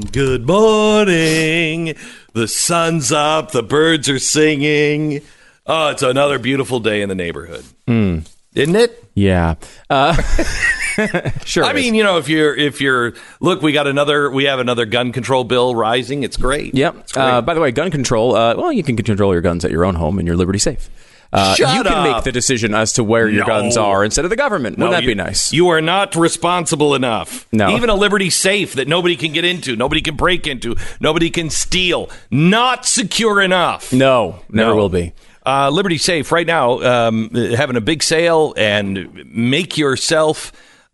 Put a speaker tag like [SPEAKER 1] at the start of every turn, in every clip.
[SPEAKER 1] Good morning. The sun's up. The birds are singing. Oh, it's another beautiful day in the neighborhood, isn't it?
[SPEAKER 2] Yeah. Uh, sure.
[SPEAKER 1] I
[SPEAKER 2] is.
[SPEAKER 1] mean, you know, if you're if you're look, we got another we have another gun control bill rising. It's great.
[SPEAKER 2] Yep.
[SPEAKER 1] It's great.
[SPEAKER 2] Uh, by the way, gun control. Uh, well, you can control your guns at your own home and your liberty safe. Uh, you can
[SPEAKER 1] up.
[SPEAKER 2] make the decision as to where your
[SPEAKER 1] No.
[SPEAKER 2] guns are instead of the government. Wouldn't
[SPEAKER 1] No,
[SPEAKER 2] that
[SPEAKER 1] you-
[SPEAKER 2] be nice?
[SPEAKER 1] You are not responsible enough.
[SPEAKER 2] No.
[SPEAKER 1] Even a Liberty safe that nobody can get into, nobody can break into, nobody can steal. Not secure enough.
[SPEAKER 2] no, never
[SPEAKER 1] No.
[SPEAKER 2] will be.
[SPEAKER 1] Uh, Liberty Safe right now um, having a big sale and make yourself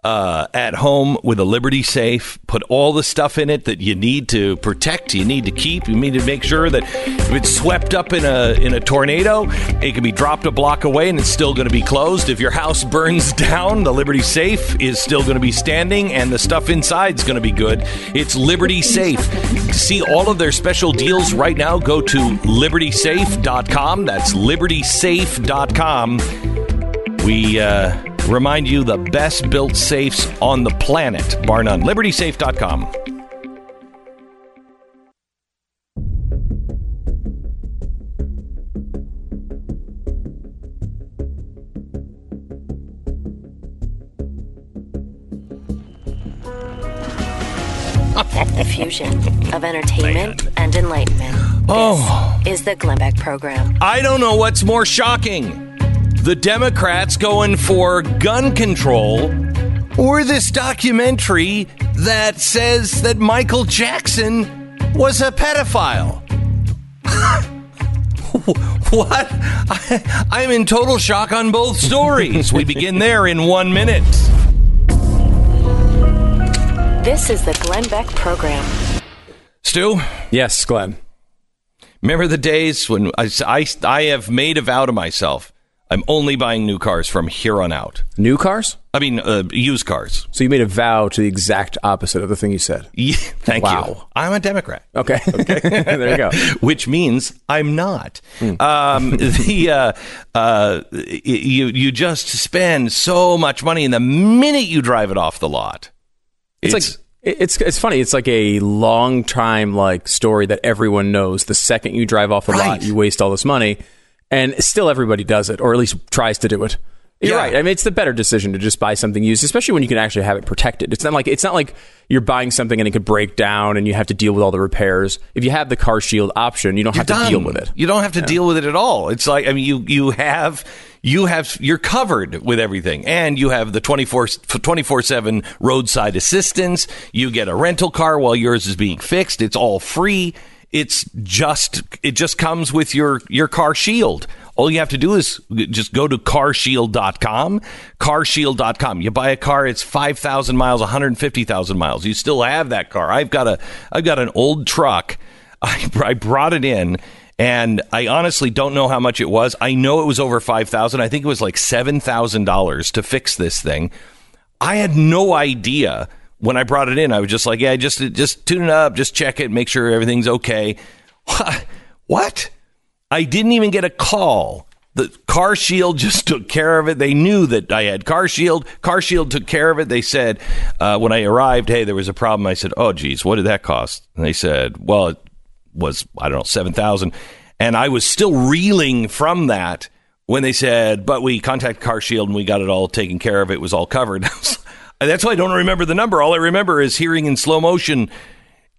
[SPEAKER 1] uh, at home with a Liberty Safe. Put all the stuff in it that you need to protect, you need to keep. You need to make sure that if it's swept up in a in a tornado, it can be dropped a block away and it's still going to be closed. If your house burns down, the Liberty Safe is still going to be standing and the stuff inside is going to be good. It's Liberty Safe. To see all of their special deals right now, go to libertysafe.com. That's libertysafe.com. We uh, remind you the best built safes on the planet, bar none. libertysafe.com.
[SPEAKER 3] The fusion of entertainment and enlightenment.
[SPEAKER 1] Oh.
[SPEAKER 3] This is the Glenn Beck program.
[SPEAKER 1] I don't know what's more shocking the Democrats going for gun control or this documentary that says that Michael Jackson was a pedophile. what? I, I'm in total shock on both stories. we begin there in one minute.
[SPEAKER 3] This is the Glenn Beck program.
[SPEAKER 1] Stu?
[SPEAKER 2] Yes, Glenn.
[SPEAKER 1] Remember the days when I, I, I have made a vow to myself I'm only buying new cars from here on out.
[SPEAKER 2] New cars?
[SPEAKER 1] I mean, uh, used cars.
[SPEAKER 2] So you made a vow to the exact opposite of the thing you said.
[SPEAKER 1] Yeah, thank you. I'm a Democrat.
[SPEAKER 2] Okay. Okay. there you go.
[SPEAKER 1] Which means I'm not. Um, the uh, uh, you you just spend so much money, and the minute you drive it off the lot,
[SPEAKER 2] It's, like it's it's funny. It's like a long time like story that everyone knows. The second you drive off the
[SPEAKER 1] Right.
[SPEAKER 2] lot, you waste all this money, and still everybody does it, or at least tries to do it. You're
[SPEAKER 1] Yeah.
[SPEAKER 2] right. I mean, it's the better decision to just buy something used, especially when you can actually have it protected. It's not like it's not like you're buying something and it could break down and you have to deal with all the repairs. If you have the car shield option, you don't have to deal with it.
[SPEAKER 1] You don't have to deal with it at all. It's like I mean, you you have you have you're covered with everything, and you have the 24 seven roadside assistance. You get a rental car while yours is being fixed. It's all free. It's just it just comes with your your car shield. All you have to do is just go to carshield.com, carshield.com. You buy a car, it's 5,000 miles, 150,000 miles. You still have that car. I've got a I've got an old truck. I, I brought it in and I honestly don't know how much it was. I know it was over 5,000. I think it was like $7,000 to fix this thing. I had no idea when I brought it in. I was just like, yeah, just just tune it up, just check it, make sure everything's okay. What? I didn't even get a call. The Car Shield just took care of it. They knew that I had Car Shield. Car Shield took care of it. They said uh, when I arrived, hey, there was a problem. I said, oh, geez, what did that cost? And they said, well, it was I don't know seven thousand, and I was still reeling from that when they said, but we contacted Car Shield and we got it all taken care of. It was all covered. That's why I don't remember the number. All I remember is hearing in slow motion.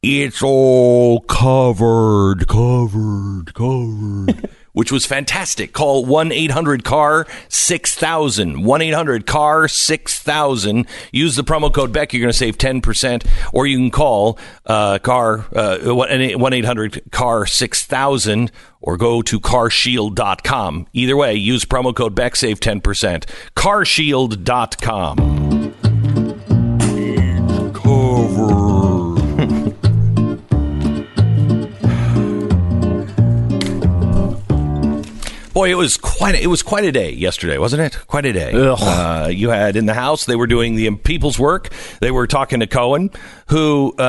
[SPEAKER 1] It's all covered, covered, covered. Which was fantastic. Call 1 800 CAR 6000. 1 800 CAR 6000. Use the promo code Beck. You're going to save 10%. Or you can call uh, CAR uh, 1 800 CAR 6000 or go to carshield.com. Either way, use promo code Beck, save 10%. Carshield.com. Cover. Boy, it was quite a, it was quite a day yesterday, wasn't it? Quite a day. Uh, you had in the house they were doing the people's work. They were talking to Cohen, who uh,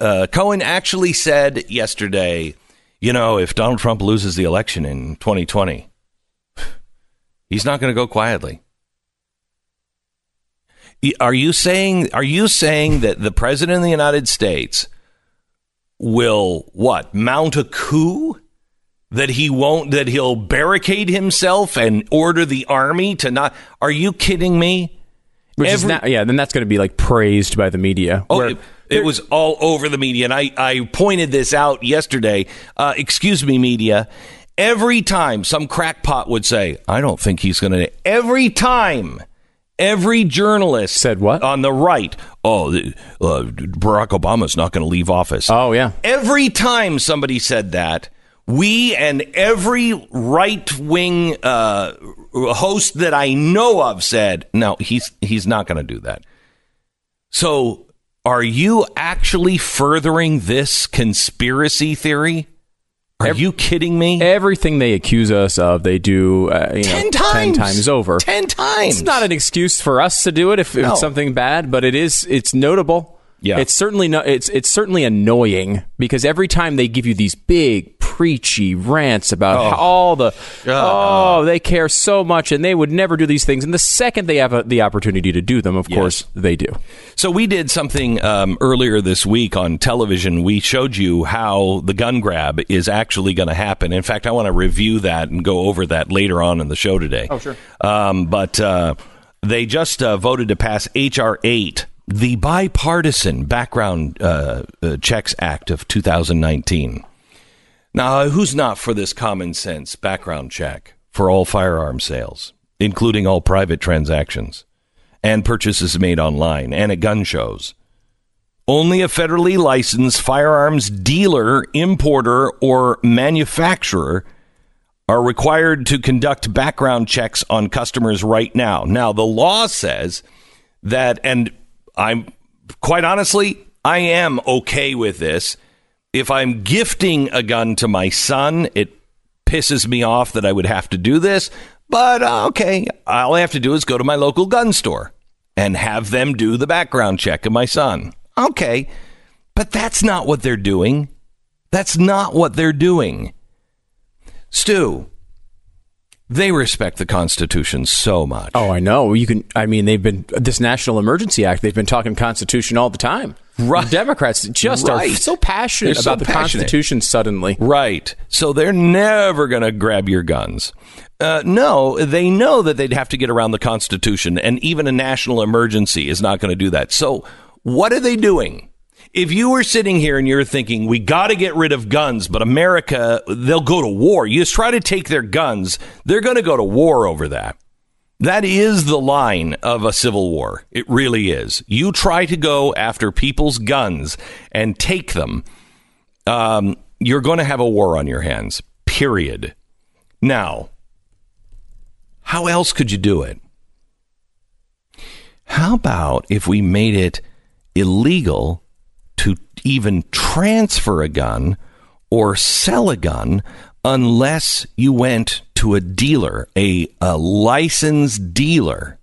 [SPEAKER 1] uh, Cohen actually said yesterday, you know, if Donald Trump loses the election in 2020, he's not going to go quietly. Are you saying are you saying that the president of the United States will what mount a coup that he won't that he'll barricade himself and order the army to not are you kidding me
[SPEAKER 2] Which is
[SPEAKER 1] Every-
[SPEAKER 2] now, yeah, then that's going to be like praised by the media.
[SPEAKER 1] Oh, it, it was all over the media, and I, I pointed this out yesterday. Uh, excuse me, media. Every time some crackpot would say, "I don't think he's going to," every time, every journalist
[SPEAKER 2] Said what?
[SPEAKER 1] on the right? Oh, uh, Barack Obama's not going to leave office.
[SPEAKER 2] oh yeah,
[SPEAKER 1] Every time somebody said that, we and every right wing uh, host that I know of said, "No, he's he's not going to do that." So, are you actually furthering this conspiracy theory? Are you kidding me?
[SPEAKER 2] everything they accuse us of, they do uh, you
[SPEAKER 1] ten
[SPEAKER 2] know,
[SPEAKER 1] times,
[SPEAKER 2] ten times over.
[SPEAKER 1] Ten times.
[SPEAKER 2] It's not an excuse for us to do it if, if
[SPEAKER 1] No.
[SPEAKER 2] it's something bad, but it is. It's notable.
[SPEAKER 1] Yeah.
[SPEAKER 2] it's certainly no. It's it's certainly annoying because every time they give you these big preachy rants about how all the oh they care so much and they would never do these things, and the second they have a, the opportunity to do them, of course they do.
[SPEAKER 1] So we did something um, earlier this week on television. We showed you how the gun grab is actually going to happen. In fact, I want to review that and go over that later on in the show today. Oh, sure. Um, but uh, they just uh, voted to pass HR eight, the bipartisan background uh, uh, checks act of 2019. Now, who's not for this common sense background check for all firearm sales, including all private transactions? and purchases made online and at gun shows. Only a federally licensed firearms dealer, importer, or manufacturer are required to conduct background checks on customers right now. Now, the law says that, and I'm quite honestly, I am okay with this. If I'm gifting a gun to my son, it pisses me off that I would have to do this. But uh, okay, all I have to do is go to my local gun store and have them do the background check of my son. Okay, but that's not what they're doing. That's not what they're doing. Stu, they respect the Constitution so much.
[SPEAKER 2] Oh, I know. You can. I mean, they've been this National Emergency Act. They've been talking Constitution all the time.
[SPEAKER 1] Right.
[SPEAKER 2] Democrats just
[SPEAKER 1] Right.
[SPEAKER 2] are so passionate
[SPEAKER 1] so
[SPEAKER 2] about the
[SPEAKER 1] passionate.
[SPEAKER 2] Constitution. Suddenly,
[SPEAKER 1] Right. So they're never going to grab your guns. Uh, no, they know that they'd have to get around the Constitution, and even a national emergency is not going to do that. So, what are they doing? If you were sitting here and you're thinking, we got to get rid of guns, but America, they'll go to war. You just try to take their guns, they're going to go to war over that. That is the line of a civil war. It really is. You try to go after people's guns and take them, um, you're going to have a war on your hands, period. Now, how else could you do it? How about if we made it illegal to even transfer a gun or sell a gun unless you went to a dealer, a, a licensed dealer?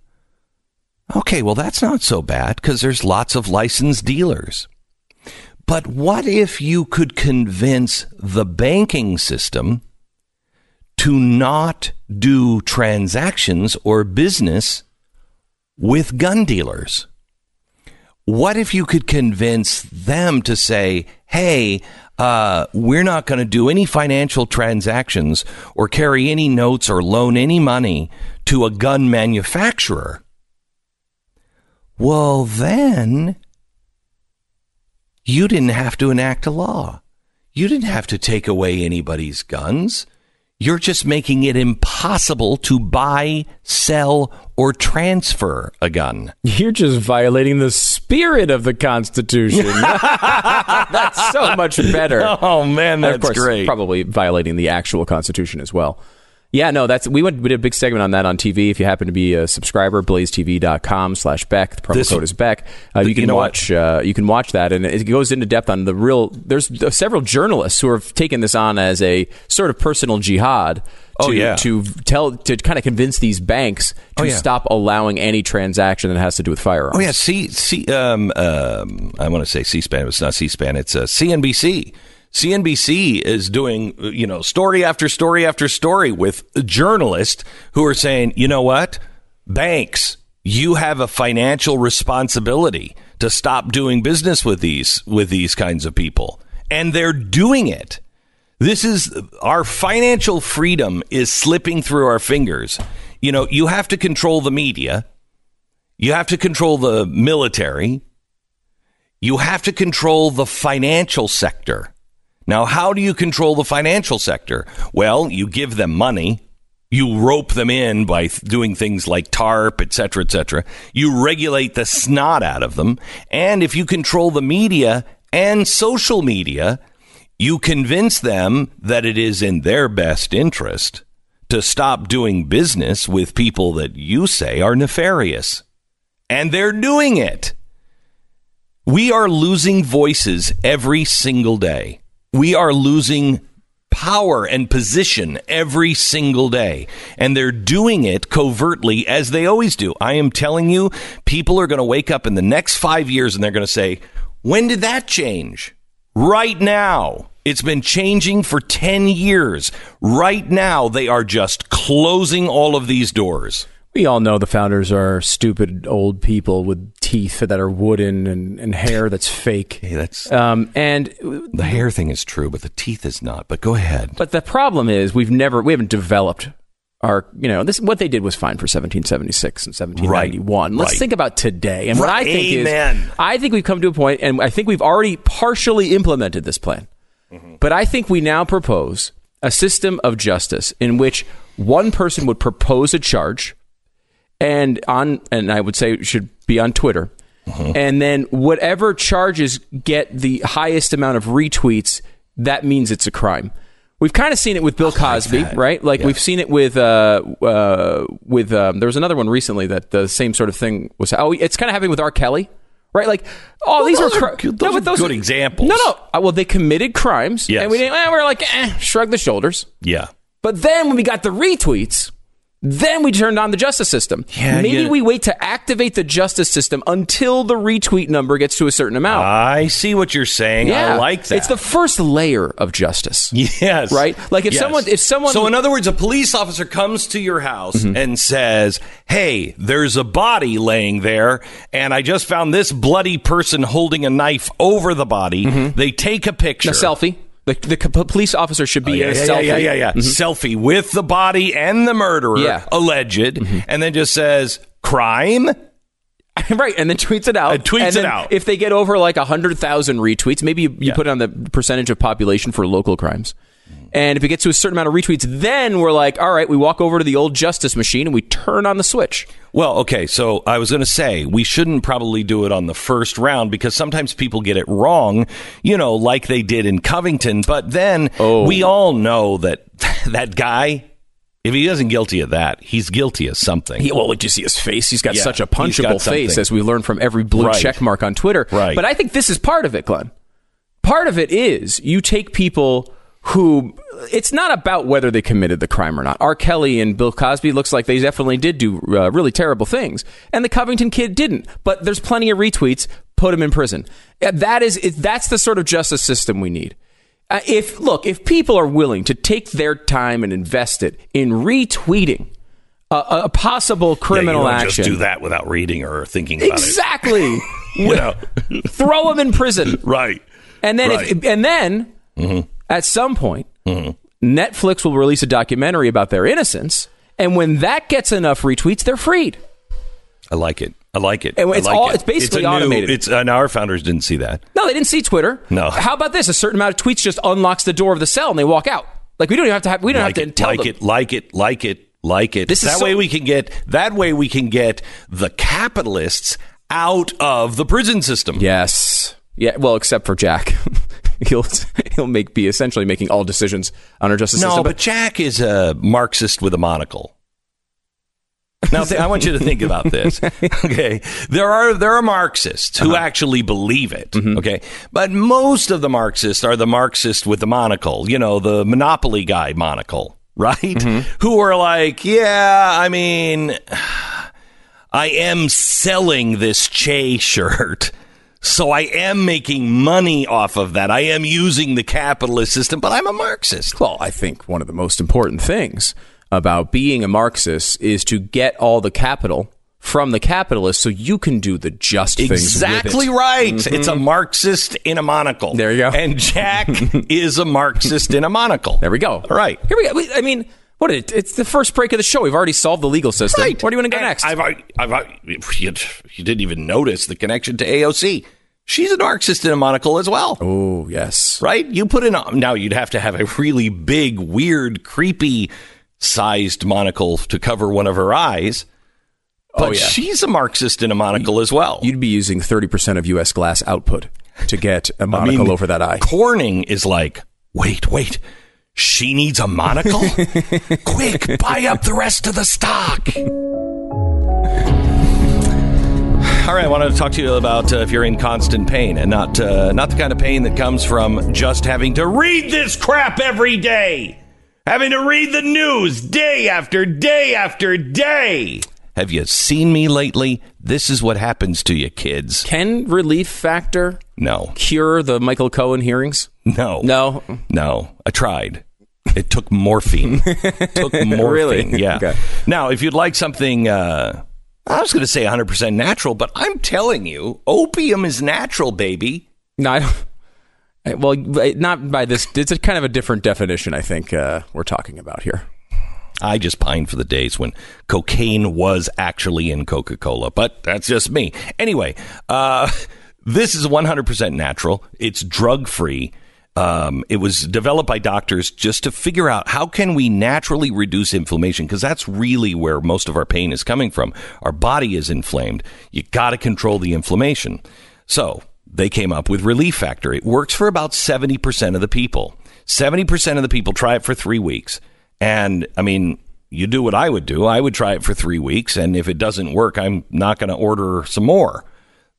[SPEAKER 1] Okay, well, that's not so bad because there's lots of licensed dealers. But what if you could convince the banking system to not do transactions or business with gun dealers? What if you could convince them to say, hey, uh, we're not going to do any financial transactions or carry any notes or loan any money to a gun manufacturer? Well, then you didn't have to enact a law. You didn't have to take away anybody's guns. You're just making it impossible to buy, sell, or transfer a gun.
[SPEAKER 2] you're just violating the spirit of the Constitution. That's so much better.
[SPEAKER 1] Oh man,
[SPEAKER 2] that's of course, Probably violating the actual Constitution as well. Yeah, no, that's we went we did a big segment on that on TV. If you happen to be a subscriber, blazetv.com slash Beck. The promo
[SPEAKER 1] This-
[SPEAKER 2] code is Beck. Uh, you
[SPEAKER 1] you
[SPEAKER 2] can
[SPEAKER 1] know
[SPEAKER 2] watch uh, you can watch that, and it goes into depth on the real. There's several journalists who have taken this on as a sort of personal jihad. To,
[SPEAKER 1] Oh, yeah.
[SPEAKER 2] to tell to kind of convince these banks to
[SPEAKER 1] Oh, yeah.
[SPEAKER 2] stop allowing any transaction that has to do with firearms.
[SPEAKER 1] Oh yeah, C C um um I want to say C-SPAN, it's not C-SPAN. It's uh, CNBC. CNBC is doing you know story after story after story with journalists who are saying, you know what, banks, you have a financial responsibility to stop doing business with these with these kinds of people. And they're doing it. This is our financial freedom is slipping through our fingers. You know, you have to control the media. You have to control the military. You have to control the financial sector. Now, how do you control the financial sector? Well, you give them money. You rope them in by doing things like TARP, et cetera, et cetera. You regulate the snot out of them. And if you control the media and social media, you convince them that it is in their best interest to stop doing business with people that you say are nefarious. And they're doing it. We are losing voices every single day. We are losing power and position every single day. And they're doing it covertly as they always do. I am telling you, people are going to wake up in the next five years and they're going to say, when did that change? Right now. It's been changing for 10 years. Right now, they are just closing all of these doors.
[SPEAKER 2] We all know the founders are stupid old people with teeth that are wooden and, and hair that's fake.
[SPEAKER 1] Hey, that's
[SPEAKER 2] Um, and
[SPEAKER 1] the hair thing is true, but the teeth is not. But go ahead.
[SPEAKER 2] but the problem is we've never we haven't developed our you know this what they did was fine for 1776 and 1791. Let's
[SPEAKER 1] right.
[SPEAKER 2] think about today. And what I think
[SPEAKER 1] Amen.
[SPEAKER 2] is I think we've come to a point and I think we've already partially implemented this plan. But I think we now propose a system of justice in which one person would propose a charge and on and I would say it should be on Twitter. And then whatever charges get the highest amount of retweets, that means it's a crime. We've kind of seen it with Bill Cosby, right? Like we've seen it with uh, uh, with um, there was another one recently that the same sort of thing was. Oh, it's kind of happening with R. Kelly, right? Like, oh, these
[SPEAKER 1] those
[SPEAKER 2] are,
[SPEAKER 1] are
[SPEAKER 2] cri-
[SPEAKER 1] good- those are good examples.
[SPEAKER 2] No, no. Uh, well, they committed crimes,
[SPEAKER 1] Yes.
[SPEAKER 2] and we didn't. Eh, we're like, eh, shrug the shoulders.
[SPEAKER 1] Yeah.
[SPEAKER 2] But then when we got the retweets, then we turned on the justice system.
[SPEAKER 1] Yeah,
[SPEAKER 2] Maybe
[SPEAKER 1] yeah.
[SPEAKER 2] we wait to activate the justice system until the retweet number gets to a certain amount.
[SPEAKER 1] I see what you're saying. I like that.
[SPEAKER 2] It's the first layer of justice.
[SPEAKER 1] Yes.
[SPEAKER 2] Right? Like if
[SPEAKER 1] Yes.
[SPEAKER 2] someone if someone
[SPEAKER 1] So in other words, a police officer comes to your house
[SPEAKER 2] Mm-hmm.
[SPEAKER 1] and says, "Hey, there's a body laying there, and I just found this bloody person holding a knife over the body." They take a picture.
[SPEAKER 2] Mm-hmm. a selfie. The, the c- police officer should be
[SPEAKER 1] Oh, Yeah,
[SPEAKER 2] in a
[SPEAKER 1] yeah,
[SPEAKER 2] selfie.
[SPEAKER 1] yeah, yeah, yeah. Selfie with the body and the murderer,
[SPEAKER 2] Yeah. Mm-hmm.
[SPEAKER 1] alleged, and then just says crime.
[SPEAKER 2] right, and then tweets it out.
[SPEAKER 1] And tweets
[SPEAKER 2] And
[SPEAKER 1] it out.
[SPEAKER 2] If they get over like 100,000 retweets, maybe you, you put it on the percentage of population for local crimes. And if it gets to a certain amount of retweets, then we're like, all right, we walk over to the old justice machine and we turn on the switch.
[SPEAKER 1] Well, okay, so I was going to say we shouldn't probably do it on the first round because sometimes people get it wrong, you know, like they did in Covington. But then
[SPEAKER 2] Oh.
[SPEAKER 1] we all know that that guy, if he isn't guilty of that, he's guilty of something.
[SPEAKER 2] He, well, did you see his face? He's got
[SPEAKER 1] Yeah,
[SPEAKER 2] such a punchable face, as we learned from every blue
[SPEAKER 1] Right.
[SPEAKER 2] check mark on Twitter.
[SPEAKER 1] Right.
[SPEAKER 2] But I think this is part of it, Glenn. Part of it is you take people who it's not about whether they committed the crime or not. R. Kelly and Bill Cosby looks like they definitely did do uh, really terrible things, and the Covington kid didn't. But there's plenty of retweets. Put him in prison. Uh, That is that's the sort of justice system we need. Uh, if look, if people are willing to take their time and invest it in retweeting a, a- possible
[SPEAKER 1] Yeah,
[SPEAKER 2] criminal
[SPEAKER 1] don't
[SPEAKER 2] action,
[SPEAKER 1] just do that without reading or thinking about
[SPEAKER 2] exactly,
[SPEAKER 1] it. You know?
[SPEAKER 2] throw him in prison,
[SPEAKER 1] right.
[SPEAKER 2] and then
[SPEAKER 1] Right.
[SPEAKER 2] if, and then at some point, mm-hmm. Netflix will release a documentary about their innocence, and when that gets enough retweets, they're freed.
[SPEAKER 1] I like it. I like it.
[SPEAKER 2] And it's
[SPEAKER 1] like
[SPEAKER 2] all-
[SPEAKER 1] it.
[SPEAKER 2] it's basically
[SPEAKER 1] new-
[SPEAKER 2] automated.
[SPEAKER 1] it's and our founders didn't see that.
[SPEAKER 2] No, they didn't see Twitter.
[SPEAKER 1] No.
[SPEAKER 2] How about this? A certain amount of tweets just unlocks the door of the cell, and they walk out. Like we don't even have to have. We don't
[SPEAKER 1] like
[SPEAKER 2] have to
[SPEAKER 1] it,
[SPEAKER 2] tell
[SPEAKER 1] like
[SPEAKER 2] them.
[SPEAKER 1] it, like it, like it, like it.
[SPEAKER 2] This is
[SPEAKER 1] that
[SPEAKER 2] so-
[SPEAKER 1] way we can get that way we can get the capitalists out of the prison system.
[SPEAKER 2] Yes. Yeah. Well, except for Jack, he'll he'll make be essentially making all decisions on our justice
[SPEAKER 1] No,
[SPEAKER 2] system.
[SPEAKER 1] but Jack is a Marxist with a monocle. Now, th- I want you to think about this. Okay, there are there are Marxists
[SPEAKER 2] Uh-huh.
[SPEAKER 1] who actually believe it.
[SPEAKER 2] Mm-hmm.
[SPEAKER 1] Okay, but most of the Marxists are the Marxist with the monocle. You know, the monopoly guy monocle, right?
[SPEAKER 2] Mm-hmm.
[SPEAKER 1] Who are like, yeah, I mean, I am selling this Che shirt. So I am making money off of that. I am using the capitalist system, but I'm a Marxist.
[SPEAKER 2] Well, I think one of the most important things about being a Marxist is to get all the capital from the capitalists so you can do the just things. with
[SPEAKER 1] Exactly right. Mm-hmm. It's a Marxist in a monocle.
[SPEAKER 2] There you go.
[SPEAKER 1] And Jack is a Marxist in a monocle.
[SPEAKER 2] There we go.
[SPEAKER 1] All right.
[SPEAKER 2] Here we go. I mean, what? It, it's the first break of the show. We've already solved the legal system.
[SPEAKER 1] Right.
[SPEAKER 2] Where do you want to go next?
[SPEAKER 1] I've, I've, I've, you, you didn't even notice the connection to AOC. She's a Marxist in a monocle as well.
[SPEAKER 2] oh, yes.
[SPEAKER 1] Right? You put in a, now you'd have to have a really big, weird, creepy sized monocle to cover one of her eyes. Oh, but
[SPEAKER 2] Oh, yeah.
[SPEAKER 1] she's a Marxist in a monocle as well.
[SPEAKER 2] You'd be using 30% of U.S. glass output to get a monocle
[SPEAKER 1] mean,
[SPEAKER 2] over that eye.
[SPEAKER 1] Corning is like, wait, wait. She needs a monocle? Quick, buy up the rest of the stock. All right, I wanted to talk to you about uh, if you're in constant pain and not uh, not the kind of pain that comes from just having to read this crap every day, having to read the news day after day after day. Have you seen me lately? This is what happens to you, kids.
[SPEAKER 2] Can Relief Factor
[SPEAKER 1] No,
[SPEAKER 2] cure the Michael Cohen hearings?
[SPEAKER 1] no,
[SPEAKER 2] No.
[SPEAKER 1] No, I tried. It took morphine. took morphine.
[SPEAKER 2] Really?
[SPEAKER 1] Yeah.
[SPEAKER 2] Okay.
[SPEAKER 1] Now, if you'd like something, uh, I was going to say 100% natural, but I'm telling you, opium is natural, baby.
[SPEAKER 2] No, I don't. Well, not by this. It's a kind of a different definition, I think, uh, we're talking about here.
[SPEAKER 1] I just pine for the days when cocaine was actually in Coca Cola, but that's just me. Anyway, uh, this is 100% natural. It's drug free. Um, it was developed by doctors just to figure out how can we naturally reduce inflammation because that's really where most of our pain is coming from. Our body is inflamed. You got to control the inflammation. So they came up with Relief Factor. It works for about 70% of the people. 70% of the people try it for three weeks. And I mean, you do what I would do. I would try it for three weeks. And if it doesn't work, I'm not going to order some more.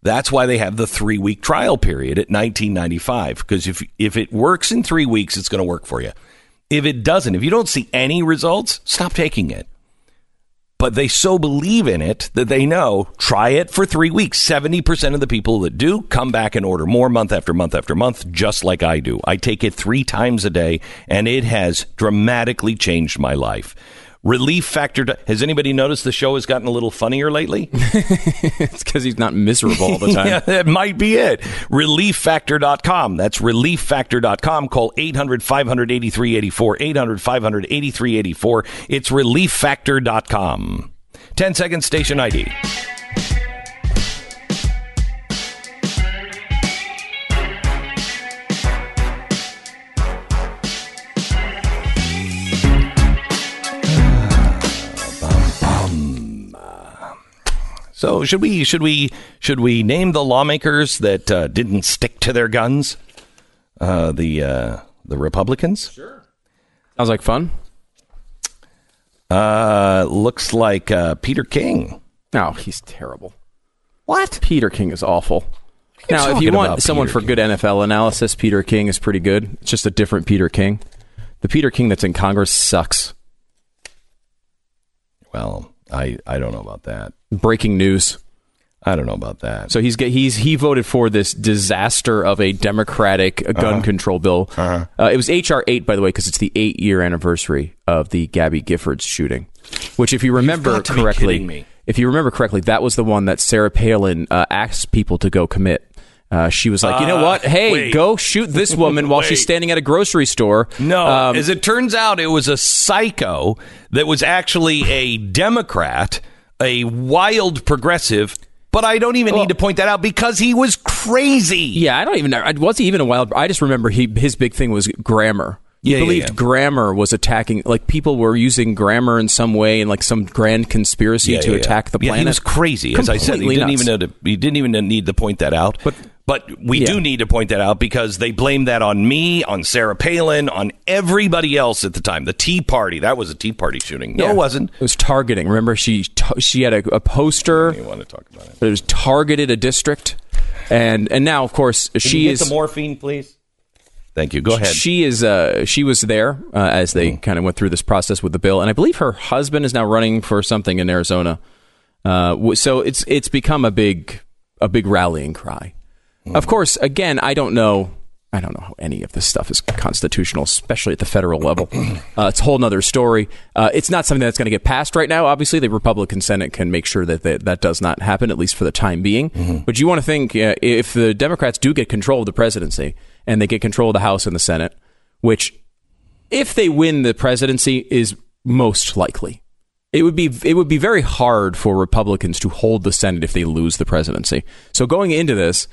[SPEAKER 1] That's why they have the three week trial period at 1995. Because if, if it works in three weeks, it's going to work for you. If it doesn't, if you don't see any results, stop taking it but they so believe in it that they know try it for three weeks. 70% of the people that do come back and order more month after month after month, just like I do. I take it three times a day, and it has dramatically changed my life. Relief Factor. Has anybody noticed the show has gotten a little funnier lately?
[SPEAKER 2] It's because he's not miserable all the time.
[SPEAKER 1] yeah, that might be it. ReliefFactor.com. That's ReliefFactor.com. Call 800 583 84. 800 583 84. It's ReliefFactor.com. 10 second station ID. So should we should we should we name the lawmakers that uh, didn't stick to their guns? Uh, the uh, the Republicans. Sure.
[SPEAKER 2] Sounds like fun.
[SPEAKER 1] Uh, looks like uh, Peter King.
[SPEAKER 2] No, he's terrible.
[SPEAKER 1] What?
[SPEAKER 2] Peter King is awful. Now, if you want someone
[SPEAKER 1] Peter
[SPEAKER 2] for good NFL analysis, Peter King is pretty good. It's just a different Peter King. The Peter King that's in Congress sucks.
[SPEAKER 1] Well, I I don't know about that.
[SPEAKER 2] Breaking news.
[SPEAKER 1] I don't know about that.
[SPEAKER 2] So he's he's he voted for this disaster of a Democratic uh, gun control bill. Uh, it was HR eight, by the way, because it's the eight year anniversary of the Gabby Giffords shooting. Which, if you remember
[SPEAKER 1] got to be
[SPEAKER 2] correctly, if you remember correctly, that was the one that Sarah Palin uh, asked people to go commit. Uh, she was like, you know
[SPEAKER 1] Uh,
[SPEAKER 2] what? Hey,
[SPEAKER 1] wait.
[SPEAKER 2] go shoot this woman while she's standing at a grocery store.
[SPEAKER 1] No,
[SPEAKER 2] Um,
[SPEAKER 1] as it turns out, it was a psycho that was actually a Democrat, a wild progressive. But I don't even
[SPEAKER 2] Well-
[SPEAKER 1] need to point that out because he was crazy.
[SPEAKER 2] Yeah, I don't even know. Was he even a wild? I just remember he his big thing was grammar. He
[SPEAKER 1] Yeah, yeah,
[SPEAKER 2] believed
[SPEAKER 1] yeah.
[SPEAKER 2] grammar was attacking, like people were using grammar in some way in like some grand conspiracy
[SPEAKER 1] Yeah,
[SPEAKER 2] to
[SPEAKER 1] yeah, yeah.
[SPEAKER 2] azy the
[SPEAKER 1] Yeah,
[SPEAKER 2] planet.
[SPEAKER 1] he was crazy. As I said, he didn't
[SPEAKER 2] nuts.
[SPEAKER 1] even know to, he didn't even need to point that out. But but we
[SPEAKER 2] Yeah.
[SPEAKER 1] do need to point that out because they blamed that on me, on Sarah Palin, on everybody else at the time. The Tea Party. That was a Tea Party shooting. No,
[SPEAKER 2] Yeah.
[SPEAKER 1] it wasn't.
[SPEAKER 2] It was targeting. Remember, she t- she had a, a poster
[SPEAKER 1] You want to talk about it?
[SPEAKER 2] that was targeted a district, and and now of course
[SPEAKER 1] Can
[SPEAKER 2] she
[SPEAKER 1] you get
[SPEAKER 2] is
[SPEAKER 1] the morphine, please. Thank you. Go ahead.
[SPEAKER 2] She is. Uh, she was there uh, as they
[SPEAKER 1] Mm.
[SPEAKER 2] kind of went through this process with the bill, and I believe her husband is now running for something in Arizona. Uh, so it's it's become a big a big rallying cry.
[SPEAKER 1] Mm.
[SPEAKER 2] Of course, again, I don't know I don't know how any of this stuff is constitutional, especially at the federal level. Uh, it's a whole other story. Uh, it's not something that's going to get passed right now. Obviously, the Republican Senate can make sure that that, that does not happen, at least for the time being.
[SPEAKER 1] Mm-hmm.
[SPEAKER 2] But you want to think uh, if the Democrats do get control of the presidency and they get control of the House and the Senate, which, if they win the presidency, is most likely. It would be it would be very hard for Republicans to hold the Senate if they lose the presidency. So going into this,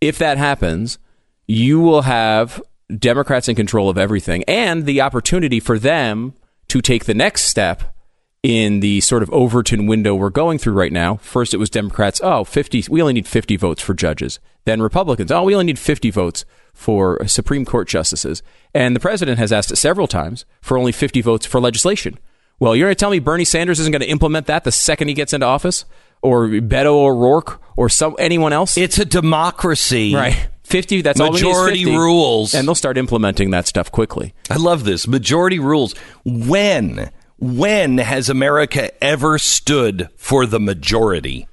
[SPEAKER 2] if that happens, you will have Democrats in control of everything and the opportunity for them to take the next step in the sort of Overton window we're going through right now. First, it was Democrats, oh, 50, we only need 50 votes for judges. Then Republicans, oh, we only need 50 votes for Supreme Court justices. And the president has asked several times for only 50 votes for legislation. Well, you're going to tell me Bernie Sanders isn't going to implement that the second he gets into office? Or Beto O'Rourke or some anyone else?
[SPEAKER 1] It's a democracy.
[SPEAKER 2] Right. 50, that's all we need is
[SPEAKER 1] Majority
[SPEAKER 2] 50.
[SPEAKER 1] rules.
[SPEAKER 2] And they'll start implementing that stuff quickly.
[SPEAKER 1] I love this. Majority rules. When, when has America ever stood for the majority?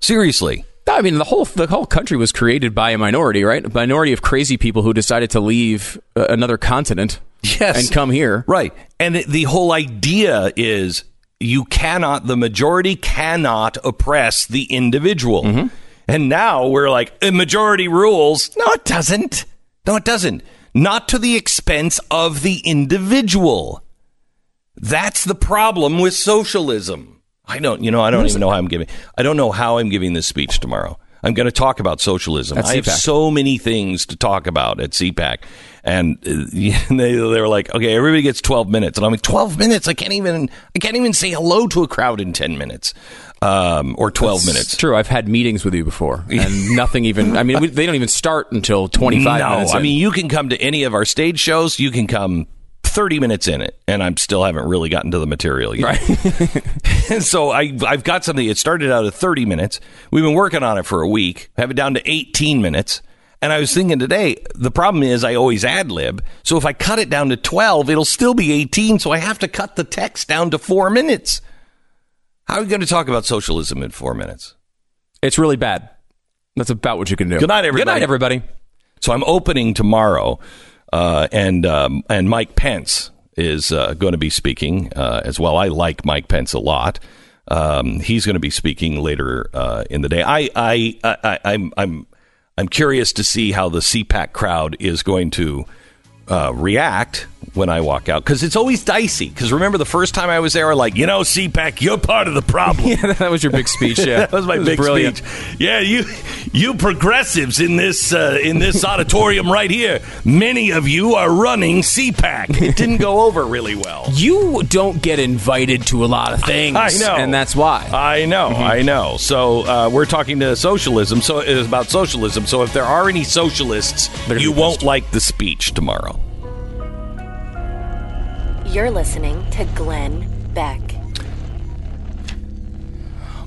[SPEAKER 1] Seriously.
[SPEAKER 2] I mean, the whole the whole country was created by a minority, right? A minority of crazy people who decided to leave uh, another continent
[SPEAKER 1] Yes.
[SPEAKER 2] and come here.
[SPEAKER 1] Right. And the whole idea is you cannot, the majority cannot oppress the individual.
[SPEAKER 2] Mm-hmm.
[SPEAKER 1] And now we're like, "Uh, majority rules. No, it doesn't. No, it doesn't. Not to the expense of the individual. That's the problem with socialism. I don't, you know, I don't even know how I'm giving, I don't know how I'm giving this speech tomorrow. I'm going to talk about socialism. I have so many things to talk about at CPAC. And uh, they, they were like, okay, everybody gets 12 minutes. And I'm like, 12 minutes? I can't even, I can't even say hello to a crowd in 10 minutes. Um, or 12
[SPEAKER 2] It's
[SPEAKER 1] minutes.
[SPEAKER 2] true. I've had meetings with you before, and nothing even. I mean, we, they don't even start until twenty five
[SPEAKER 1] no,
[SPEAKER 2] minutes.
[SPEAKER 1] I mean, you can come to any of our stage shows. You can come 30 minutes in it, and I'm still haven't really gotten to the material yet. and so I, I've got something. It started out at 30 minutes. We've been working on it for a week. Have it down to 18 minutes. And I was thinking today, the problem is I always ad lib. So if I cut it down to 12, it'll still be 18. So I have to cut the text down to four minutes. How are we going to talk about socialism in four minutes?
[SPEAKER 2] it's really bad. That's about what you can do.
[SPEAKER 1] Good night, everybody.
[SPEAKER 2] Good night, everybody.
[SPEAKER 1] So I'm opening tomorrow, uh, and um, and Mike Pence is uh, going to be speaking uh, as well. I like Mike Pence a lot. Um, he's going to be speaking later uh, in the day. I, I, I, I'm, I'm, I'm curious to see how the CPAC crowd is going to uh, react when I walk out because it's always dicey. Because remember the first time I was there, like you know, CPAC, you're part of the problem.
[SPEAKER 2] Yeah, that was your big speech. Yeah,
[SPEAKER 1] that was my big
[SPEAKER 2] brilliant.
[SPEAKER 1] speech. Yeah, you you progressives in this uh, in this auditorium right here. Many of you are running CPAC. It didn't go over really well.
[SPEAKER 2] You don't get invited to a lot of things.
[SPEAKER 1] I know,
[SPEAKER 2] and that's why.
[SPEAKER 1] I know, I know. So uh, we're talking to socialism. So it's about socialism. So if there are any socialists,
[SPEAKER 2] They're
[SPEAKER 1] you won't like the speech tomorrow.
[SPEAKER 3] You're listening to Glenn Beck.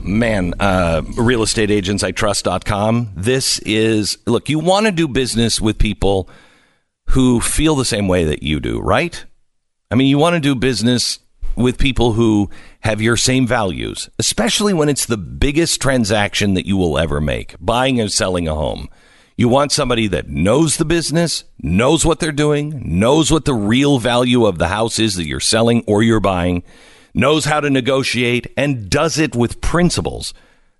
[SPEAKER 1] man, uh, realestateagentsitrust.com. This is, look, you want to do business with people who feel the same way that you do, right? I mean, you want to do business with people who have your same values, especially when it's the biggest transaction that you will ever make buying or selling a home. You want somebody that knows the business, knows what they're doing, knows what the real value of the house is that you're selling or you're buying, knows how to negotiate, and does it with principles.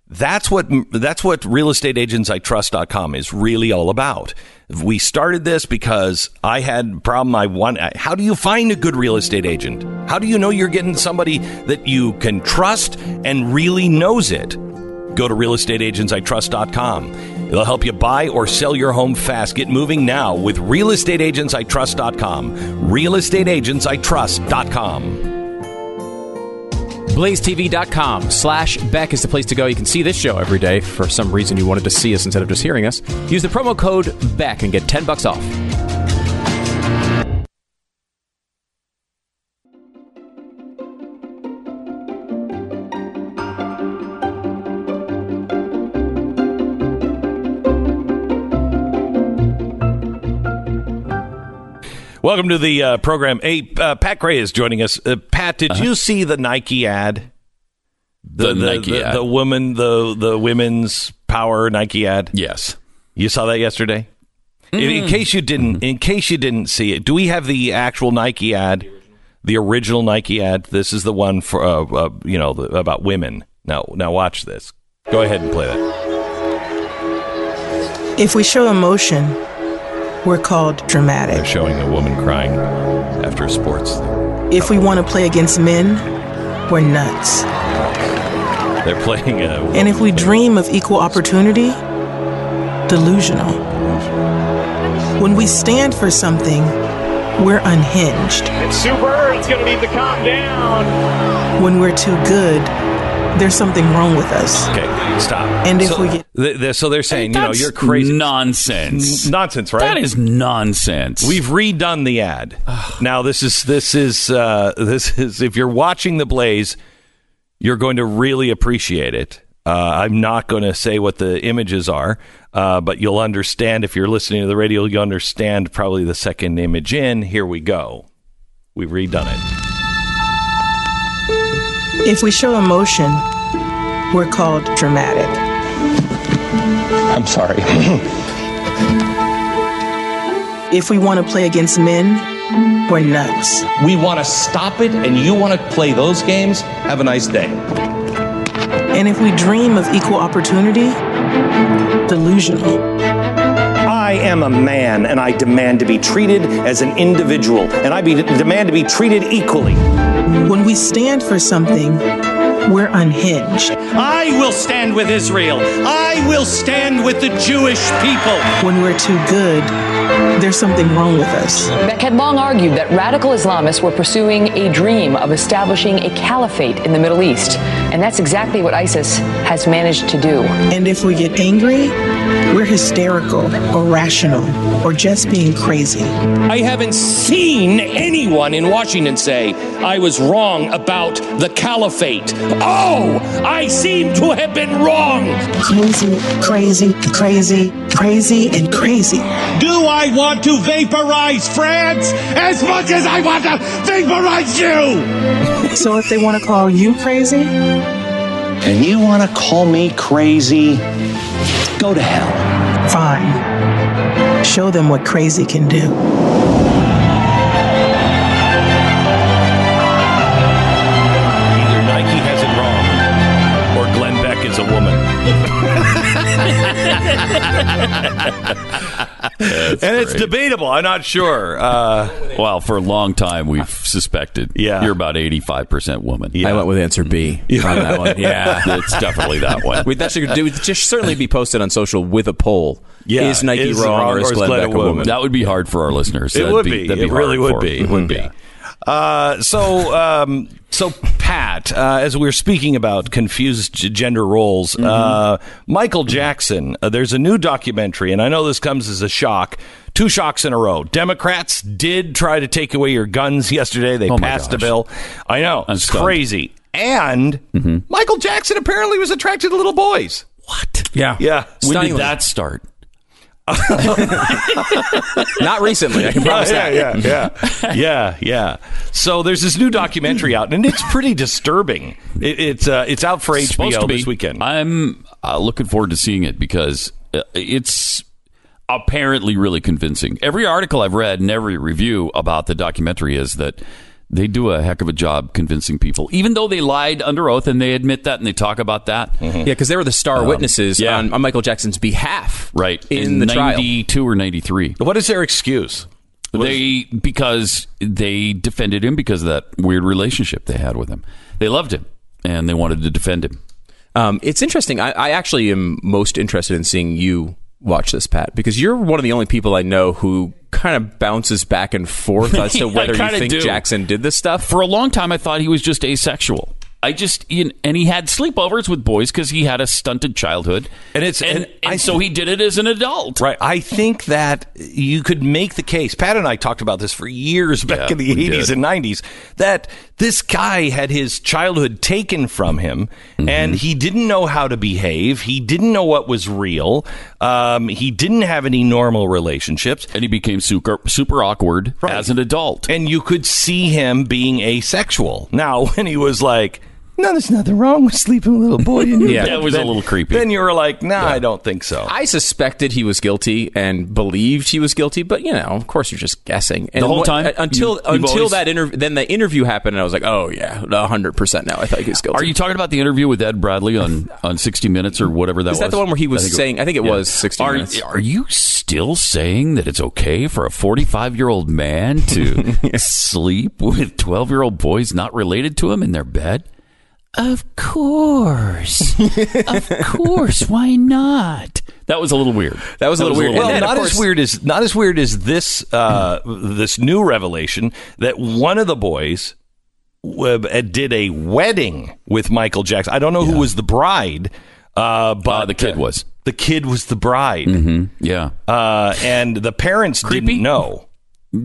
[SPEAKER 1] That's what that's what realestateagentsitrust.com is really all about. We started this because I had a problem I want how do you find a good real estate agent? How do you know you're getting somebody that you can trust and really knows it? Go to realestateagentsitrust.com. It'll help you buy or sell your home fast. Get moving now with realestateagentsitrust.com. realestateagentsitrust.com.
[SPEAKER 2] BlazeTV.com slash Beck is the place to go. You can see this show every day. For some reason you wanted to see us instead of just hearing us. Use the promo code Beck and get 10 bucks off.
[SPEAKER 1] Welcome to the uh, program. Hey, uh, Pat Gray is joining us. Uh, Pat, did you see the Nike ad?
[SPEAKER 2] The Nike
[SPEAKER 1] the,
[SPEAKER 2] ad.
[SPEAKER 1] the woman, the the women's power Nike ad.
[SPEAKER 2] Yes.
[SPEAKER 1] You saw that yesterday. In, in case you didn't, in case you didn't see it, do we have the actual Nike ad, the original Nike ad? This is the one for uh, uh, you know the, about women. Now, now watch this. Go ahead and play that.
[SPEAKER 4] If we show emotion, we're called dramatic.
[SPEAKER 1] They're showing a woman crying after a sports. Thing.
[SPEAKER 4] If we want to play against men, we're nuts.
[SPEAKER 1] They're playing a.
[SPEAKER 4] And if we dream of equal opportunity, delusional. When we stand for something, we're unhinged.
[SPEAKER 5] And Sue Bird's going to need to calm down.
[SPEAKER 4] When we're too good, there's something wrong with us.
[SPEAKER 1] Okay, stop.
[SPEAKER 4] And if
[SPEAKER 1] so,
[SPEAKER 4] we get-
[SPEAKER 1] th- th- so they're saying, you know, you're crazy.
[SPEAKER 6] Nonsense.
[SPEAKER 1] Nonsense, right?
[SPEAKER 6] That is nonsense.
[SPEAKER 1] We've redone the ad. now this is this is uh, this is if you're watching the Blaze, you're going to really appreciate it. Uh, I'm not going to say what the images are, uh, but you'll understand if you're listening to the radio. You'll understand probably the second image in. Here we go. We've redone it.
[SPEAKER 4] If we show emotion, we're called dramatic.
[SPEAKER 7] I'm sorry.
[SPEAKER 4] If we want to play against men, we're nuts.
[SPEAKER 7] we want to stop it, and you want to play those games? Have a nice day.
[SPEAKER 4] And if we dream of equal opportunity, delusional.
[SPEAKER 8] I am a man and I demand to be treated as an individual and I be, demand to be treated equally.
[SPEAKER 4] When we stand for something, we're unhinged.
[SPEAKER 8] I will stand with Israel. I will stand with the Jewish people.
[SPEAKER 4] When we're too good, there's something wrong with us.
[SPEAKER 9] Beck had long argued that radical Islamists were pursuing a dream of establishing a caliphate in the Middle East. And that's exactly what ISIS has managed to do.
[SPEAKER 4] And if we get angry, we're hysterical or rational or just being crazy.
[SPEAKER 7] I haven't seen anyone in Washington say, I was wrong about the caliphate. Oh, I seem to have been wrong.
[SPEAKER 4] Crazy, crazy, crazy, crazy, and crazy.
[SPEAKER 5] Do I want to vaporize France as much as I want to vaporize you?
[SPEAKER 4] So if they want to call you crazy,
[SPEAKER 8] And you want to call me crazy? Go to hell.
[SPEAKER 4] fine. Show them what crazy can do.
[SPEAKER 1] Either Nike has it wrong, or Glenn Beck is a woman. and it's debatable. I'm not sure. Uh,
[SPEAKER 6] well, for a long time, we've suspected.
[SPEAKER 1] Yeah.
[SPEAKER 6] You're about 85% woman.
[SPEAKER 1] Yeah.
[SPEAKER 2] I went with answer B on that one. Yeah.
[SPEAKER 6] It's definitely that one.
[SPEAKER 2] Wait, that should, do, just certainly be posted on social with a poll.
[SPEAKER 1] Yeah,
[SPEAKER 2] is Nike
[SPEAKER 1] is
[SPEAKER 2] wrong,
[SPEAKER 1] wrong
[SPEAKER 2] or is Glenn,
[SPEAKER 1] Glenn
[SPEAKER 2] Beck a
[SPEAKER 1] woman?
[SPEAKER 2] woman?
[SPEAKER 6] That would be hard for our listeners.
[SPEAKER 1] It
[SPEAKER 6] That'd
[SPEAKER 1] would be.
[SPEAKER 6] that'd
[SPEAKER 1] It
[SPEAKER 6] hard
[SPEAKER 1] really would be. It would be. Uh, so, um, so Pat, uh, as we are speaking about confused gender roles, uh, Michael Jackson. Uh, there's a new documentary, and I know this comes as a shock. Two shocks in a row. Democrats did try to take away your guns yesterday. They
[SPEAKER 6] Oh,
[SPEAKER 1] passed a bill. I know
[SPEAKER 6] I'm
[SPEAKER 1] it's
[SPEAKER 6] stunned.
[SPEAKER 1] crazy. And Michael Jackson apparently was attracted to little boys.
[SPEAKER 6] What?
[SPEAKER 2] Yeah.
[SPEAKER 1] Yeah.
[SPEAKER 6] When
[SPEAKER 2] Stunningly.
[SPEAKER 6] did that start?
[SPEAKER 2] Not recently, I can promise
[SPEAKER 1] yeah,
[SPEAKER 2] that.
[SPEAKER 1] yeah, yeah, yeah, yeah. So there's this new documentary out, and it's pretty disturbing. It, it's uh, it's out for
[SPEAKER 6] It's supposed to
[SPEAKER 1] HBO
[SPEAKER 6] be.
[SPEAKER 1] this weekend.
[SPEAKER 6] I'm uh, looking forward to seeing it because uh, it's apparently really convincing. Every article I've read and every review about the documentary is that they do a heck of a job convincing people, even though they lied under oath and they admit that and they talk about that.
[SPEAKER 2] Yeah, because they were the star witnesses
[SPEAKER 6] yeah.
[SPEAKER 2] on, on Michael Jackson's behalf.
[SPEAKER 6] Right
[SPEAKER 2] In, the trial.
[SPEAKER 6] 92 or 93.
[SPEAKER 1] what is their excuse?
[SPEAKER 6] They because they defended him because of that weird relationship they had with him. They loved him and they wanted to defend him.
[SPEAKER 2] Um, it's interesting. I, I actually am most interested in seeing you watch this, Pat, because you're one of the only people I know who kind of bounces back and forth as to whether you think
[SPEAKER 6] do.
[SPEAKER 2] Jackson did this stuff.
[SPEAKER 6] For a long time, I thought he was just asexual. I just and he had sleepovers with boys because he had a stunted childhood,
[SPEAKER 1] And it's-
[SPEAKER 6] and,
[SPEAKER 1] and
[SPEAKER 6] and
[SPEAKER 1] I-
[SPEAKER 6] so he did it as an adult.
[SPEAKER 1] Right. I think that you could make the case. Pat and I talked about this for years back
[SPEAKER 6] Yeah,
[SPEAKER 1] in the 80s and 90s that this guy had his childhood taken from him
[SPEAKER 6] Mm-hmm.
[SPEAKER 1] and he didn't know how to behave. He didn't know what was real. Um, he didn't have any normal relationships.
[SPEAKER 6] And he became super super awkward
[SPEAKER 1] Right.
[SPEAKER 6] as an adult.
[SPEAKER 1] And you could see him being asexual. Now, when he was like no, there's nothing wrong with sleeping with a little boy in your
[SPEAKER 2] Yeah.
[SPEAKER 1] bed.
[SPEAKER 6] That was a little creepy.
[SPEAKER 1] Then you were like, nah, I don't think so.
[SPEAKER 2] I suspected he was guilty and believed he was guilty, but you know, of course, you're just guessing. And
[SPEAKER 6] The whole
[SPEAKER 2] what-
[SPEAKER 6] time?
[SPEAKER 2] uh, until
[SPEAKER 6] You-
[SPEAKER 2] until
[SPEAKER 6] always-
[SPEAKER 2] that interview, then the interview happened, and I was like, oh yeah, hundred percent. Now I thought he was guilty.
[SPEAKER 6] Are you talking about the interview with Ed Bradley on, on 60 Minutes or whatever that
[SPEAKER 2] Is
[SPEAKER 6] was?
[SPEAKER 2] Is that the one where he was
[SPEAKER 6] think it-
[SPEAKER 2] saying? I think it
[SPEAKER 6] yeah.
[SPEAKER 2] was 60
[SPEAKER 6] are,
[SPEAKER 2] minutes.
[SPEAKER 6] Are you still saying that it's okay for a 45 year old man to sleep with 12 year old boys not related to him in their bed? Of course. of course. Why not? That was a little weird.
[SPEAKER 2] That was a little weird.
[SPEAKER 1] Well,
[SPEAKER 2] And then, of
[SPEAKER 1] not as weird as not as weird as this uh, this new revelation that one of the boys uh, did a wedding with Michael Jackson. I don't know who was the bride, uh, but
[SPEAKER 6] Uh, the kid was.
[SPEAKER 1] the kid was the bride,
[SPEAKER 6] Yeah.
[SPEAKER 1] uh, and the parents
[SPEAKER 6] Creepy?
[SPEAKER 1] didn't know.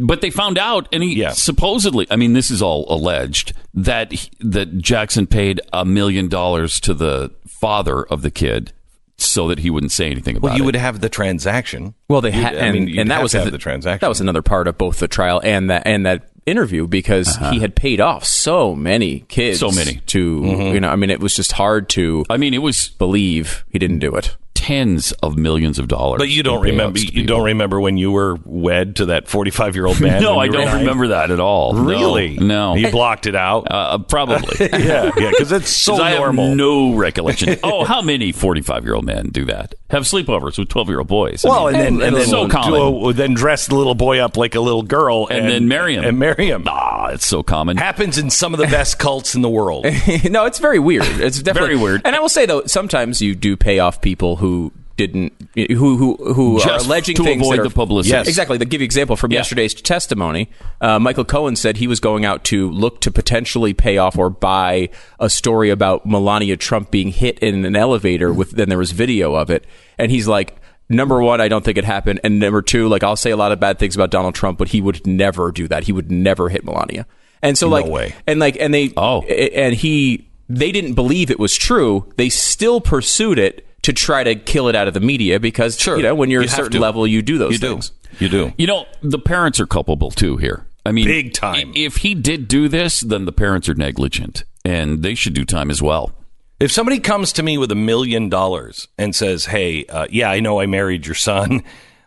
[SPEAKER 6] But they found out, and he
[SPEAKER 1] Yeah.
[SPEAKER 6] supposedly, I mean, this is all alleged, that he- that Jackson paid a million dollars to the father of the kid so that he wouldn't say anything about it.
[SPEAKER 1] Well, you
[SPEAKER 6] it.
[SPEAKER 1] would have the transaction.
[SPEAKER 2] Well, they
[SPEAKER 1] You'd-
[SPEAKER 2] had,
[SPEAKER 1] I
[SPEAKER 2] and,
[SPEAKER 1] mean,
[SPEAKER 2] and that was
[SPEAKER 1] have
[SPEAKER 2] the,
[SPEAKER 1] the transaction.
[SPEAKER 2] That was another part of both the trial and that and that interview because uh-huh. he had paid off so many kids,
[SPEAKER 6] So many.
[SPEAKER 2] to mm-hmm. you know. I mean, it was just hard to
[SPEAKER 6] I mean, it was
[SPEAKER 2] believe he didn't do it.
[SPEAKER 6] Tens of millions of dollars.
[SPEAKER 1] But you don't remember. You don't remember when you were wed to that forty-five-year-old man.
[SPEAKER 6] No, I don't
[SPEAKER 1] nine?
[SPEAKER 6] remember that at all.
[SPEAKER 1] Really?
[SPEAKER 6] No.
[SPEAKER 1] You blocked it out.
[SPEAKER 6] Uh, probably.
[SPEAKER 1] yeah, yeah, because it's so
[SPEAKER 6] 'Cause I
[SPEAKER 1] normal.
[SPEAKER 6] have no recollection. oh, how many 45 year old men do that? Have sleepovers with 12 year old boys. I
[SPEAKER 1] well,
[SPEAKER 6] mean,
[SPEAKER 1] and then and then
[SPEAKER 6] so common.
[SPEAKER 1] a- then dress the little boy up like a little girl,
[SPEAKER 6] And then marry him.
[SPEAKER 1] and marry him.
[SPEAKER 6] ah, it's so common.
[SPEAKER 1] Happens in some of the best cults in the world.
[SPEAKER 2] no, it's very weird. It's definitely
[SPEAKER 6] Very weird.
[SPEAKER 2] And I will say though, sometimes you do pay off people who didn't who who who are
[SPEAKER 6] Just
[SPEAKER 2] alleging
[SPEAKER 6] to
[SPEAKER 2] things
[SPEAKER 6] avoid
[SPEAKER 2] are,
[SPEAKER 6] the publicity.
[SPEAKER 1] Yes.
[SPEAKER 2] Exactly. To give you an example from
[SPEAKER 6] Yeah.
[SPEAKER 2] yesterday's testimony, uh, Michael Cohen said he was going out to look to potentially pay off or buy a story about Melania Trump being hit in an elevator with. Then there was video of it, and he's like. Number one, I don't think it happened, and number two, like I'll say a lot of bad things about Donald Trump, but he would never do that. He would never hit Melania, and so like,
[SPEAKER 1] way.
[SPEAKER 2] and like, and they,
[SPEAKER 6] Oh.
[SPEAKER 2] and he, they didn't believe it was true. They still pursued it to try to kill it out of the media because
[SPEAKER 1] Sure.
[SPEAKER 2] you know when you're
[SPEAKER 1] You
[SPEAKER 2] a certain
[SPEAKER 1] to.
[SPEAKER 2] level, you do those
[SPEAKER 1] You do.
[SPEAKER 2] things.
[SPEAKER 1] You do.
[SPEAKER 6] You know, the parents are culpable too here. I mean,
[SPEAKER 1] Big time.
[SPEAKER 6] If he did do this, then the parents are negligent, and they should do time as well.
[SPEAKER 1] If somebody comes to me with a million dollars and says, "Hey, uh, yeah, I know I married your son.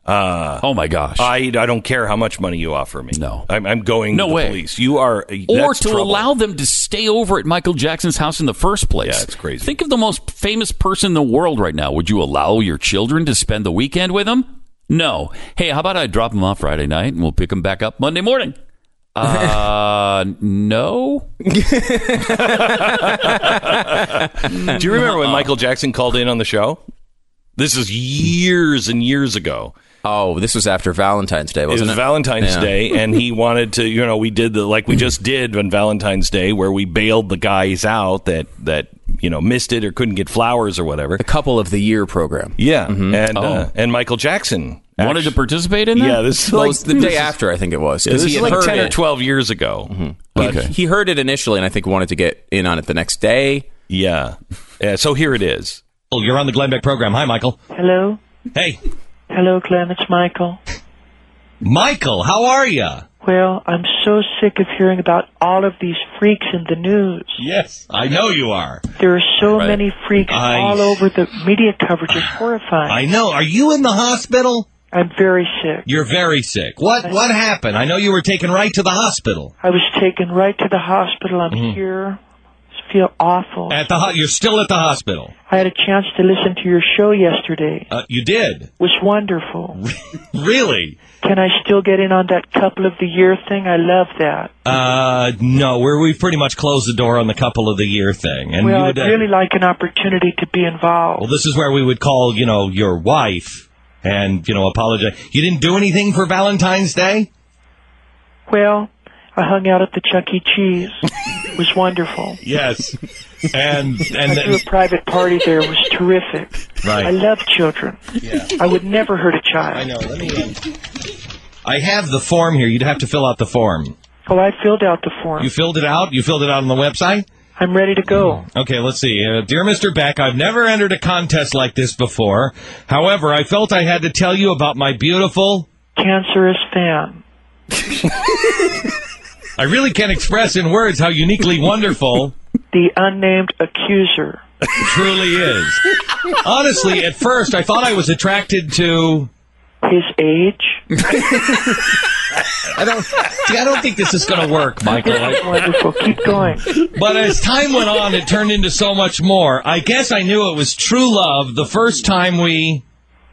[SPEAKER 1] Uh,
[SPEAKER 6] Oh my gosh!
[SPEAKER 1] I I don't care how much money you offer me.
[SPEAKER 6] No.
[SPEAKER 1] I'm, I'm going
[SPEAKER 6] No
[SPEAKER 1] to the
[SPEAKER 6] way.
[SPEAKER 1] police. You are
[SPEAKER 6] or to
[SPEAKER 1] trouble.
[SPEAKER 6] allow them to stay over at Michael Jackson's house in the first place.
[SPEAKER 1] Yeah, it's crazy.
[SPEAKER 6] Think of the most famous person in the world right now. Would you allow your children to spend the weekend with him? No. Hey, how about I drop them off Friday night and we'll pick them back up Monday morning? Uh, no.
[SPEAKER 1] Do you remember when Michael Jackson called in on the show? This is years and years ago.
[SPEAKER 2] Oh, this was after Valentine's Day,
[SPEAKER 1] It
[SPEAKER 2] wasn't
[SPEAKER 1] was
[SPEAKER 2] it?
[SPEAKER 1] Was Valentine's
[SPEAKER 2] Yeah.
[SPEAKER 1] Day, and he wanted to, you know, we did the like we just did on Valentine's Day, where we bailed the guys out that that you know missed it or couldn't get flowers or whatever.
[SPEAKER 2] The couple of the year program.
[SPEAKER 1] Yeah, and uh,
[SPEAKER 6] Oh.
[SPEAKER 1] and Michael Jackson
[SPEAKER 6] Wanted to participate in that?
[SPEAKER 1] Yeah, this is
[SPEAKER 2] Well,
[SPEAKER 1] like
[SPEAKER 2] was the day after, I think it was.
[SPEAKER 1] This
[SPEAKER 2] Because
[SPEAKER 1] is
[SPEAKER 2] he had
[SPEAKER 1] like
[SPEAKER 2] heard
[SPEAKER 1] ten or twelve years ago. But
[SPEAKER 6] Okay.
[SPEAKER 2] He heard it initially, and I think wanted to get in on it the next day.
[SPEAKER 1] yeah, yeah. So here it is.
[SPEAKER 5] Oh, you're on the Glenn Beck program. Hi, Michael.
[SPEAKER 10] Hello?
[SPEAKER 5] Hey,
[SPEAKER 10] Hello, Glenn. It's Michael.
[SPEAKER 5] Michael, how are you?
[SPEAKER 10] Well, I'm so sick of hearing about all of these freaks in the news.
[SPEAKER 5] Yes, I know you are.
[SPEAKER 10] There are so
[SPEAKER 6] Right.
[SPEAKER 10] many freaks
[SPEAKER 5] I-
[SPEAKER 10] all over the media coverage is horrifying.
[SPEAKER 5] I know. Are you in the hospital?
[SPEAKER 10] I'm very sick.
[SPEAKER 5] You're very sick. What what happened? I know you were taken right to the hospital.
[SPEAKER 10] I was taken right to the hospital. I'm
[SPEAKER 5] Mm-hmm.
[SPEAKER 10] here. Feel awful.
[SPEAKER 5] At the ho- you're still at the hospital.
[SPEAKER 10] I had a chance to listen to your show yesterday.
[SPEAKER 5] Uh, you did.
[SPEAKER 10] It was wonderful.
[SPEAKER 5] Really?
[SPEAKER 10] Can I still get in on that couple of the year thing? I love that.
[SPEAKER 5] Uh, no. We're we've pretty much closed the door on the couple of the year thing. And
[SPEAKER 10] well,
[SPEAKER 5] you
[SPEAKER 10] I'd
[SPEAKER 5] would, uh,
[SPEAKER 10] really like an opportunity to be involved.
[SPEAKER 5] well, this is where we would call you know your wife and you know apologize. You didn't do anything for Valentine's Day.
[SPEAKER 10] Well, I hung out at the Chuck E. Cheese. It was wonderful.
[SPEAKER 5] Yes. And and
[SPEAKER 10] I threw a private party there. It was terrific.
[SPEAKER 5] Right.
[SPEAKER 10] I love children.
[SPEAKER 5] Yeah.
[SPEAKER 10] I would never hurt a child.
[SPEAKER 5] I know. Let me. Um, I have the form here. You'd have to fill out the form.
[SPEAKER 10] Oh, I filled out the form.
[SPEAKER 5] You filled it out. You filled it out on the website.
[SPEAKER 10] I'm ready to go.
[SPEAKER 5] Okay, let's see. Uh, Dear Mr. Beck, I've never entered a contest like this before. However, I felt I had to tell you about my beautiful.
[SPEAKER 10] Cancerous fan.
[SPEAKER 5] I really can't express in words how uniquely wonderful.
[SPEAKER 10] the unnamed accuser.
[SPEAKER 5] truly is. Honestly, at first I thought I was attracted to
[SPEAKER 10] his age.
[SPEAKER 5] I don't. See, I don't think this is going to work, Michael.
[SPEAKER 10] Wonderful. Keep going.
[SPEAKER 5] But as time went on, it turned into so much more. I guess I knew it was true love the first time we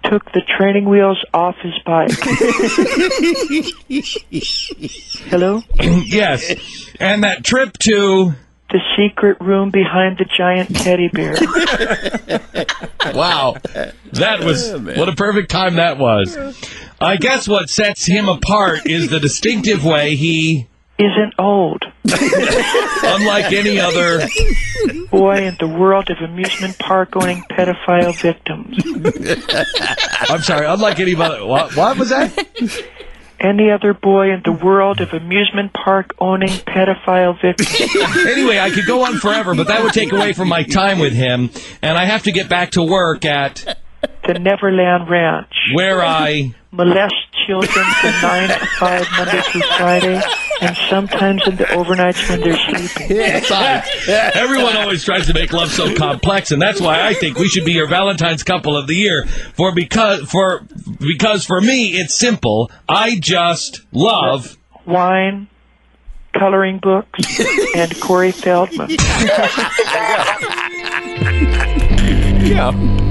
[SPEAKER 10] took the training wheels off his bike. Hello?
[SPEAKER 5] yes. And that trip to
[SPEAKER 10] the secret room behind the giant teddy bear.
[SPEAKER 5] wow. That was oh, what a perfect time that was. I guess what sets him apart is the distinctive way he
[SPEAKER 10] isn't old.
[SPEAKER 5] Unlike any other
[SPEAKER 10] boy in the world of amusement park owning pedophile victims.
[SPEAKER 5] I'm sorry, unlike any other. What, what was that?
[SPEAKER 10] any other boy in the world of amusement park owning pedophile victims.
[SPEAKER 5] anyway, I could go on forever, but that would take away from my time with him, and I have to get back to work at
[SPEAKER 10] the Neverland Ranch,
[SPEAKER 5] where I
[SPEAKER 10] molest children from 9 to 5 Monday through Friday, and sometimes in the overnights when they're sleeping.
[SPEAKER 5] Everyone always tries to make love so complex, and that's why I think we should be your Valentine's couple of the year. For because for because for me it's simple. I just love
[SPEAKER 10] wine, coloring books, and Corey Feldman.
[SPEAKER 1] yeah.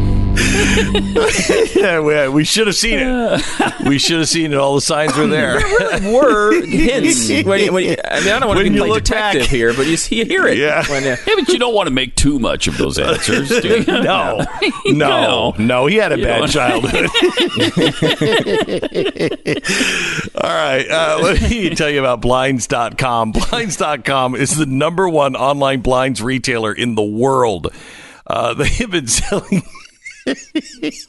[SPEAKER 1] yeah, we, we, should have seen it. We should have seen it. All the signs were there.
[SPEAKER 2] there were hints. When, when, I mean, I don't want to be like detective back. here, but you, see, you hear it.
[SPEAKER 6] Yeah. When, uh, yeah, but you don't want to make too much of those answers.
[SPEAKER 1] no, no, no. He had a you bad childhood. All right. Uh, let me tell you about Blinds.com. Blinds.com is the number one online blinds retailer in the world. Uh, they have been selling it's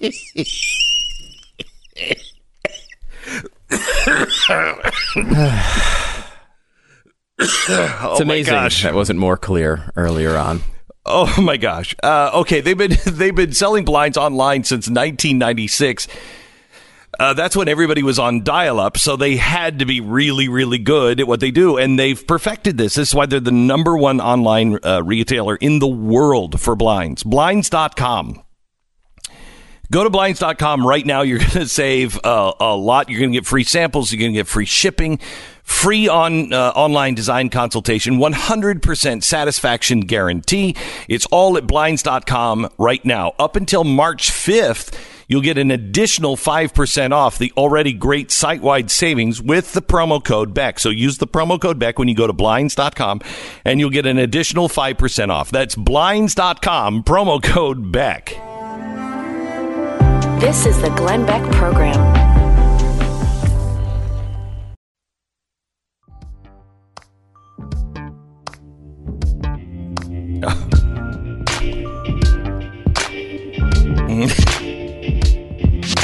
[SPEAKER 2] oh amazing. That wasn't more clear earlier on.
[SPEAKER 1] Oh my gosh. Uh, okay, they've been they've been selling blinds online since 1996. Uh, that's when everybody was on dial up, so they had to be really, really good at what they do, and they've perfected this. This is why they're the number one online uh, retailer in the world for blinds. Blinds.com. Go to blinds.com right now. You're going to save uh, a lot. You're going to get free samples. You're going to get free shipping, free on uh, online design consultation, 100% satisfaction guarantee. It's all at blinds.com right now. Up until March 5th, you'll get an additional 5% off the already great site wide savings with the promo code BECK. So use the promo code BECK when you go to blinds.com and you'll get an additional 5% off. That's blinds.com, promo code BECK.
[SPEAKER 3] This is the Glenn Beck Program.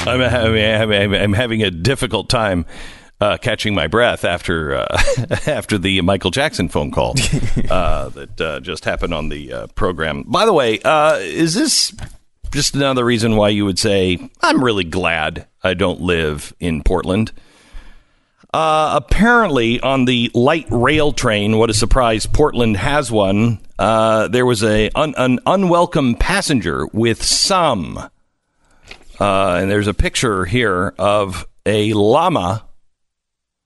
[SPEAKER 1] I'm, having, I'm having a difficult time uh, catching my breath after uh, after the Michael Jackson phone call uh, that uh, just happened on the uh, program. By the way, uh, is this just another reason why you would say, I'm really glad I don't live in Portland. Uh, apparently, on the light rail train, what a surprise, Portland has one. Uh, there was a un- an unwelcome passenger with some, uh, and there's a picture here of a llama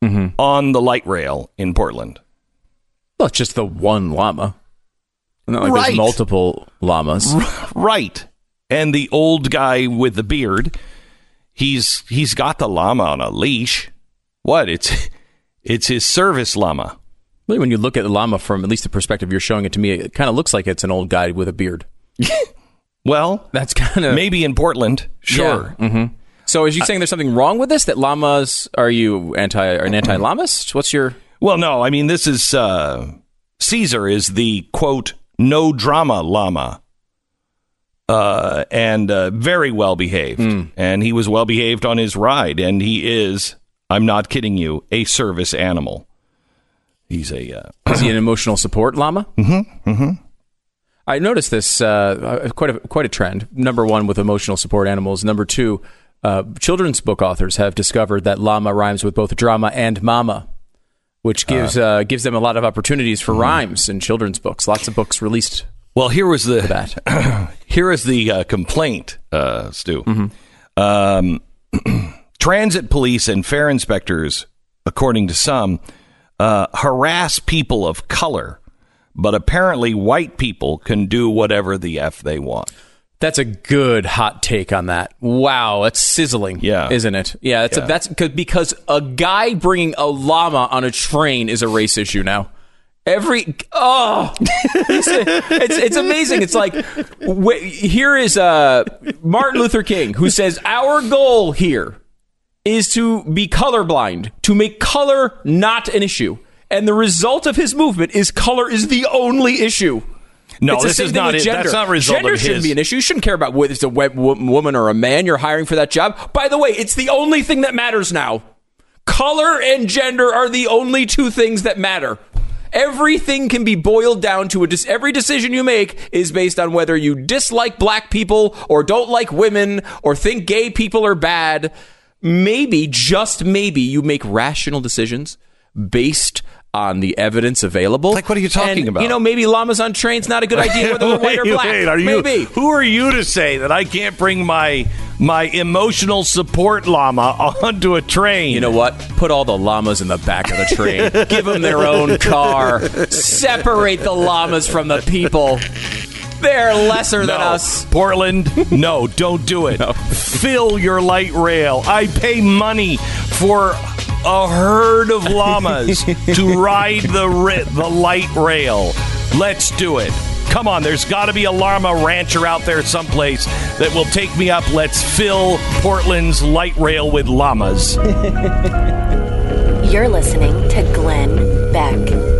[SPEAKER 1] mm-hmm. on the light rail in Portland.
[SPEAKER 2] Well, it's just the one llama. Not like right. there's multiple llamas.
[SPEAKER 1] Right and the old guy with the beard. He's he's got the llama on a leash. What? It's it's his service llama.
[SPEAKER 2] Really, when you look at the llama from at least the perspective you're showing it to me, it kind of looks like it's an old guy with a beard.
[SPEAKER 1] well,
[SPEAKER 2] that's kind of
[SPEAKER 1] maybe in Portland. Sure.
[SPEAKER 2] Yeah. Mm-hmm. So, is you saying there's something wrong with this? That llamas are you anti an anti lamist? What's your?
[SPEAKER 1] Well, no. I mean, this is uh, Caesar is the quote no drama llama uh, and uh, very well behaved. Mm. And he was well behaved on his ride. And he is, I'm not kidding you, a service animal. He's a. Uh,
[SPEAKER 2] is he an emotional support llama?
[SPEAKER 1] Mm-hmm. Mm-hmm.
[SPEAKER 2] I noticed this uh, quite a quite a trend. Number one with emotional support animals. Number two, uh, children's book authors have discovered that llama rhymes with both drama and mama. which gives uh, gives them a lot of opportunities for rhymes in children's books. Lots of books released.
[SPEAKER 1] Well, here was the
[SPEAKER 2] that.
[SPEAKER 1] here is the uh, complaint, uh, Stu. Um, transit police and fare inspectors, according to some, uh, harass people of color, but apparently white people can do whatever the f they want.
[SPEAKER 2] That's a good hot take on that. Wow, that's sizzling.
[SPEAKER 1] Yeah.
[SPEAKER 2] isn't it? Yeah, it's
[SPEAKER 1] Yeah.
[SPEAKER 2] A, that's because a guy bringing a llama on a train is a race issue now. Every oh, it's, it's it's amazing. It's like wh- here is uh, Martin Luther King who says our goal here is to be colorblind, to make color not an issue, and the result of his movement is color is the only issue.
[SPEAKER 1] No,
[SPEAKER 2] It's
[SPEAKER 1] this is not it.
[SPEAKER 2] Gender.
[SPEAKER 1] That's not a result
[SPEAKER 2] Gender
[SPEAKER 1] of
[SPEAKER 2] shouldn't be an issue. You shouldn't care about whether it's a web- wo- woman or a man you're hiring for that job. By the way, it's the only thing that matters now. Color and gender are the only two things that matter. Everything can be boiled down to a dis- every decision you make is based on whether you dislike black people or don't like women or think gay people are bad. Maybe, just maybe, you make rational decisions based on the evidence available.
[SPEAKER 1] Like, what are you talking
[SPEAKER 2] And,
[SPEAKER 1] about?
[SPEAKER 2] You know, maybe llamas on trains not a good idea whether they're white or black.
[SPEAKER 1] wait, are you,
[SPEAKER 2] maybe.
[SPEAKER 1] Who are you to say that I can't bring my my emotional support llama onto a train?
[SPEAKER 2] You know what? Put all the llamas in the back of the train. Give them their own car. Separate the llamas from the people. They're lesser than us.
[SPEAKER 1] Portland, no, don't do it. Fill your light rail. I pay money for a herd of llamas to ride the ri- the light rail. Let's do it. Come on, there's got to be a llama rancher out there someplace that will take me up. Let's fill Portland's light rail with llamas.
[SPEAKER 3] You're listening to Glenn Beck.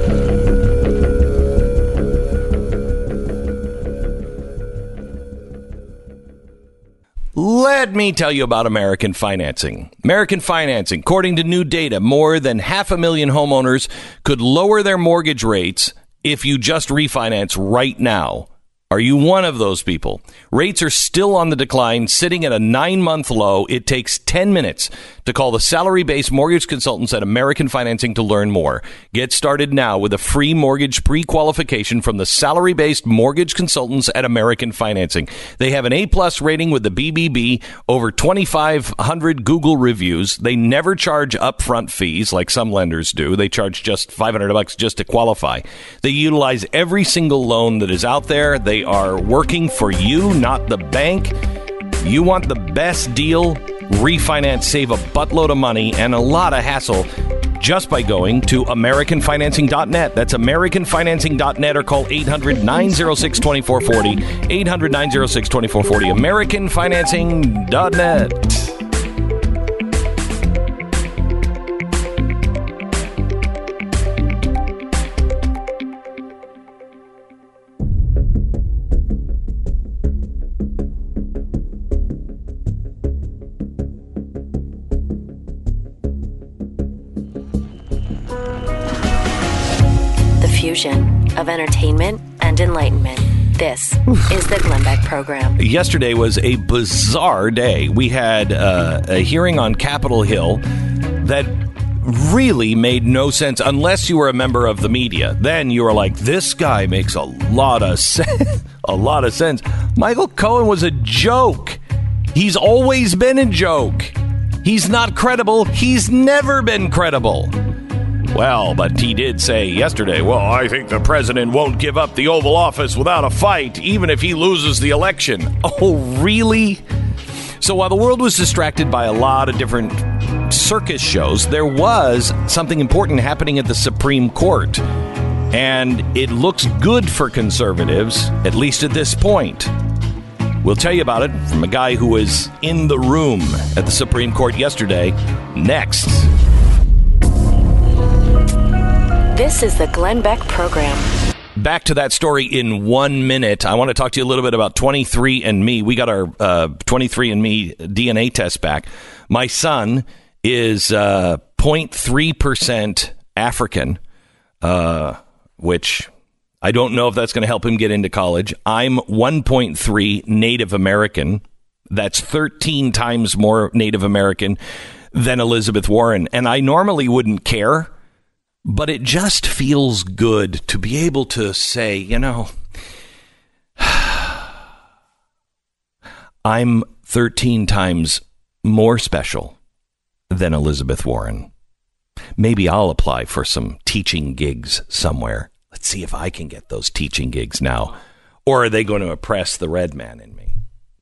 [SPEAKER 1] Let me tell you about American Financing. American Financing, according to new data, more than half a million homeowners could lower their mortgage rates if you just refinance right now. Are you one of those people? Rates are still on the decline, sitting at a nine month low. It takes 10 minutes to call the salary based mortgage consultants at American Financing to learn more. Get started now with a free mortgage pre qualification from the salary based mortgage consultants at American Financing. They have an A plus rating with the BBB, over 2,500 Google reviews. They never charge upfront fees like some lenders do. They charge just 500 bucks just to qualify. They utilize every single loan that is out there. They are working for you, not the bank. You want the best deal? Refinance, save a buttload of money and a lot of hassle just by going to AmericanFinancing.net. That's AmericanFinancing.net or call 800 906 2440. 800 906 2440. AmericanFinancing.net.
[SPEAKER 3] of entertainment and enlightenment. This is the Glenn Beck Program.
[SPEAKER 1] Yesterday was a bizarre day. We had uh, a hearing on Capitol Hill that really made no sense unless you were a member of the media. Then you were like, this guy makes a lot of sense. a lot of sense. Michael Cohen was a joke. He's always been a joke. He's not credible. He's never been credible. Well, but he did say yesterday, well, I think the president won't give up the Oval Office without a fight, even if he loses the election. Oh, really? So while the world was distracted by a lot of different circus shows, there was something important happening at the Supreme Court. And it looks good for conservatives, at least at this point. We'll tell you about it from a guy who was in the room at the Supreme Court yesterday. Next.
[SPEAKER 3] This is the Glenn Beck Program.
[SPEAKER 1] Back to that story in one minute. I want to talk to you a little bit about 23andMe. We got our uh, 23andMe DNA test back. My son is uh, 0.3% African, uh, which I don't know if that's going to help him get into college. I'm 1.3 Native American. That's 13 times more Native American than Elizabeth Warren. And I normally wouldn't care but it just feels good to be able to say, you know, I'm 13 times more special than Elizabeth Warren. Maybe I'll apply for some teaching gigs somewhere. Let's see if I can get those teaching gigs now. Or are they going to oppress the red man in me?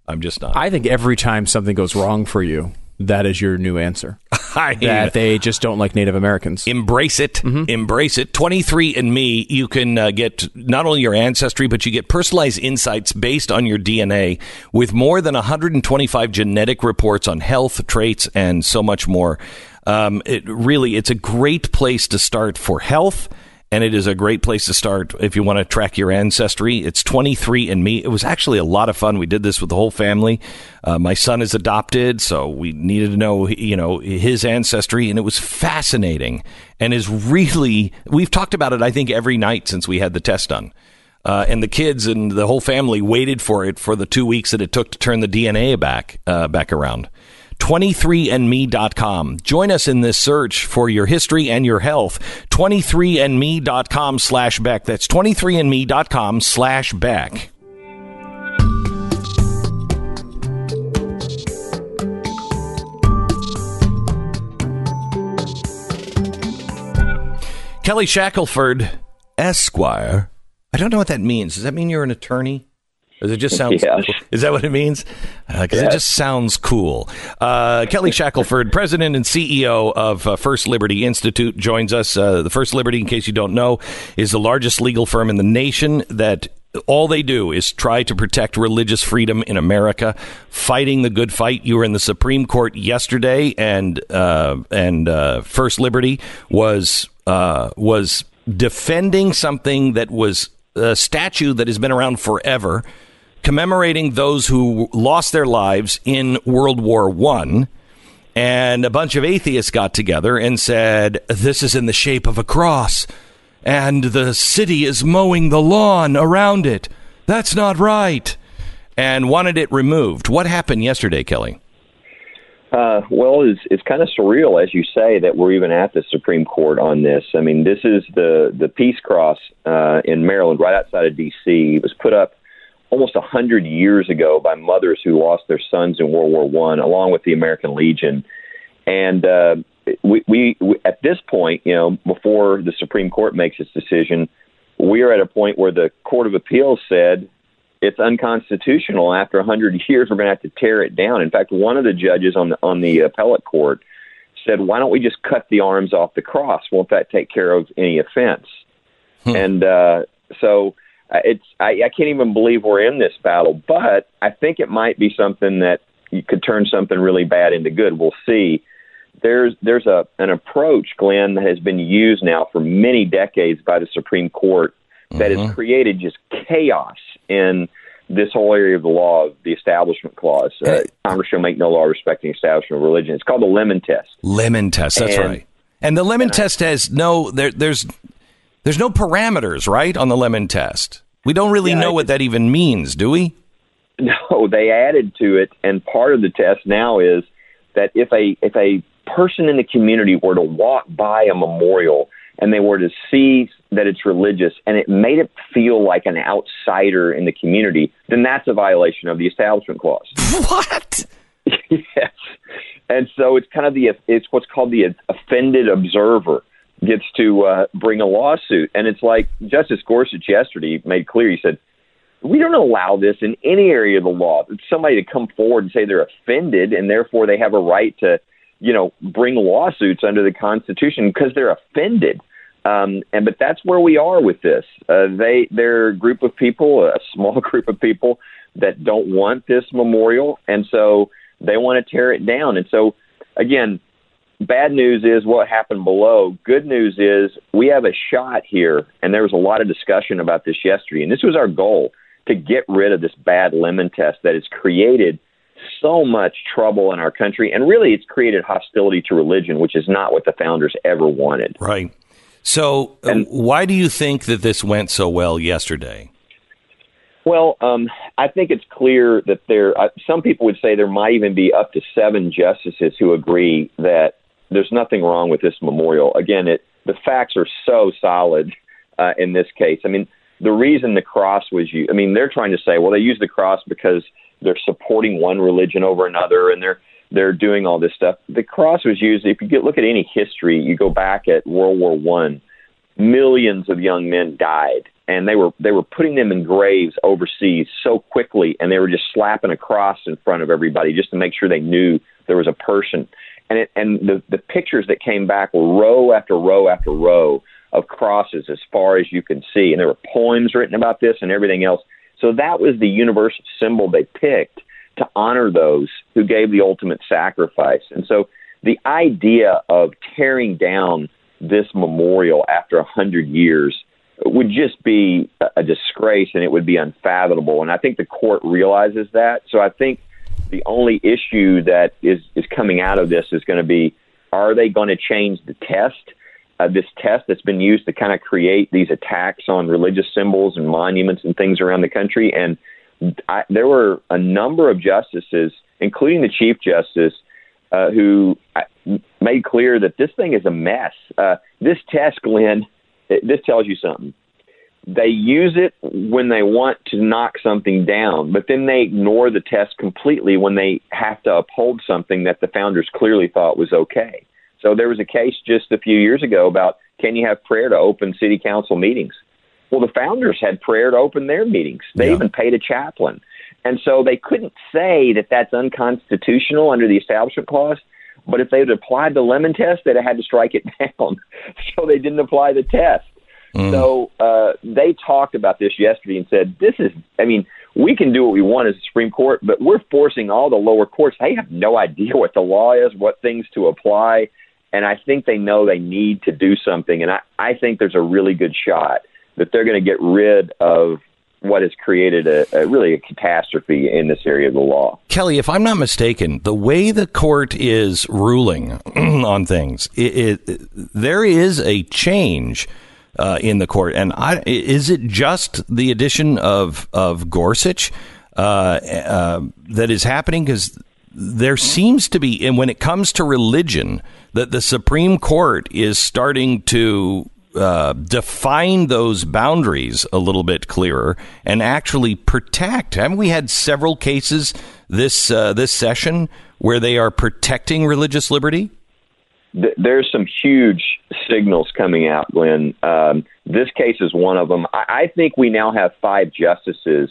[SPEAKER 1] I'm just not.
[SPEAKER 2] I think every time something goes wrong for you, that is your new answer.
[SPEAKER 1] I
[SPEAKER 2] that they just don't like Native Americans.
[SPEAKER 1] Embrace it. Embrace it. 23 and Me, you can uh, get not only your ancestry, but you get personalized insights based on your DNA with more than 125 genetic reports on health, traits, and so much more. Um, it really, it's a great place to start for health. And it is a great place to start if you want to track your ancestry. It's 23 and Me. It was actually a lot of fun. We did this with the whole family. Uh, my son is adopted, so we needed to know, you know, his ancestry, and it was fascinating. And is really, we've talked about it, I think, every night since we had the test done. Uh, and the kids and the whole family waited for it for the two weeks that it took to turn the DNA back uh, back around. 23andme.com. Join us in this search for your history and your health. 23andme.com slash Beck. That's 23andme.com slash Beck. Kelly Shackelford, Esquire. I don't know what that means. Does that mean you're an attorney? Does it just sounds?
[SPEAKER 11] Yes.
[SPEAKER 1] Is that what it means? Because it
[SPEAKER 11] Yes.
[SPEAKER 1] just sounds cool. Uh, Kelly Shackelford, president and CEO of uh, First Liberty Institute, joins us. Uh, the First Liberty, in case you don't know, is the largest legal firm in the nation that all they do is try to protect religious freedom in America, fighting the good fight. You were in the Supreme Court yesterday, and uh, and uh, First Liberty was uh, was defending something that was a statue that has been around forever, commemorating those who lost their lives in World War One. And a bunch of atheists got together and said, "This is in the shape of a cross." and the city is mowing the lawn around it. That's not right. And wanted it removed. What happened yesterday, Kelly?
[SPEAKER 11] Uh, well, it's, it's kind of surreal, as you say, that we're even at the Supreme Court on this. I mean, this is the the Peace Cross uh, in Maryland, right outside of D.C. It was put up almost a hundred years ago by mothers who lost their sons in World War One, along with the American Legion. And uh, we, we, we, at this point, you know, before the Supreme Court makes its decision, we are at a point where the Court of Appeals said it's unconstitutional. After a hundred years, we're going to have to tear it down. In fact, one of the judges on the on the appellate court said, "Why don't we just cut the arms off the cross? Won't that take care of any offense?" And uh, so it's I, I can't even believe we're in this battle, but I think it might be something that you could turn something really bad into good. We'll see. There's there's a an approach, Glenn, that has been used now for many decades by the Supreme Court that has created just chaos in this whole area of the law, of the Establishment Clause. Uh, Congress shall make no law respecting establishment of religion. It's called the Lemon Test.
[SPEAKER 1] Lemon test. That's
[SPEAKER 11] And-
[SPEAKER 1] right. And the lemon test has no there, there's there's no parameters, right, on the lemon test. We don't really know what that even means, do we?
[SPEAKER 11] No, they added to it, and part of the test now is that if a if a person in the community were to walk by a memorial and they were to see that it's religious and it made it feel like an outsider in the community, then that's a violation of the Establishment Clause.
[SPEAKER 1] What?
[SPEAKER 11] yes, and so it's kind of the it's what's called the offended observer gets to uh, bring a lawsuit, and it's like Justice Gorsuch yesterday made clear. He said we don't allow this in any area of the law. It's somebody to come forward and say they're offended and therefore they have a right to, you know, bring lawsuits under the Constitution because they're offended. Um, and but that's where we are with this. Uh, they they're a group of people, a small group of people that don't want this memorial, and so they want to tear it down. And so again, bad news is what happened below. Good news is we have a shot here, and there was a lot of discussion about this yesterday. And this was our goal to get rid of this bad lemon test that has created so much trouble in our country, and really it's created hostility to religion, which is not what the founders ever wanted.
[SPEAKER 1] Right. So, uh, why do you think that this went so well yesterday?
[SPEAKER 11] Well, um, I think it's clear that there. Uh, some people would say there might even be up to seven justices who agree that there's nothing wrong with this memorial. Again, it the facts are so solid uh, in this case. I mean, the reason the cross was used, I mean, they're trying to say, well, they use the cross because they're supporting one religion over another and they're they're doing all this stuff. The cross was used. If you get, look at any history, you go back at World War One, millions of young men died, and they were they were putting them in graves overseas so quickly, and they were just slapping a cross in front of everybody just to make sure they knew there was a person. And it, and the the pictures that came back were row after row after row of crosses as far as you can see, and there were poems written about this and everything else. So that was the universal symbol they picked to honor those who gave the ultimate sacrifice. And so the idea of tearing down this memorial after a hundred years would just be a disgrace and it would be unfathomable. And I think the court realizes that. So I think the only issue that is, is coming out of this is going to be are they going to change the test? Uh, this test that's been used to kind of create these attacks on religious symbols and monuments and things around the country. And I, there were a number of justices, including the Chief Justice, uh, who uh, made clear that this thing is a mess. Uh, this test, Glenn, this tells you something. They use it when they want to knock something down, but then they ignore the test completely when they have to uphold something that the founders clearly thought was okay. So there was a case just a few years ago about can you have prayer to open city council meetings? Well, the founders had prayer to open their meetings. They yeah. even paid a chaplain. And so they couldn't say that that's unconstitutional under the Establishment Clause. But if they had applied the lemon test, they'd have had to strike it down. so they didn't apply the test. Mm. So uh, they talked about this yesterday and said, this is, I mean, we can do what we want as a Supreme Court, but we're forcing all the lower courts. They have no idea what the law is, what things to apply. And I think they know they need to do something. And I, I think there's a really good shot that they're going to get rid of what has created a, a, really a catastrophe in this area of the law.
[SPEAKER 1] Kelly, if I'm not mistaken, the way the court is ruling on things, it, it, there is a change uh, in the court, and I, is it just the addition of of Gorsuch uh, uh, that is happening? Because there seems to be, and when it comes to religion, that the Supreme Court is starting to uh, define those boundaries a little bit clearer and actually protect. Haven't we had several cases this uh, this session where they are protecting religious liberty?
[SPEAKER 11] There's some huge signals coming out, Glenn. Um, this case is one of them. I, I think we now have five justices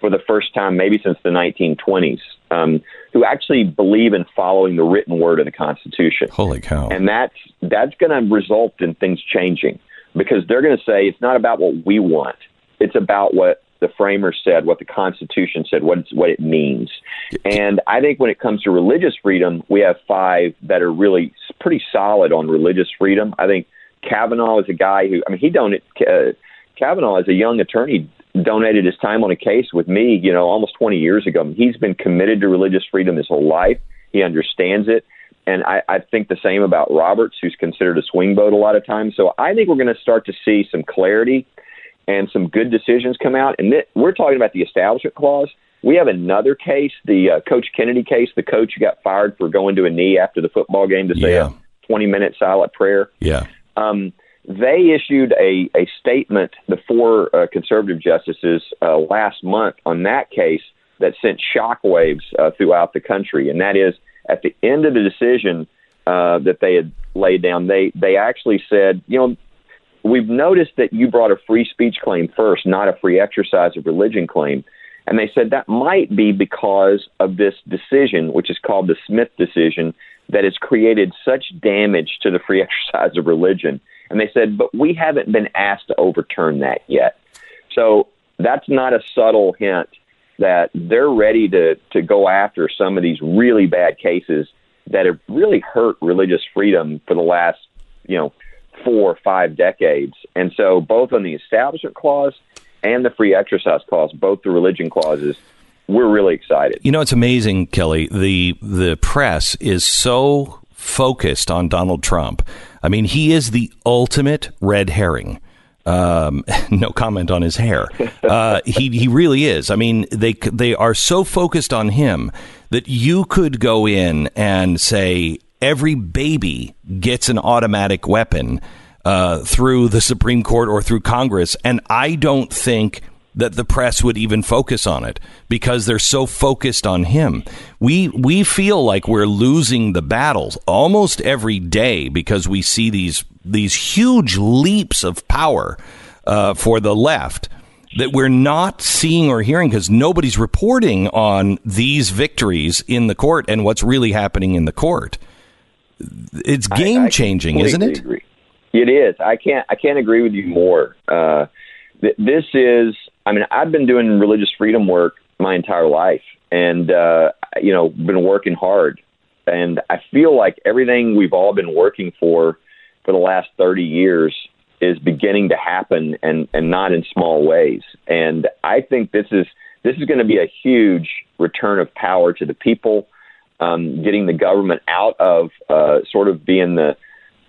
[SPEAKER 11] for the first time, maybe since the 1920s, um, who actually believe in following the written word of the Constitution.
[SPEAKER 1] Holy cow!
[SPEAKER 11] And that's that's going to result in things changing because they're going to say it's not about what we want; it's about what the framers said, what the Constitution said, what what it means. And I think when it comes to religious freedom, we have five that are really pretty solid on religious freedom. I think Kavanaugh is a guy who, I mean, he don't. Uh, Kavanaugh, as a young attorney, donated his time on a case with me, you know, almost 20 years ago. He's been committed to religious freedom his whole life. He understands it. And I, I think the same about Roberts, who's considered a swing vote a lot of times. So I think we're going to start to see some clarity and some good decisions come out. And th- we're talking about the Establishment Clause. We have another case, the uh, Coach Kennedy case, the coach who got fired for going to a knee after the football game to say yeah. a 20 minute silent prayer.
[SPEAKER 1] Yeah.
[SPEAKER 11] Um, they issued a, a statement, the four uh, conservative justices, uh, last month on that case that sent shockwaves uh, throughout the country. And that is, at the end of the decision uh, that they had laid down, they, they actually said, you know, we've noticed that you brought a free speech claim first, not a free exercise of religion claim. And they said that might be because of this decision, which is called the Smith decision, that has created such damage to the free exercise of religion and they said, but we haven't been asked to overturn that yet. So that's not a subtle hint that they're ready to, to go after some of these really bad cases that have really hurt religious freedom for the last, you know, four or five decades. And so both on the Establishment Clause and the Free Exercise Clause, both the religion clauses, we're really excited.
[SPEAKER 1] You know, it's amazing, Kelly. The the press is so focused on Donald Trump. I mean, he is the ultimate red herring. Um, no comment on his hair. Uh, he he really is. I mean, they they are so focused on him that you could go in and say every baby gets an automatic weapon. uh, through the Supreme Court or through Congress. And I don't think that the press would even focus on it because they're so focused on him. We we feel like we're losing the battles almost every day because we see these these huge leaps of power uh, for the left that we're not seeing or hearing because nobody's reporting on these victories in the court and what's really happening in the court. It's game changing, isn't it?
[SPEAKER 11] Agree. It is. I can't. I can't agree with you more. Uh, th- this is. I mean, I've been doing religious freedom work my entire life, and uh, you know, been working hard. And I feel like everything we've all been working for for the last thirty years is beginning to happen, and and not in small ways. And I think this is this is going to be a huge return of power to the people, um, getting the government out of uh, sort of being the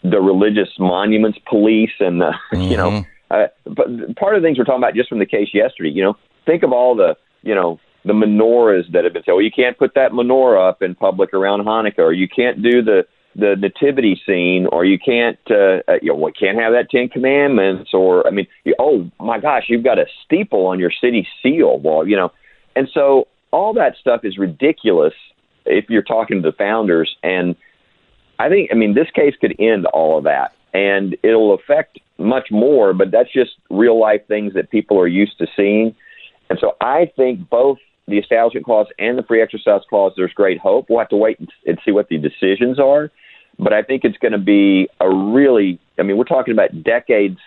[SPEAKER 11] the religious monuments police and the mm-hmm. you know. Uh, but part of the things we're talking about just from the case yesterday, you know, think of all the you know the menorahs that have been said. Well, you can't put that menorah up in public around Hanukkah, or you can't do the the nativity scene, or you can't, uh, uh, you know, we can't have that Ten Commandments, or I mean, you, oh my gosh, you've got a steeple on your city seal. Well, you know, and so all that stuff is ridiculous if you're talking to the founders. And I think, I mean, this case could end all of that, and it'll affect much more. But that's just real life things that people are used to seeing. And so I think both the Establishment Clause and the Free Exercise Clause, there's great hope. We'll have to wait and see what the decisions are. But I think it's going to be a really, I mean, we're talking about decades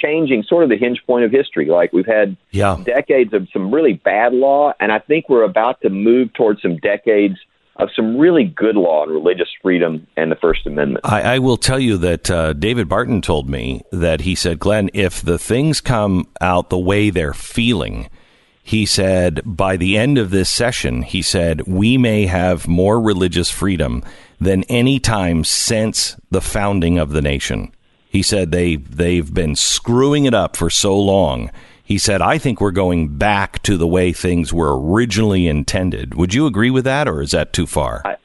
[SPEAKER 11] changing sort of the hinge point of history. Like we've had
[SPEAKER 1] yeah.
[SPEAKER 11] decades of some really bad law, and I think we're about to move towards some decades of some really good law on religious freedom and the First Amendment.
[SPEAKER 1] I, I will tell you that uh, David Barton told me that he said, Glenn, if the things come out the way they're feeling, he said, by the end of this session, he said, we may have more religious freedom than any time since the founding of the nation. He said they they've been screwing it up for so long. He said, I think we're going back to the way things were originally intended. Would you agree with that, or is that too far?
[SPEAKER 11] I,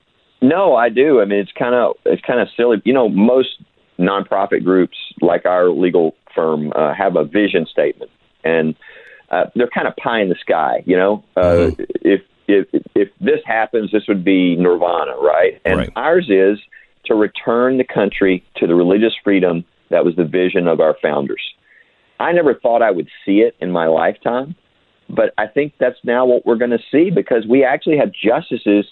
[SPEAKER 11] no, I do. I mean, it's kind of it's kind of silly. You know, most nonprofit groups like our legal firm uh, have a vision statement, and uh, they're kind of pie in the sky. You know, uh, mm-hmm. if if if this happens, this would be nirvana, right? And
[SPEAKER 1] right.
[SPEAKER 11] ours is to return the country to the religious freedom that was the vision of our founders. I never thought I would see it in my lifetime, but I think that's now what we're going to see because we actually have justices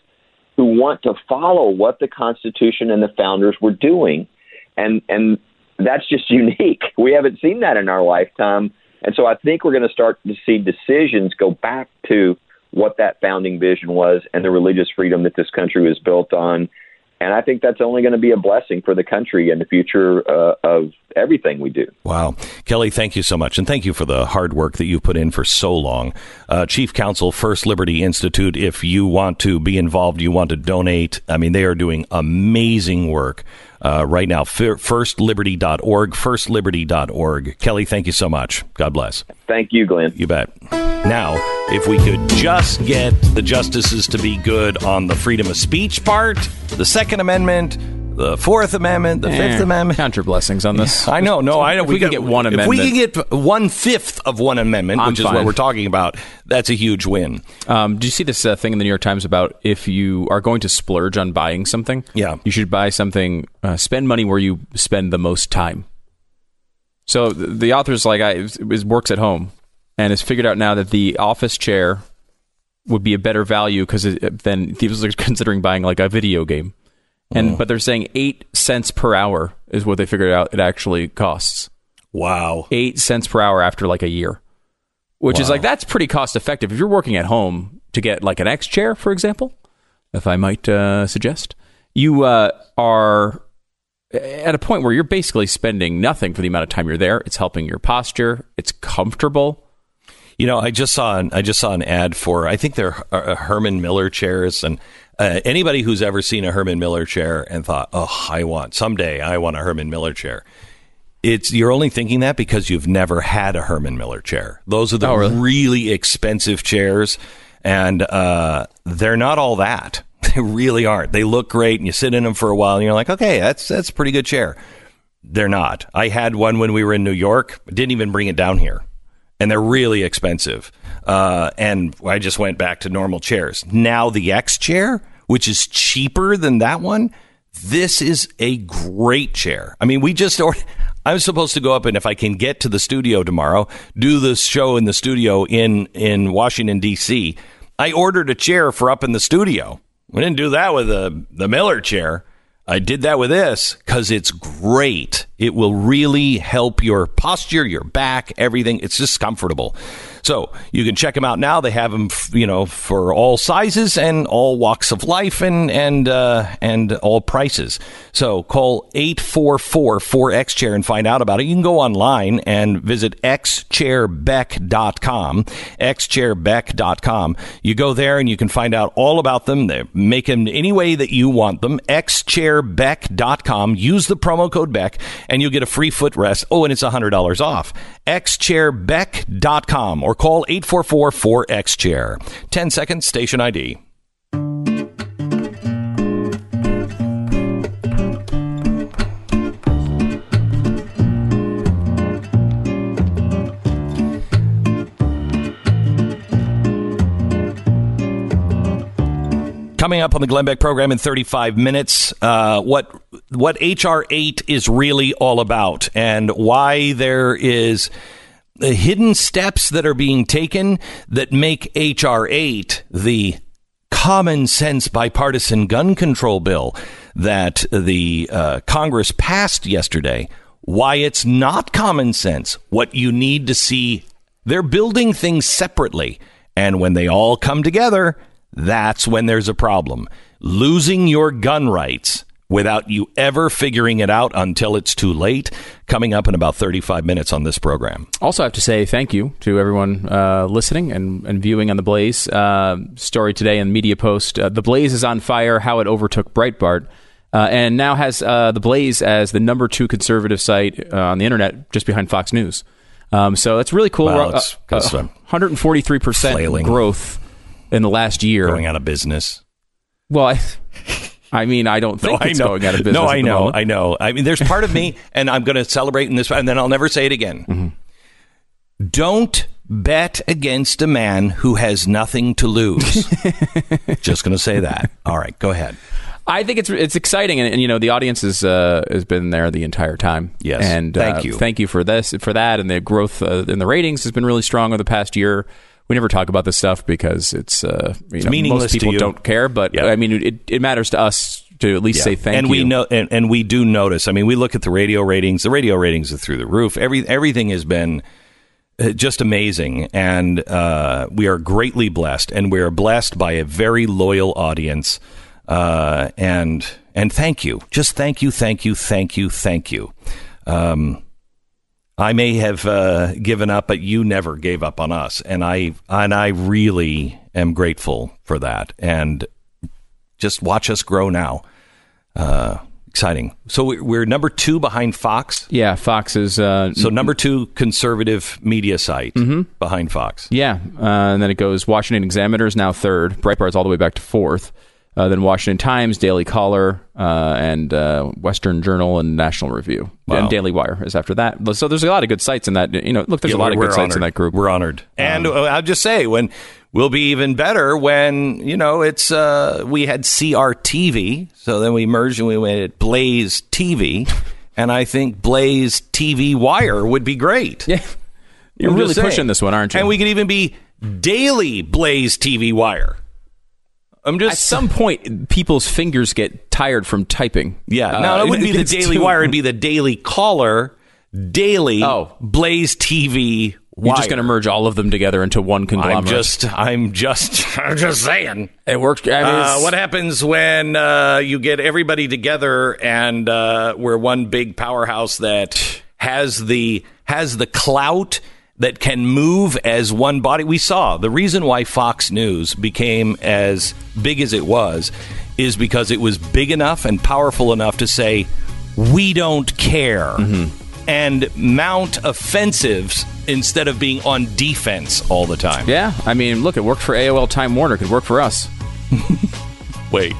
[SPEAKER 11] who want to follow what the Constitution and the founders were doing, and and that's just unique. We haven't seen that in our lifetime, and so I think we're going to start to see decisions go back to what that founding vision was and the religious freedom that this country was built on. And I think that's only going to be a blessing for the country and the future uh, of everything we do.
[SPEAKER 1] Wow. Kelly, thank you so much. And thank you for the hard work that you've put in for so long. Uh, Chief Counsel, First Liberty Institute, if you want to be involved, you want to donate, I mean, they are doing amazing work uh, right now. Firstliberty.org, firstliberty.org. Kelly, thank you so much. God bless.
[SPEAKER 11] Thank you, Glenn.
[SPEAKER 1] You bet. Now, if we could just get the justices to be good on the freedom of speech part, the Second Amendment, the Fourth Amendment, the eh, Fifth Amendment.
[SPEAKER 2] Count your blessings on this.
[SPEAKER 1] I know. No, I know.
[SPEAKER 2] We, we can get one amendment.
[SPEAKER 1] If we can get one fifth of one amendment,
[SPEAKER 2] I'm
[SPEAKER 1] which
[SPEAKER 2] fine.
[SPEAKER 1] is what we're talking about, that's a huge win.
[SPEAKER 2] Um, did you see this uh, thing in the New York Times about if you are going to splurge on buying something?
[SPEAKER 1] Yeah.
[SPEAKER 2] You should buy something, uh, spend money where you spend the most time. So the, the author's like, I is, works at home and has figured out now that the office chair would be a better value because then people are considering buying like a video game and
[SPEAKER 1] Oh.
[SPEAKER 2] but they're saying eight cents per hour is what they figured out it actually costs.
[SPEAKER 1] Wow,
[SPEAKER 2] eight cents per hour after like a year, which is like that's pretty cost effective. If you're working at home to get like an X chair, for example, if I might uh, suggest, you uh, are at a point where you're basically spending nothing for the amount of time you're there. It's helping your posture. It's comfortable.
[SPEAKER 1] You know, I just saw an, I just saw an ad for I think they're uh, Herman Miller chairs, and uh, anybody who's ever seen a Herman Miller chair and thought, "Oh, I want someday I want a Herman Miller chair." It's you're only thinking that because you've never had a Herman Miller chair. Those are the
[SPEAKER 2] Oh, really?
[SPEAKER 1] really expensive chairs, and uh, they're not all that. They really aren't. They look great, and you sit in them for a while, and you're like, "Okay, that's that's a pretty good chair." they're not. I had one when we were in New York. Didn't even bring it down here, and they're really expensive. Uh, and I just went back to normal chairs. Now the X chair, which is cheaper than that one, this is a great chair. I mean, we just ordered. I'm supposed to go up and if I can get to the studio tomorrow, do the show in the studio in in Washington D.C. I ordered a chair for up in the studio. We didn't do that with the the Miller chair. I did that with this because it's great. It will really help your posture, your back, everything. It's just comfortable. So you can check them out now. They have them, you know, for all sizes and all walks of life and and uh, and all prices. So call 844-4X Chair and find out about it. You can go online and visit xchairbeck.com, xchairbeck.com. You go there and you can find out all about them. They make them any way that you want them. xchairbeck.com. Use the promo code Beck and you'll get a free footrest. Oh, and it's $100 off. xchairbeck.com or call 844-4X-Chair. 10 seconds, station ID. Coming up on the Glenn Beck program in 35 minutes, uh, what what HR 8 is really all about and why there is hidden steps that are being taken that make HR 8 the common sense bipartisan gun control bill that the uh, Congress passed yesterday. Why it's not common sense, what you need to see. They're building things separately. And when they all come together, that's when there's a problem. Losing your gun rights without you ever figuring it out until it's too late. Coming up in about 35 minutes on this program.
[SPEAKER 2] Also, I have to say thank you to everyone uh, listening and, and viewing on the Blaze uh, story today and media post. Uh, the Blaze is on fire. How it overtook Breitbart. Uh, and now has uh, the Blaze as the number two conservative site uh, on the internet, just behind Fox News. Um, so that's really cool.
[SPEAKER 1] Well, it's, uh,
[SPEAKER 2] 143%
[SPEAKER 1] flailing.
[SPEAKER 2] growth in the last year.
[SPEAKER 1] Going out of business.
[SPEAKER 2] Well, I, I mean, I don't think
[SPEAKER 1] No, I
[SPEAKER 2] it's
[SPEAKER 1] know.
[SPEAKER 2] going out of business.
[SPEAKER 1] No, I know.
[SPEAKER 2] moment.
[SPEAKER 1] I know. I mean, there's part of me, and I'm going to celebrate in this, and then I'll never say it again.
[SPEAKER 2] Mm-hmm.
[SPEAKER 1] Don't bet against a man who has nothing to lose. Just going to say that. All right, go ahead.
[SPEAKER 2] I think it's it's exciting, and, and you know the audience is uh, has been there the entire time.
[SPEAKER 1] Yes.
[SPEAKER 2] and
[SPEAKER 1] Thank
[SPEAKER 2] uh,
[SPEAKER 1] you.
[SPEAKER 2] thank you for this for that, and the growth uh, in the ratings has been really strong over the past year. We never talk about this stuff because it's, uh, you know,
[SPEAKER 1] meaningless
[SPEAKER 2] most
[SPEAKER 1] to
[SPEAKER 2] people don't care, but
[SPEAKER 1] Yep.
[SPEAKER 2] I mean it, it matters to us to at least
[SPEAKER 1] Yeah.
[SPEAKER 2] say thank
[SPEAKER 1] and
[SPEAKER 2] you.
[SPEAKER 1] we know and, and we do notice i mean we look at the radio ratings the radio ratings are through the roof Every, everything has been uh, just amazing and uh, we are greatly blessed and we are blessed by a very loyal audience uh, and and thank you just thank you thank you thank you thank you um, I may have uh, given up, but you never gave up on us, and I and I really am grateful for that. And just watch us grow now. Uh, exciting. So we- we're number two behind Fox.
[SPEAKER 2] yeah, Fox is uh,
[SPEAKER 1] So number two conservative media site behind Fox.
[SPEAKER 2] yeah, uh, and then it goes Washington Examiner is now third, Breitbart's all the way back to fourth. Uh, then Washington Times, Daily Caller, uh, and uh, Western Journal and National Review,
[SPEAKER 1] Wow.
[SPEAKER 2] and Daily Wire is after that. So there's a lot of good sites in that. You know, look, there's
[SPEAKER 1] Yeah,
[SPEAKER 2] a lot of good
[SPEAKER 1] we're
[SPEAKER 2] sites in that group.
[SPEAKER 1] We're honored, and uh, I'll just say when we'll be even better when you know it's uh, we had CRTV, so then we merged and we went at Blaze TV, and I think Blaze TV Wire would be great.
[SPEAKER 2] Yeah, you're
[SPEAKER 1] I'm
[SPEAKER 2] really pushing this one, aren't you?
[SPEAKER 1] And we could even be daily Blaze TV Wire. I'm just.
[SPEAKER 2] At some point, people's fingers get tired from typing.
[SPEAKER 1] yeah.
[SPEAKER 2] Uh,
[SPEAKER 1] no, it wouldn't be the Daily
[SPEAKER 2] too-
[SPEAKER 1] Wire. It'd be the Daily Caller, Daily
[SPEAKER 2] Oh.
[SPEAKER 1] Blaze TV.
[SPEAKER 2] You're just going to merge all of them together into one conglomerate.
[SPEAKER 1] I'm just, I'm just, I'm just saying.
[SPEAKER 2] It works. I mean,
[SPEAKER 1] Uh, what happens when uh, you get everybody together and uh, we're one big powerhouse that has the has the clout that can move as one body? We saw the reason why Fox News became as big as it was is because it was big enough and powerful enough to say we don't care mm-hmm. and mount offensives instead of being on defense all the time.
[SPEAKER 2] Yeah, I mean, look, it worked for AOL Time Warner. Could work for us.
[SPEAKER 1] Wait,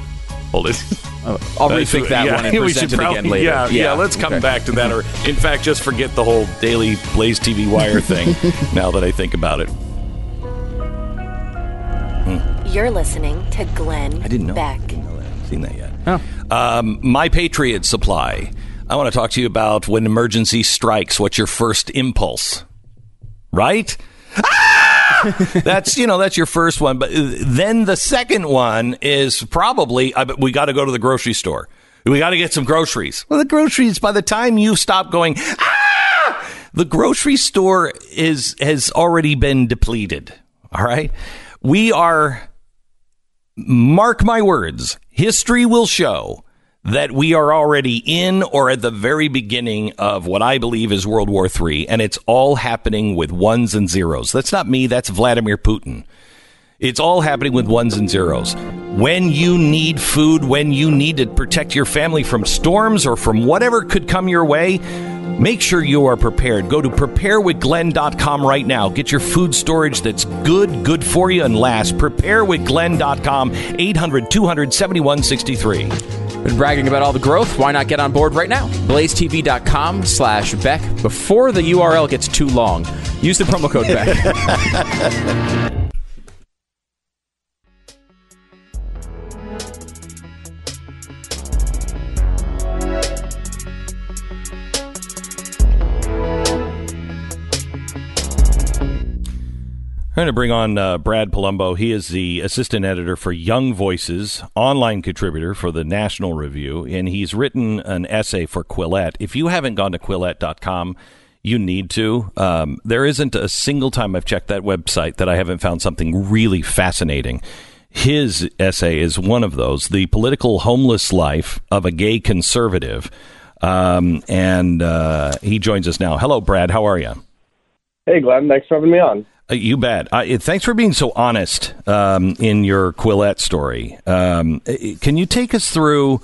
[SPEAKER 1] hold it.
[SPEAKER 2] Uh, I'll
[SPEAKER 1] Uh,
[SPEAKER 2] rethink that
[SPEAKER 1] yeah,
[SPEAKER 2] one and
[SPEAKER 1] we
[SPEAKER 2] present
[SPEAKER 1] should
[SPEAKER 2] it
[SPEAKER 1] probably-
[SPEAKER 2] again later.
[SPEAKER 1] Yeah, yeah, let's come
[SPEAKER 2] Okay.
[SPEAKER 1] back to that. Or, in fact, just forget the whole daily Blaze TV Wire thing now that I think about it.
[SPEAKER 3] You're listening to Glenn
[SPEAKER 1] I didn't know.
[SPEAKER 3] Beck.
[SPEAKER 1] That. I haven't seen that yet. Um, My Patriot Supply. I want to talk to you about when emergency strikes. What's your first impulse? Right? Ah! that's you know that's your first one, but uh, then the second one is probably we got to go to the grocery store. We got to get some groceries. Well, the groceries by the time you stop going, ah, the grocery store is has already been depleted. All right, we are mark my words, history will show that we are already in or at the very beginning of what I believe is World War III, and it's all happening with ones and zeros. That's not me, that's Vladimir Putin. It's all happening with ones and zeros. When you need food, when you need to protect your family from storms or from whatever could come your way, make sure you are prepared. Go to preparewithglenn.com right now. Get your food storage that's good, good for you, and lasts. Preparewithglenn.com, 800 200 7163.
[SPEAKER 2] Been bragging about all the growth. Why not get on board right now? BlazeTV.com slash Beck before the URL gets too long. Use the promo code Beck.
[SPEAKER 1] I'm going to bring on uh, Brad Polumbo. He is the assistant editor for Young Voices, online contributor for the National Review, and he's written an essay for Quillette. If you haven't gone to Quillette.com, you need to. Um, there isn't a single time I've checked that website that I haven't found something really fascinating. His essay is one of those The Political Homeless Life of a Gay Conservative. Um, and uh, he joins us now. Hello, Brad. How are you?
[SPEAKER 12] Hey, Glenn. Thanks for having me on.
[SPEAKER 1] Uh, you bet. Thanks for being so honest um, in your Quillette story. Um, uh, can you take us through?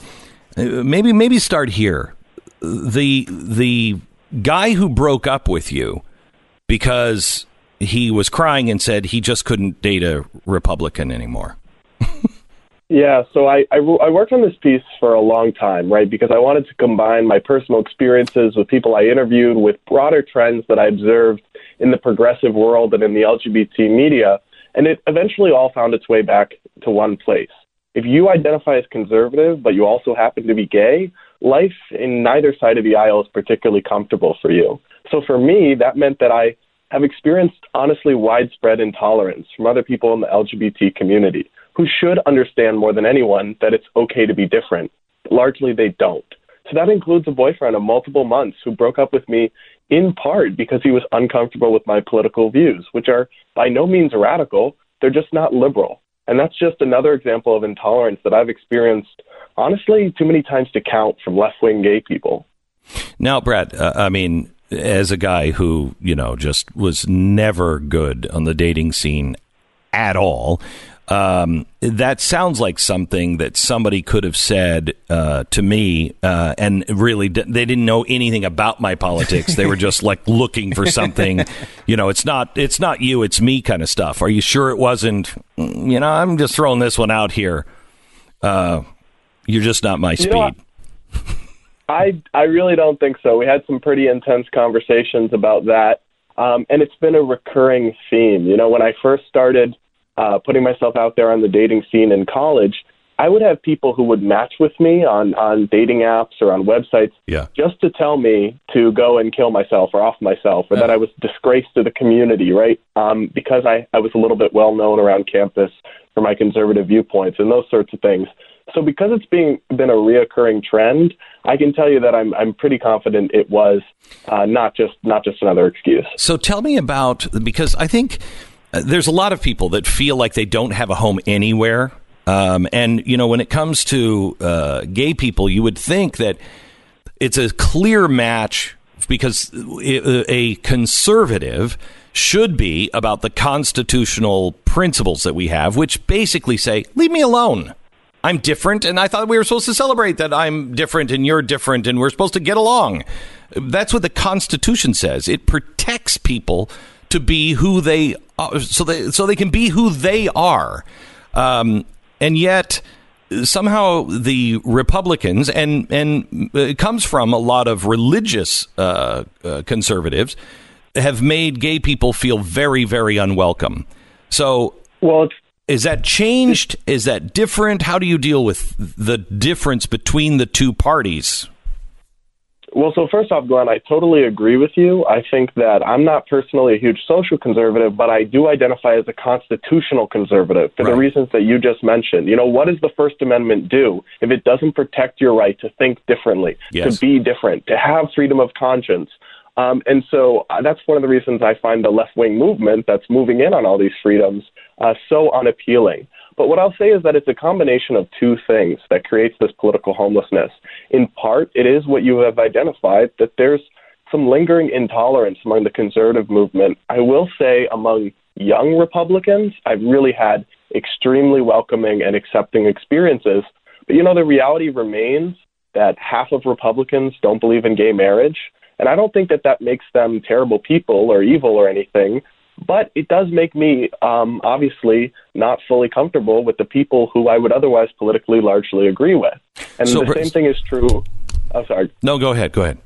[SPEAKER 1] uh, Maybe maybe start here. The the guy who broke up with you because he was crying and said he just couldn't date a Republican anymore.
[SPEAKER 12] Yeah, so I, I, I worked on this piece for a long time, right? Because I wanted to combine my personal experiences with people I interviewed with broader trends that I observed in the progressive world and in the LGBT media. And it eventually all found its way back to one place. If you identify as conservative, but you also happen to be gay, life in neither side of the aisle is particularly comfortable for you. So for me, that meant that I have experienced honestly widespread intolerance from other people in the LGBT community who should understand more than anyone that it's okay to be different. But largely, they don't. So that includes a boyfriend of multiple months who broke up with me in part because he was uncomfortable with my political views, which are by no means radical. They're just not liberal. And that's just another example of intolerance that I've experienced, honestly, too many times to count from left wing gay people.
[SPEAKER 1] Now, Brad, uh, I mean, as a guy who, you know, just was never good on the dating scene at all, um, that sounds like something that somebody could have said uh, to me, uh, and really, d- they didn't know anything about my politics. They were just like looking for something. You know, it's not it's not you, it's me kind of stuff. Are you sure it wasn't? "Mm, You know, I'm just throwing this one out here. Uh, you're just not my
[SPEAKER 12] You
[SPEAKER 1] speed.
[SPEAKER 12] know? I I really don't think so. We had some pretty intense conversations about that, um, and it's been a recurring theme. You know, when I first started uh, putting myself out there on the dating scene in college, I would have people who would match with me on on dating apps or on websites,
[SPEAKER 1] Yeah.
[SPEAKER 12] just to tell me to go and kill myself or off myself, or that I was disgraced to the community, right? Um, because I I was a little bit well known around campus for my conservative viewpoints and those sorts of things. So because it's being been a reoccurring trend, I can tell you that I'm I'm pretty confident it was uh, not just not just another excuse.
[SPEAKER 1] So tell me about because I think there's a lot of people that feel like they don't have a home anywhere. Um, and you know, when it comes to uh, gay people, you would think that it's a clear match because uh, a conservative should be about the constitutional principles that we have, which basically say, "Leave me alone." I'm different, and I thought we were supposed to celebrate that I'm different and you're different, and we're supposed to get along. That's what the Constitution says. It protects people to be who they are, so they so they can be who they are. Um, and yet, somehow the Republicans and and it comes from a lot of religious uh, uh, conservatives have made gay people feel very very unwelcome. So,
[SPEAKER 12] well,
[SPEAKER 1] is that changed? Is that different? How do you deal with the difference between the two parties?
[SPEAKER 12] Well, so first off, Glenn, I totally agree with you. I think that I'm not personally a huge social conservative, but I do identify as a constitutional conservative for right. the reasons that you just mentioned. You know, what does the First Amendment do if it doesn't protect your right to think differently, yes. to be different, to have freedom of conscience? Um, and so uh, that's one of the reasons I find the left wing movement that's moving in on all these freedoms uh, so unappealing. But what I'll say is that it's a combination of two things that creates this political homelessness. In part, it is what you have identified that there's some lingering intolerance among the conservative movement. I will say among young Republicans, I've really had extremely welcoming and accepting experiences. But you know, the reality remains that half of Republicans don't believe in gay marriage. And I don't think that that makes them terrible people or evil or anything. But it does make me um, obviously not fully comfortable with the people who I would otherwise politically largely agree with. And so, the same thing is true. I'm oh, sorry.
[SPEAKER 1] No, go ahead. Go ahead.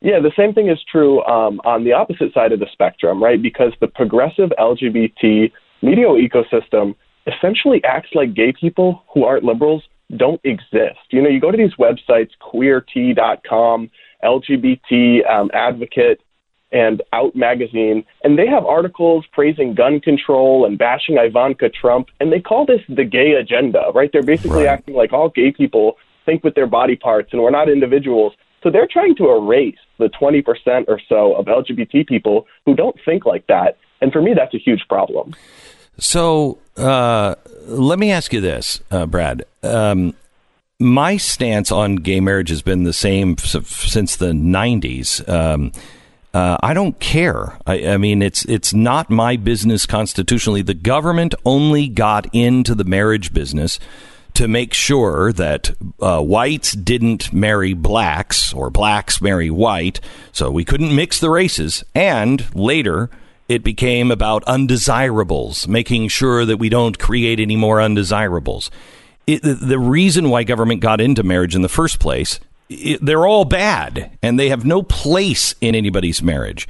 [SPEAKER 12] Yeah, the same thing is true um, on the opposite side of the spectrum, right? Because the progressive LGBT media ecosystem essentially acts like gay people who aren't liberals don't exist. You know, you go to these websites, queerty.com, LGBT um, advocate, and Out Magazine, and they have articles praising gun control and bashing Ivanka Trump, and they call this the gay agenda, right? They're basically right. acting like all gay people think with their body parts and we're not individuals. So they're trying to erase the 20% or so of LGBT people who don't think like that. And for me, that's a huge problem.
[SPEAKER 1] So uh, let me ask you this, uh, Brad. Um, my stance on gay marriage has been the same since the 90s. Um, uh, I don't care. I, I, mean, it's it's not my business constitutionally. The government only got into the marriage business to make sure that uh, whites didn't marry blacks or blacks marry white, so we couldn't mix the races. And later, it became about undesirables, making sure that we don't create any more undesirables. It, the reason why government got into marriage in the first place they're all bad and they have no place in anybody's marriage.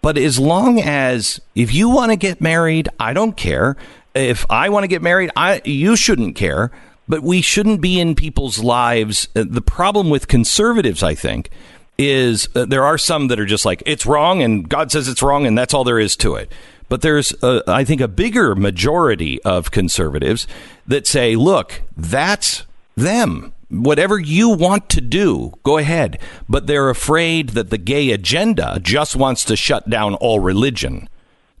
[SPEAKER 1] But as long as if you want to get married, I don't care. If I want to get married, I you shouldn't care. But we shouldn't be in people's lives. Uh, the problem with conservatives, I think, is uh, there are some that are just like it's wrong and God says it's wrong and that's all there is to it. But there's, a, I think, a bigger majority of conservatives that say, look, that's them whatever you want to do, go ahead. But they're afraid that the gay agenda just wants to shut down all religion,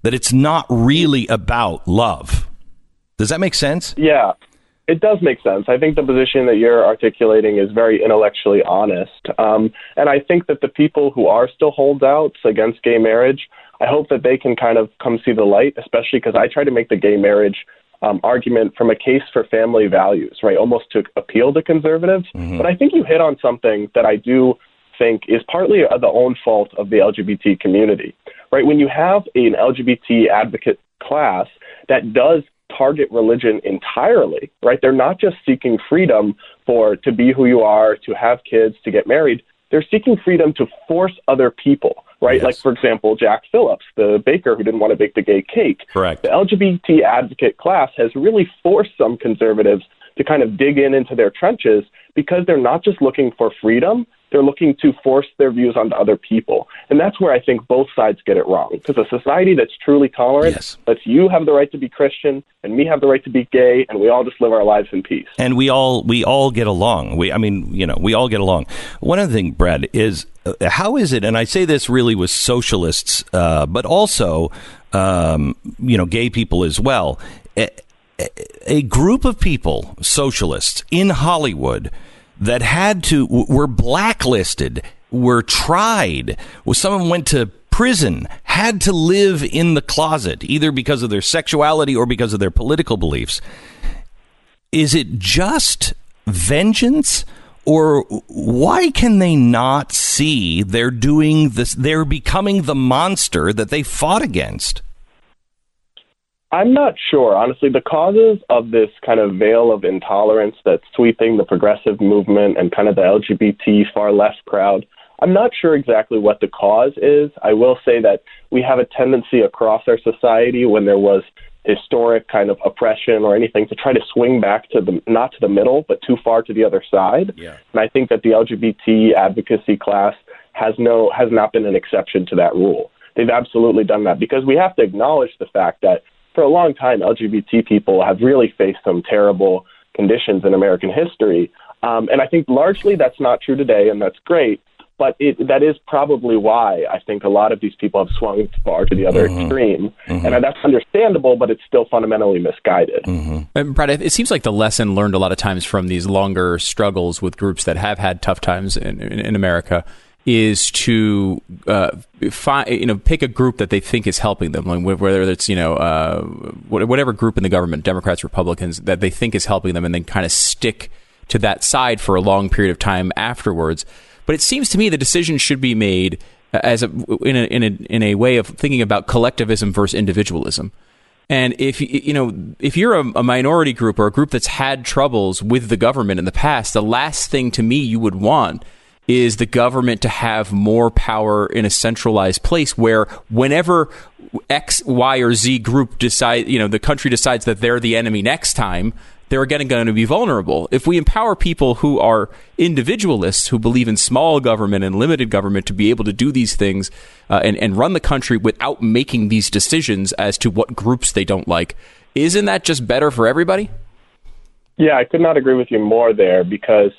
[SPEAKER 1] that it's not really about love. Does that make sense?
[SPEAKER 12] Yeah, it does make sense. I think the position that you're articulating is very intellectually honest. Um, and I think that the people who are still holdouts against gay marriage, I hope that they can kind of come see the light, especially because I try to make the gay marriage um, argument from a case for family values, right? Almost to appeal to conservatives. Mm-hmm. But I think you hit on something that I do think is partly the own fault of the LGBT community, right? When you have an LGBT advocate class that does target religion entirely, right? They're not just seeking freedom for to be who you are, to have kids, to get married. They're seeking freedom to force other people right? Yes. Like, for example, Jack Phillips, the baker who didn't want to bake the gay cake.
[SPEAKER 1] Correct.
[SPEAKER 12] The LGBT advocate class has really forced some conservatives to kind of dig in into their trenches because they're not just looking for freedom, they're looking to force their views onto other people. And that's where I think both sides get it wrong. Because a society that's truly tolerant yes. lets you have the right to be Christian and me have the right to be gay and we all just live our lives in peace.
[SPEAKER 1] And we all we all get along. We I mean, you know, we all get along. One other thing, Brad, is uh, how is it and I say this really with socialists uh, but also um, you know, gay people as well. A, a group of people, socialists in Hollywood that had to were blacklisted, were tried. Some of them went to prison, had to live in the closet, either because of their sexuality or because of their political beliefs. Is it just vengeance? Or why can they not see they're doing this? They're becoming the monster that they fought against.
[SPEAKER 12] I'm not sure. Honestly, the causes of this kind of veil of intolerance that's sweeping the progressive movement and kind of the LGBT far left crowd, I'm not sure exactly what the cause is. I will say that we have a tendency across our society when there was historic kind of oppression or anything to try to swing back to the not to the middle but too far to the other side.
[SPEAKER 1] Yeah.
[SPEAKER 12] And I think that the LGBT advocacy class has no has not been an exception to that rule. They've absolutely done that because we have to acknowledge the fact that for a long time LGBT people have really faced some terrible conditions in American history. Um, and I think largely that's not true today, and that's great. But it, that is probably why I think a lot of these people have swung far to the other
[SPEAKER 2] Mhm.
[SPEAKER 12] extreme,
[SPEAKER 2] Mhm.
[SPEAKER 12] and that's understandable. But it's still fundamentally misguided.
[SPEAKER 2] And Brad, it seems like the lesson learned a lot of times from these longer struggles with groups that have had tough times in, in, in America is to uh, find, you know, pick a group that they think is helping them, like whether it's you know uh, whatever group in the government, Democrats, Republicans, that they think is helping them, and then kind of stick to that side for a long period of time afterwards. But it seems to me the decision should be made as a, in a in a in a way of thinking about collectivism versus individualism. And if you know if you're a, a minority group or a group that's had troubles with the government in the past, the last thing to me you would want is the government to have more power in a centralized place where whenever X, Y, or Z group decide, you know, the country decides that they're the enemy next time, they're again going to be vulnerable. If we empower people who are individualists, who believe in small government and limited government to be able to do these things uh, and, and run the country without making these decisions as to what groups they don't like, isn't that just better for everybody?
[SPEAKER 12] Yeah, I could not agree with you more there because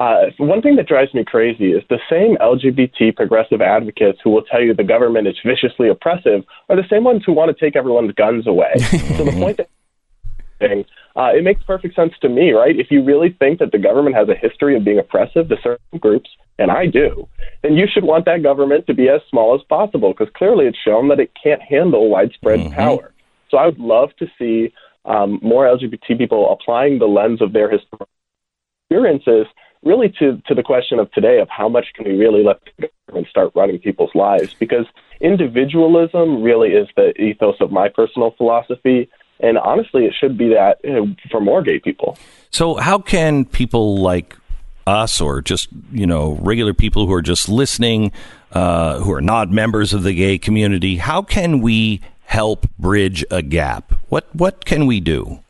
[SPEAKER 12] uh, one thing that drives me crazy is the same LGBT progressive advocates who will tell you the government is viciously oppressive are the same ones who want to take everyone's guns away. so the point that thing, uh, it makes perfect sense to me, right? If you really think that the government has a history of being oppressive to certain groups, and I do, then you should want that government to be as small as possible because clearly it's shown that it can't handle widespread power. So I would love to see um, more LGBT people applying the lens of their historical experiences really to, to the question of today of how much can we really let the government start running people's lives because individualism really is the ethos of my personal philosophy and honestly it should be that you know, for more gay people
[SPEAKER 1] So, how can people like us, or just you know regular people who are just listening, uh, who are not members of the gay community, how can we help bridge a gap? What what can we do?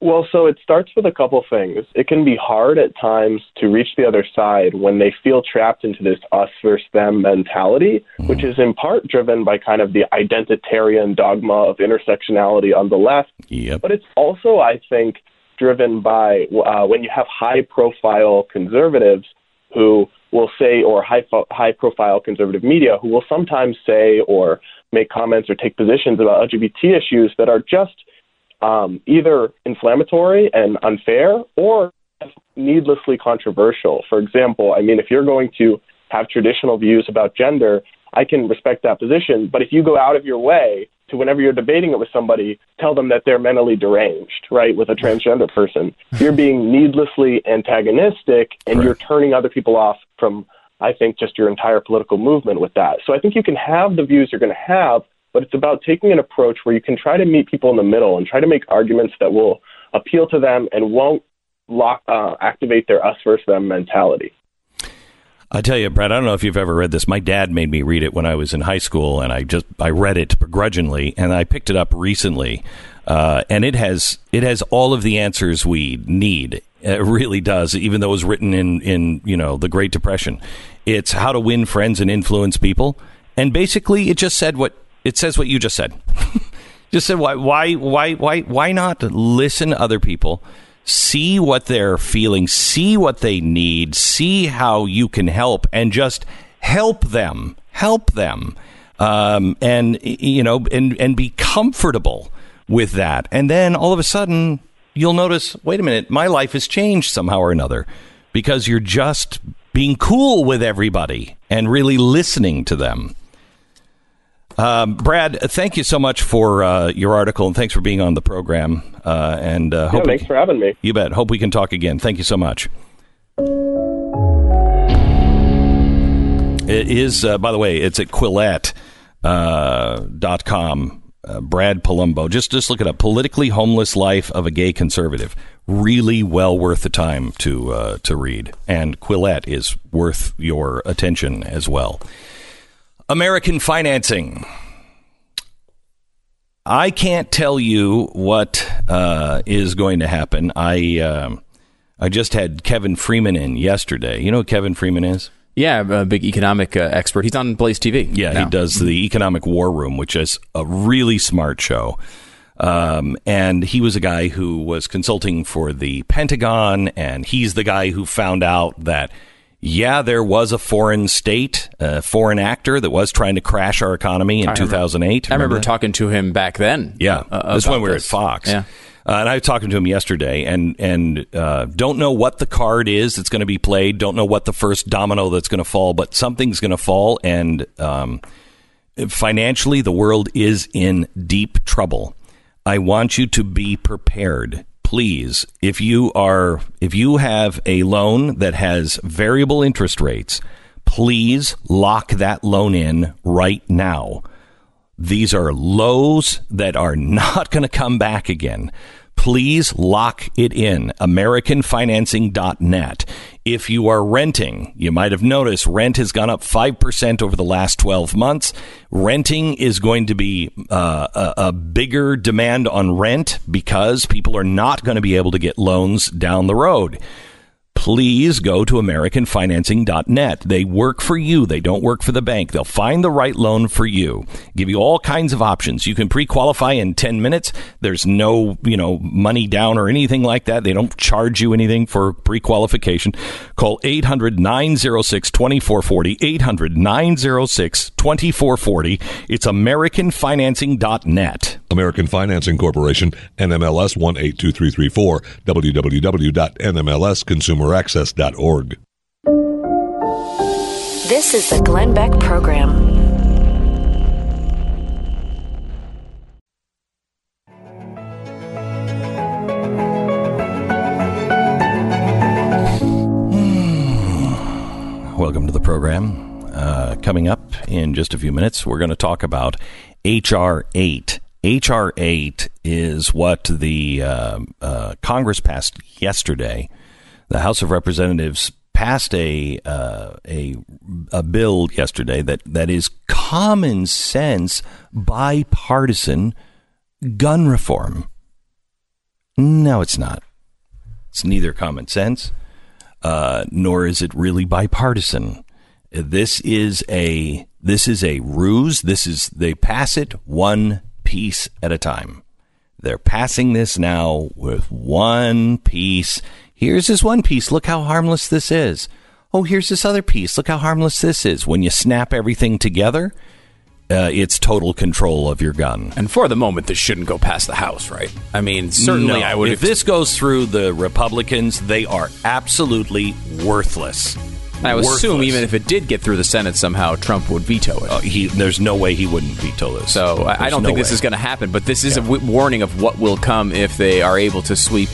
[SPEAKER 12] Well, so it starts with a couple things. It can be hard at times to reach the other side when they feel trapped into this us versus them mentality, which is in part driven by kind of the identitarian dogma of intersectionality on the left.
[SPEAKER 1] Yep.
[SPEAKER 12] But it's also, I think, driven by uh, when you have high profile conservatives who will say, or high, high profile conservative media who will sometimes say or make comments or take positions about LGBT issues that are just um, either inflammatory and unfair or needlessly controversial. For example, I mean, if you're going to have traditional views about gender, I can respect that position. But if you go out of your way to, whenever you're debating it with somebody, tell them that they're mentally deranged, right, with a transgender person, you're being needlessly antagonistic and you're turning other people off from, I think, just your entire political movement with that. So I think you can have the views you're going to have, but it's about taking an approach where you can try to meet people in the middle and try to make arguments that will appeal to them and won't lock, uh, activate their us versus them mentality.
[SPEAKER 1] I tell you, Brad, I don't know if you've ever read this. My dad made me read it when I was in high school, and I just I read it begrudgingly, and I picked it up recently, uh, and it has it has all of the answers we need. It really does, even though it was written in in you know the Great Depression. It's how to win friends and influence people, and basically, it just said what it says. What you just said. just said why why why why why not listen to other people see what they're feeling see what they need see how you can help and just help them help them um, and you know and and be comfortable with that and then all of a sudden you'll notice wait a minute my life has changed somehow or another because you're just being cool with everybody and really listening to them um, Brad, thank you so much for uh, your article and thanks for being on the program. Uh, and uh,
[SPEAKER 12] Yeah,
[SPEAKER 1] hope we-
[SPEAKER 12] thanks for having me.
[SPEAKER 1] You bet. Hope we can talk again. Thank you so much. It is, uh, by the way, it's at Quillette uh, dot com. uh, Brad Polumbo. Just just look it up. Politically homeless life of a gay conservative. Really well worth the time to uh, to read. And Quillette is worth your attention as well. American financing. I can't tell you what uh, is going to happen. I um, I just had Kevin Freeman in yesterday. You know who Kevin Freeman is?
[SPEAKER 2] Yeah, a big economic uh, expert. He's on Blaze TV.
[SPEAKER 1] Yeah,
[SPEAKER 2] now.
[SPEAKER 1] he does the Economic War Room, which is a really smart show. Um, and he was a guy who was consulting for the Pentagon, and he's the guy who found out that, yeah, there was a foreign state, a foreign actor that was trying to crash our economy in
[SPEAKER 2] I remember-
[SPEAKER 1] 2008.
[SPEAKER 2] I remember
[SPEAKER 1] that?
[SPEAKER 2] talking to him back then.
[SPEAKER 1] Yeah,
[SPEAKER 2] uh,
[SPEAKER 1] this is when we were
[SPEAKER 2] this.
[SPEAKER 1] at Fox.
[SPEAKER 2] Yeah.
[SPEAKER 1] Uh, and I was talking to him yesterday, and and uh, don't know what the card is that's going to be played. Don't know what the first domino that's going to fall, but something's going to fall, and um, financially, the world is in deep trouble. I want you to be prepared. Please, if you are if you have a loan that has variable interest rates, please lock that loan in right now. These are lows that are not going to come back again. Please lock it in. AmericanFinancing.net. If you are renting, you might have noticed rent has gone up 5% over the last 12 months. Renting is going to be uh, a, a bigger demand on rent because people are not going to be able to get loans down the road please go to AmericanFinancing.net. They work for you. They don't work for the bank. They'll find the right loan for you. Give you all kinds of options. You can pre-qualify in 10 minutes. There's no, you know, money down or anything like that. They don't charge you anything for pre-qualification. Call 800-906-2440. 800-906-2440. It's AmericanFinancing.net.
[SPEAKER 13] American Financing Corporation, NMLS 182334, www.nmlsconsumeraccess.org.
[SPEAKER 3] This is the Glenn Beck Program.
[SPEAKER 1] Welcome to the program. Uh, coming up in just a few minutes, we're going to talk about HR 8. HR 8 is what the uh, uh, Congress passed yesterday. The House of Representatives passed a uh, a a bill yesterday that, that is common sense bipartisan gun reform. No, it's not. It's neither common sense uh, nor is it really bipartisan. This is a this is a ruse. This is they pass it one piece at a time. They're passing this now with one piece. Here's this one piece. Look how harmless this is. Oh, here's this other piece. Look how harmless this is. When you snap everything together, uh, it's total control of your gun.
[SPEAKER 2] And for the moment, this shouldn't go past the House, right? I mean, certainly
[SPEAKER 1] No.
[SPEAKER 2] I would.
[SPEAKER 1] If this goes through the Republicans, they are absolutely worthless.
[SPEAKER 2] I would assume even if it did get through the Senate somehow, Trump would veto it.
[SPEAKER 1] Uh, he, there's no way he wouldn't veto this.
[SPEAKER 2] So I, I don't
[SPEAKER 1] no
[SPEAKER 2] think this
[SPEAKER 1] way.
[SPEAKER 2] is going to happen. But this is a w- warning of what will come if they are able to sweep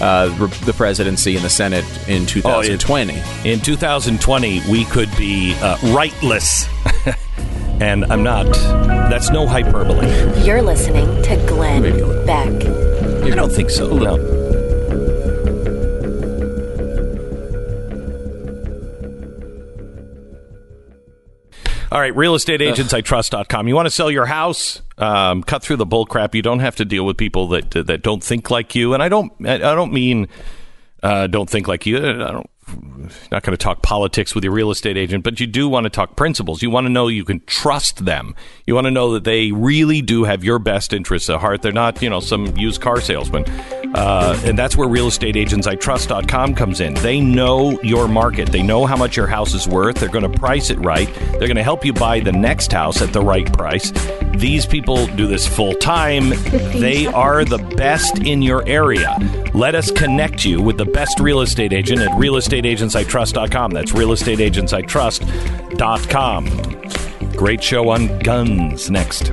[SPEAKER 2] uh, re- the presidency and the Senate in
[SPEAKER 1] Oh, it-
[SPEAKER 2] 2020.
[SPEAKER 1] In 2020, we could be uh, rightless. and I'm not. That's no hyperbole.
[SPEAKER 3] You're listening to Glenn Beck.
[SPEAKER 1] I don't think so. No. All right, realestateagentsitrust.com. You want to sell your house? Um, cut through the bull crap. You don't have to deal with people that that don't think like you. And I don't I don't mean uh, don't think like you. I don't not going to talk politics with your real estate agent, but you do want to talk principles. You want to know you can trust them. You want to know that they really do have your best interests at heart. They're not, you know, some used car salesman. Uh, and that's where realestateagentsitrust.com comes in. They know your market. They know how much your house is worth. They're going to price it right. They're going to help you buy the next house at the right price. These people do this full time. They are the best in your area. Let us connect you with the best real estate agent at realestateagentsitrust.com. That's realestateagentsitrust.com. Great show on guns next.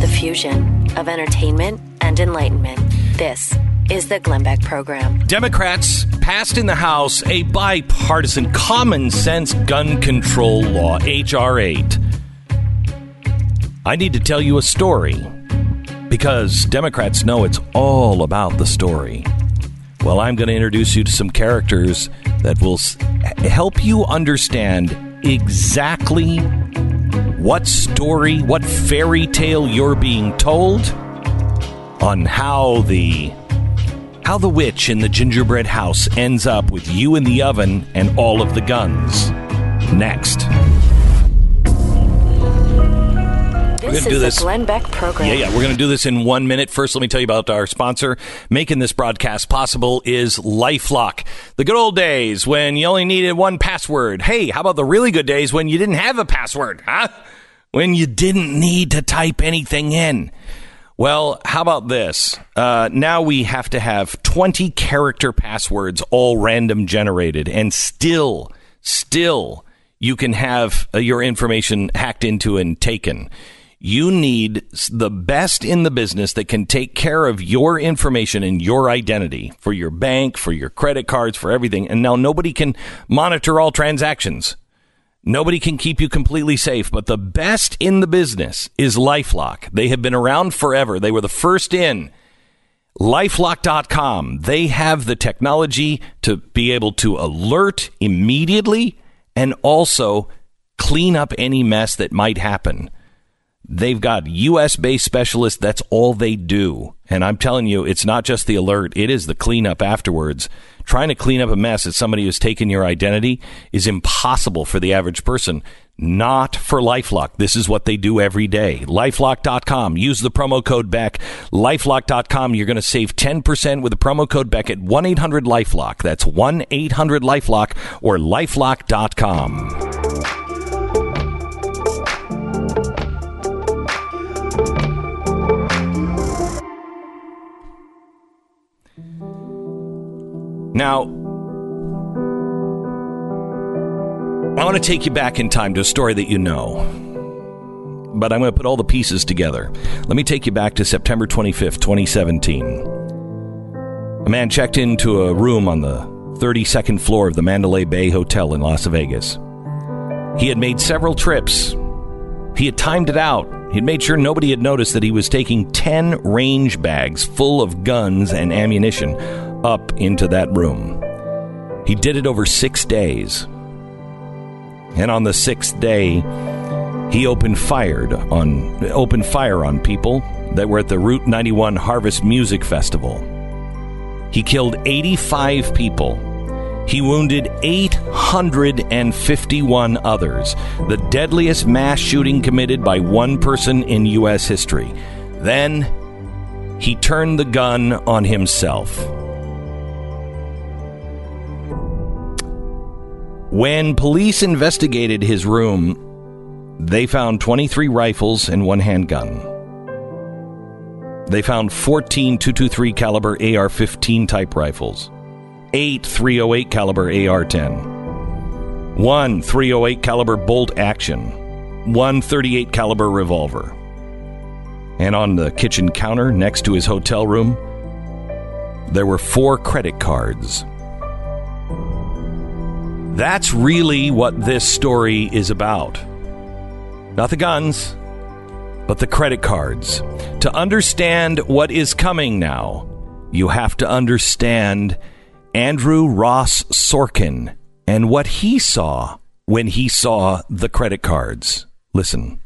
[SPEAKER 3] The fusion of entertainment and enlightenment. This is the Glenn Beck Program.
[SPEAKER 1] Democrats passed in the House a bipartisan common sense gun control law, H.R. 8. I need to tell you a story because Democrats know it's all about the story. Well, I'm going to introduce you to some characters that will help you understand exactly what story, what fairy tale you're being told on how the how the witch in the gingerbread house ends up with you in the oven and all of the guns. Next.
[SPEAKER 3] This
[SPEAKER 1] gonna do
[SPEAKER 3] is
[SPEAKER 1] this-
[SPEAKER 3] the Glenn Beck Program.
[SPEAKER 1] Yeah, yeah, we're going to do this in one minute. First, let me tell you about our sponsor. Making this broadcast possible is Lifelock. The good old days when you only needed one password. Hey, how about the really good days when you didn't have a password, huh? When you didn't need to type anything in. Well, how about this? Uh, now we have to have 20 character passwords, all random generated, and still, still, you can have uh, your information hacked into and taken. You need the best in the business that can take care of your information and your identity for your bank, for your credit cards, for everything. And now nobody can monitor all transactions. Nobody can keep you completely safe, but the best in the business is Lifelock. They have been around forever. They were the first in. Lifelock.com. They have the technology to be able to alert immediately and also clean up any mess that might happen. They've got US based specialists. That's all they do. And I'm telling you, it's not just the alert, it is the cleanup afterwards. Trying to clean up a mess as somebody who's taken your identity is impossible for the average person. Not for Lifelock. This is what they do every day. Lifelock.com. Use the promo code Beck. Lifelock.com. You're going to save 10% with the promo code Beck at 1 800 Lifelock. That's 1 800 Lifelock or lifelock.com. Now, I want to take you back in time to a story that you know, but I'm going to put all the pieces together. Let me take you back to September 25th, 2017. A man checked into a room on the 32nd floor of the Mandalay Bay Hotel in Las Vegas. He had made several trips. He had timed it out. He had made sure nobody had noticed that he was taking 10 range bags full of guns and ammunition up into that room. He did it over six days. And on the sixth day, he opened fired on opened fire on people that were at the Route 91 Harvest Music Festival. He killed 85 people. He wounded 851 others, the deadliest mass shooting committed by one person in U.S. history. Then he turned the gun on himself. When police investigated his room, they found 23 rifles and one handgun. They found 14 223 caliber AR-15 type rifles, 8 308 caliber AR-10, one 308 caliber bolt action, one 38 caliber revolver. And on the kitchen counter next to his hotel room, there were four credit cards. That's really what this story is about. Not the guns, but the credit cards. To understand what is coming now, you have to understand Andrew Ross Sorkin and what he saw when he saw the credit cards. Listen.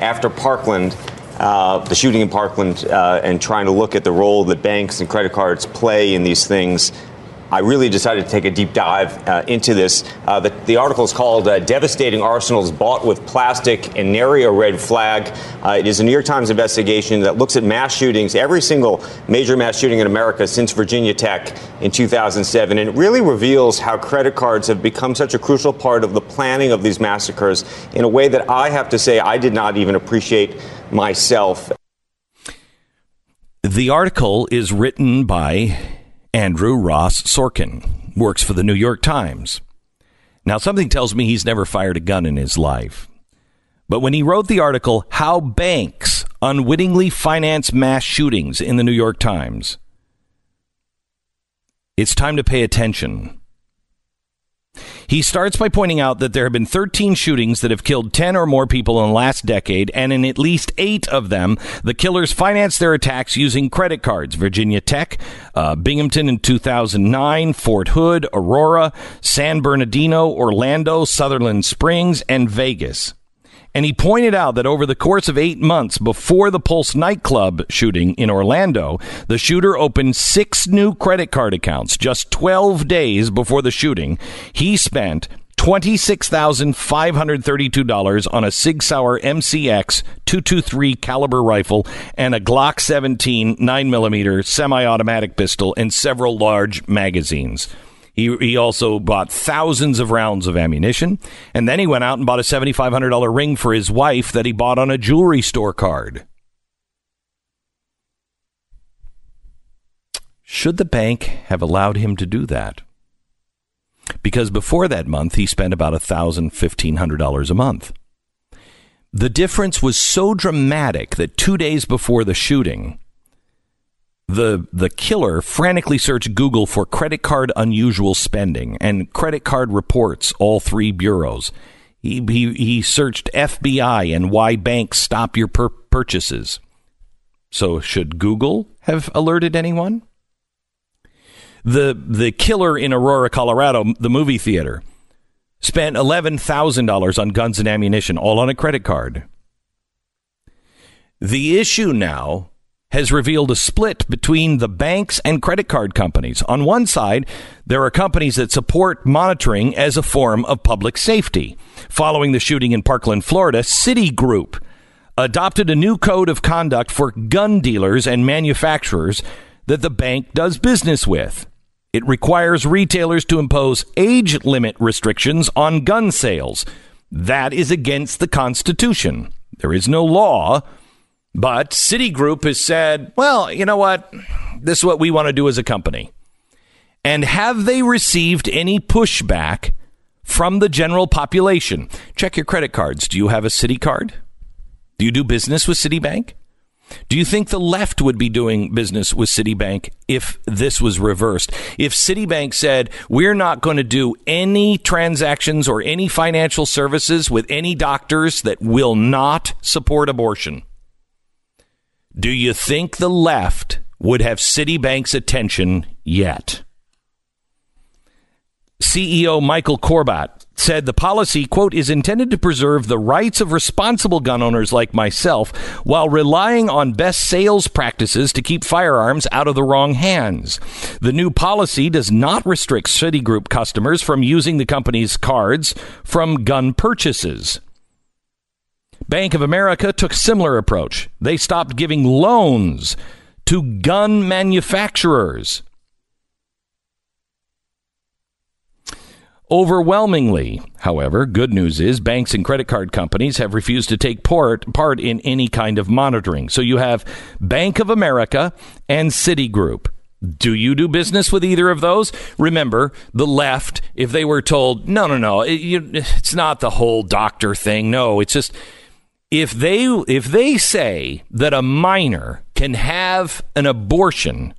[SPEAKER 14] after Parkland, uh, the shooting in Parkland, uh, and trying to look at the role that banks and credit cards play in these things, I really decided to take a deep dive uh, into this. Uh, the, the article is called uh, Devastating Arsenals Bought with Plastic and Nary a Red Flag. Uh, it is a New York Times investigation that looks at mass shootings, every single major mass shooting in America since Virginia Tech in 2007. And it really reveals how credit cards have become such a crucial part of the planning of these massacres in a way that I have to say I did not even appreciate myself.
[SPEAKER 1] The article is written by Andrew Ross Sorkin, works for the New York Times. Now, something tells me he's never fired a gun in his life. But when he wrote the article, How Banks unwittingly finance mass shootings in the New York Times. It's time to pay attention. He starts by pointing out that there have been 13 shootings that have killed 10 or more people in the last decade, and in at least eight of them, the killers financed their attacks using credit cards. Virginia Tech, uh, Binghamton in 2009, Fort Hood, Aurora, San Bernardino, Orlando, Sutherland Springs, and Vegas. And he pointed out that over the course of eight months before the Pulse nightclub shooting in Orlando, the shooter opened six new credit card accounts. Just 12 days before the shooting, he spent $26,532 on a Sig Sauer MCX 223 caliber rifle and a Glock 17 9mm semi-automatic pistol and several large magazines. He, he also bought thousands of rounds of ammunition. And then he went out and bought a $7,500 ring for his wife that he bought on a jewelry store card. Should the bank have allowed him to do that? Because before that month, he spent about $1,000, $1,500 a month. The difference was so dramatic that two days before the shooting, the the killer frantically searched Google for credit card unusual spending and credit card reports all three bureaus. He he, he searched FBI and why banks stop your per- purchases. So should Google have alerted anyone? The the killer in Aurora, Colorado, the movie theater, spent eleven thousand dollars on guns and ammunition, all on a credit card. The issue now has revealed a split between the banks and credit card companies. On one side, there are companies that support monitoring as a form of public safety. Following the shooting in Parkland, Florida, Citigroup adopted a new code of conduct for gun dealers and manufacturers that the bank does business with. It requires retailers to impose age limit restrictions on gun sales. That is against the Constitution. There is no law but Citigroup has said, well, you know what? This is what we want to do as a company. And have they received any pushback from the general population? Check your credit cards. Do you have a Citi card? Do you do business with Citibank? Do you think the left would be doing business with Citibank if this was reversed? If Citibank said, we're not going to do any transactions or any financial services with any doctors that will not support abortion? Do you think the left would have Citibank's attention yet? CEO Michael Corbat said the policy, quote, is intended to preserve the rights of responsible gun owners like myself while relying on best sales practices to keep firearms out of the wrong hands. The new policy does not restrict Citigroup customers from using the company's cards from gun purchases. Bank of America took similar approach. They stopped giving loans to gun manufacturers. Overwhelmingly, however, good news is banks and credit card companies have refused to take part, part in any kind of monitoring. So you have Bank of America and Citigroup. Do you do business with either of those? Remember, the left, if they were told, no, no, no, it, you, it's not the whole doctor thing. No, it's just if they if they say that a minor can have an abortion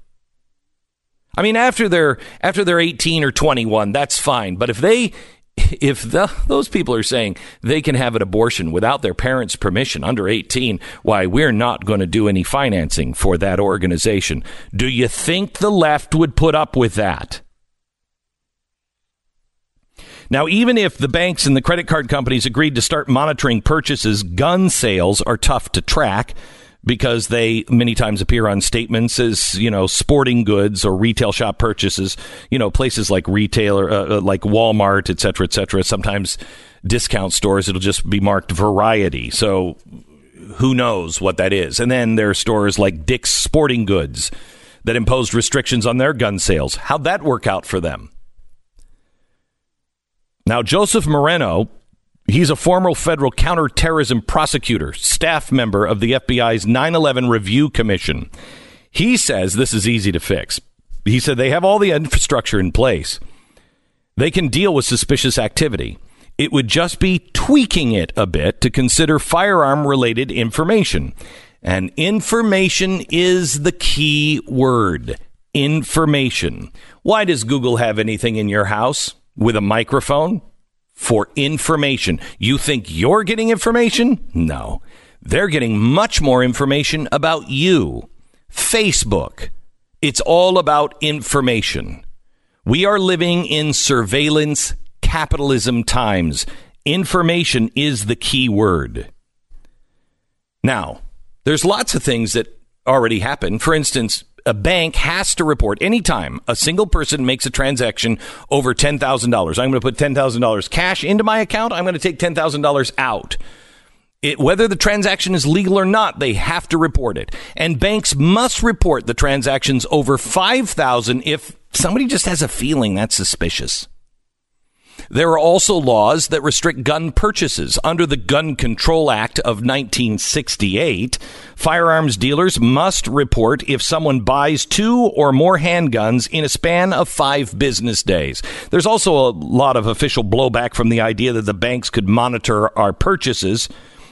[SPEAKER 1] I mean after they're after they're 18 or 21 that's fine. But if they if the, those people are saying they can have an abortion without their parents permission under 18 why we're not going to do any financing for that organization. Do you think the left would put up with that now, even if the banks and the credit card companies agreed to start monitoring purchases, gun sales are tough to track because they many times appear on statements as you know sporting goods or retail shop purchases. You know, places like retailer uh, uh like Walmart, et cetera, et cetera. Sometimes discount stores it'll just be marked variety. So who knows what that is? And then there are stores like Dick's Sporting Goods that imposed restrictions on their gun sales. How'd that work out for them? Now, Joseph Moreno, he's a former federal counterterrorism prosecutor, staff member of the FBI's 9 11 Review Commission. He says this is easy to fix. He said they have all the infrastructure in place. They can deal with suspicious activity. It would just be tweaking it a bit to consider firearm related information. And information is the key word. Information. Why does Google have anything in your house with a microphone? For information. You think you're getting information? No. They're getting much more information about you. Facebook. It's all about information. We are living in surveillance capitalism times. Information is the key word. Now, there's lots of things that already happen. For instance, a bank has to report anytime a single person makes a transaction over $10,000. I'm going to put $10,000 cash into my account. I'm going to take $10,000 out. It, whether the transaction is legal or not, they have to report it. And banks must report the transactions over 5,000 if somebody just has a feeling that's suspicious. There are also laws that restrict gun purchases. Under the Gun Control Act of 1968, firearms dealers must report if someone buys two or more handguns in a span of five business days. There's also a lot of official blowback from the idea that the banks could monitor our purchases,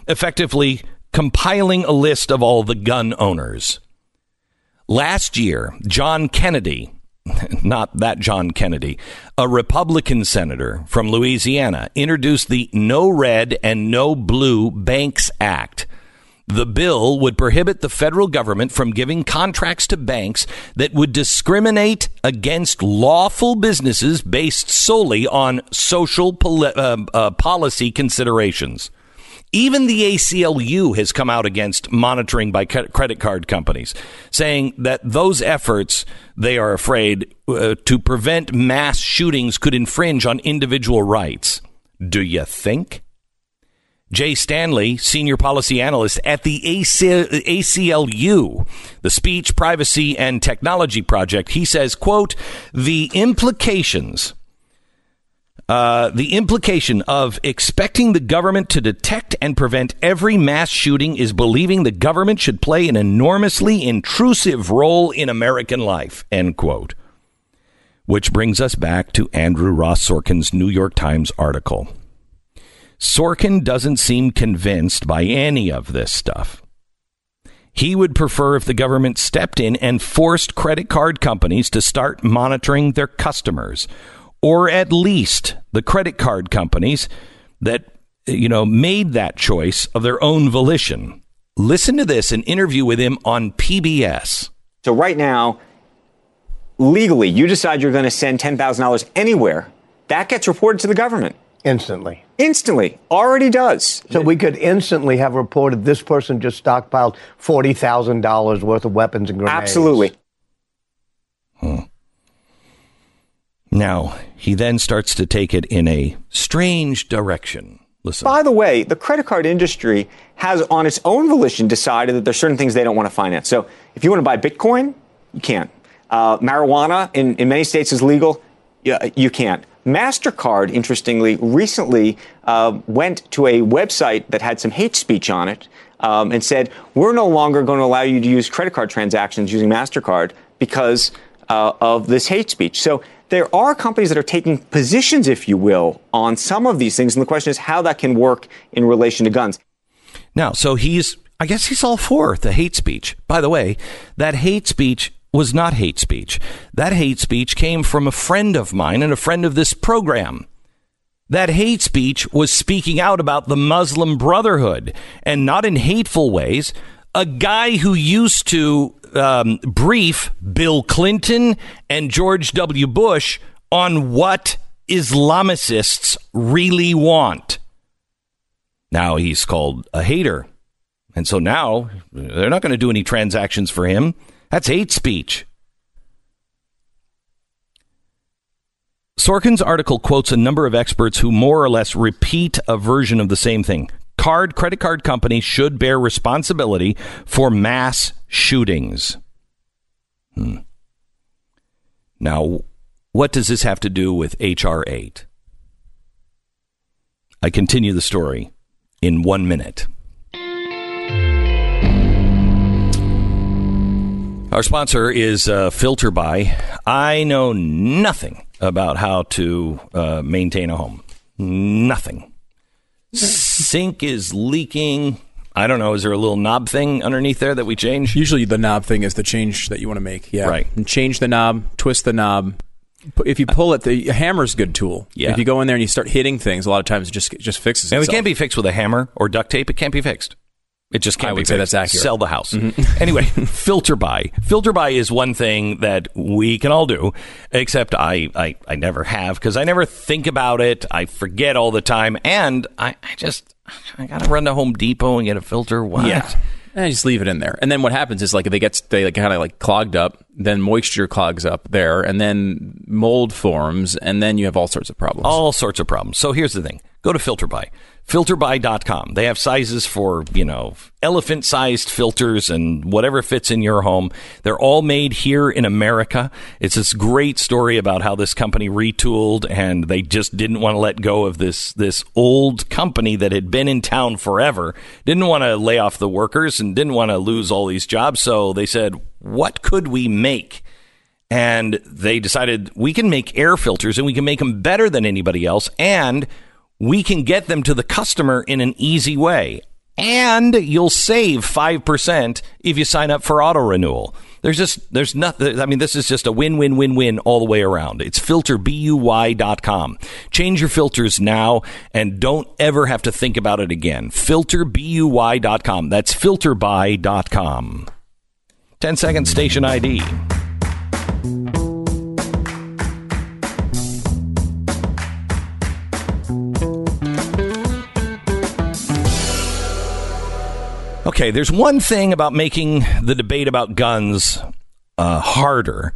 [SPEAKER 1] effectively compiling a list of all the gun owners. Last year, John Kennedy, not that John Kennedy, a Republican senator from Louisiana, introduced the No Red and No Blue Banks Act. The bill would prohibit the federal government from giving contracts to banks that would discriminate against lawful businesses based solely on social poli- uh, uh, policy considerations. Even the ACLU has come out against monitoring by credit card companies, saying that those efforts, they are afraid, uh, to prevent mass shootings could infringe on individual rights. Do you think? Jay Stanley, senior policy analyst at the ACLU, the Speech, Privacy, and Technology Project, he says, quote, the implications uh, the implication of expecting the government to detect and prevent every mass shooting is believing the government should play an enormously intrusive role in American life. End quote. Which brings us back to Andrew Ross Sorkin's New York Times article. Sorkin doesn't seem convinced by any of this stuff. He would prefer if the government stepped in and forced credit card companies to start monitoring their customers or at least the credit card companies that you know made that choice of their own volition. Listen to this an interview with him on PBS.
[SPEAKER 14] So right now legally you decide you're going to send $10,000 anywhere, that gets reported to the government
[SPEAKER 15] instantly.
[SPEAKER 14] Instantly, already does.
[SPEAKER 15] So we could instantly have reported this person just stockpiled forty thousand dollars worth of weapons and grenades.
[SPEAKER 14] Absolutely.
[SPEAKER 1] Hmm. Now, he then starts to take it in a strange direction. Listen.
[SPEAKER 14] By the way, the credit card industry has, on its own volition, decided that there's certain things they don't want to finance. So if you want to buy Bitcoin, you can't. Uh, marijuana in, in many states is legal. Yeah, you can't. MasterCard, interestingly, recently uh, went to a website that had some hate speech on it um, and said, We're no longer going to allow you to use credit card transactions using MasterCard because uh, of this hate speech. So there are companies that are taking positions, if you will, on some of these things. And the question is how that can work in relation to guns.
[SPEAKER 1] Now, so he's, I guess he's all for the hate speech. By the way, that hate speech was not hate speech. That hate speech came from a friend of mine and a friend of this program. That hate speech was speaking out about the Muslim Brotherhood and not in hateful ways. A guy who used to um, brief Bill Clinton and George W. Bush on what Islamicists really want. Now he's called a hater. And so now they're not going to do any transactions for him. That's hate speech. Sorkin's article quotes a number of experts who more or less repeat a version of the same thing card credit card companies should bear responsibility for mass shootings. Hmm. Now, what does this have to do with HR 8? I continue the story in one minute. Our sponsor is uh, FilterBuy. I know nothing about how to uh, maintain a home. Nothing sink is leaking. I don't know. Is there a little knob thing underneath there that we change?
[SPEAKER 2] Usually, the knob thing is the change that you want to make. Yeah,
[SPEAKER 1] Right.
[SPEAKER 2] And change the knob, twist the knob. If you pull it, the hammer's a good tool.
[SPEAKER 1] Yeah.
[SPEAKER 2] If you go in there and you start hitting things, a lot of times it just it just fixes
[SPEAKER 1] And it can't be fixed with a hammer or duct tape. It can't be fixed. It just can't
[SPEAKER 2] I
[SPEAKER 1] be
[SPEAKER 2] would say
[SPEAKER 1] fixed.
[SPEAKER 2] that's accurate.
[SPEAKER 1] Sell the house.
[SPEAKER 2] Mhm.
[SPEAKER 1] anyway, filter buy. Filter buy is one thing that we can all do, except I, I, I never have because I never think about it. I forget all the time. And I, I just, I got to run to Home Depot and get a filter. What?
[SPEAKER 2] Yeah. And just leave it in there. And then what happens is like if they get they like, kind of like clogged up, then moisture clogs up there, and then mold forms, and then you have all sorts of problems.
[SPEAKER 1] All sorts of problems. So here's the thing. Go to FilterBuy. FilterBuy.com. They have sizes for, you know, elephant sized filters and whatever fits in your home. They're all made here in America. It's this great story about how this company retooled and they just didn't want to let go of this, this old company that had been in town forever. Didn't want to lay off the workers and didn't want to lose all these jobs. So they said, what could we make? and they decided we can make air filters and we can make them better than anybody else and we can get them to the customer in an easy way. And you'll save 5% if you sign up for auto renewal. There's just there's nothing i mean this is just a win-win-win-win all the way around. It's filterbuy.com change your filters now and don't ever have to think about it again. filterbuy.com that's filterbuy.com 10 second station id Okay, there's one thing about making the debate about guns uh, harder,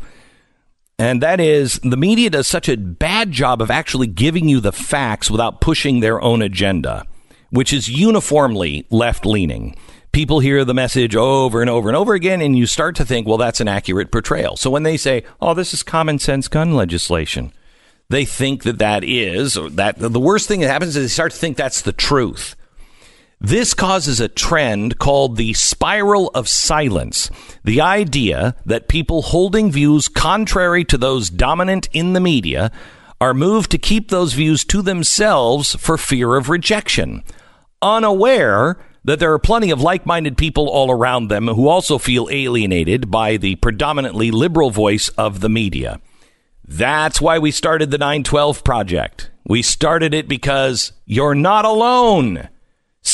[SPEAKER 1] and that is the media does such a bad job of actually giving you the facts without pushing their own agenda, which is uniformly left leaning. People hear the message over and over and over again, and you start to think, well, that's an accurate portrayal. So when they say, oh, this is common sense gun legislation, they think that that is, or that the worst thing that happens is they start to think that's the truth. This causes a trend called the spiral of silence. The idea that people holding views contrary to those dominant in the media are moved to keep those views to themselves for fear of rejection, unaware that there are plenty of like minded people all around them who also feel alienated by the predominantly liberal voice of the media. That's why we started the 912 Project. We started it because you're not alone.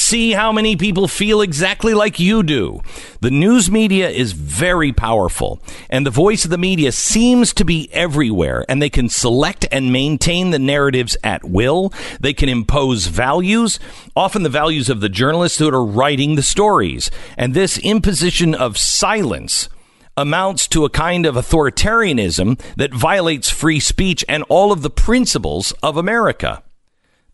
[SPEAKER 1] See how many people feel exactly like you do. The news media is very powerful, and the voice of the media seems to be everywhere, and they can select and maintain the narratives at will. They can impose values, often the values of the journalists who are writing the stories. And this imposition of silence amounts to a kind of authoritarianism that violates free speech and all of the principles of America.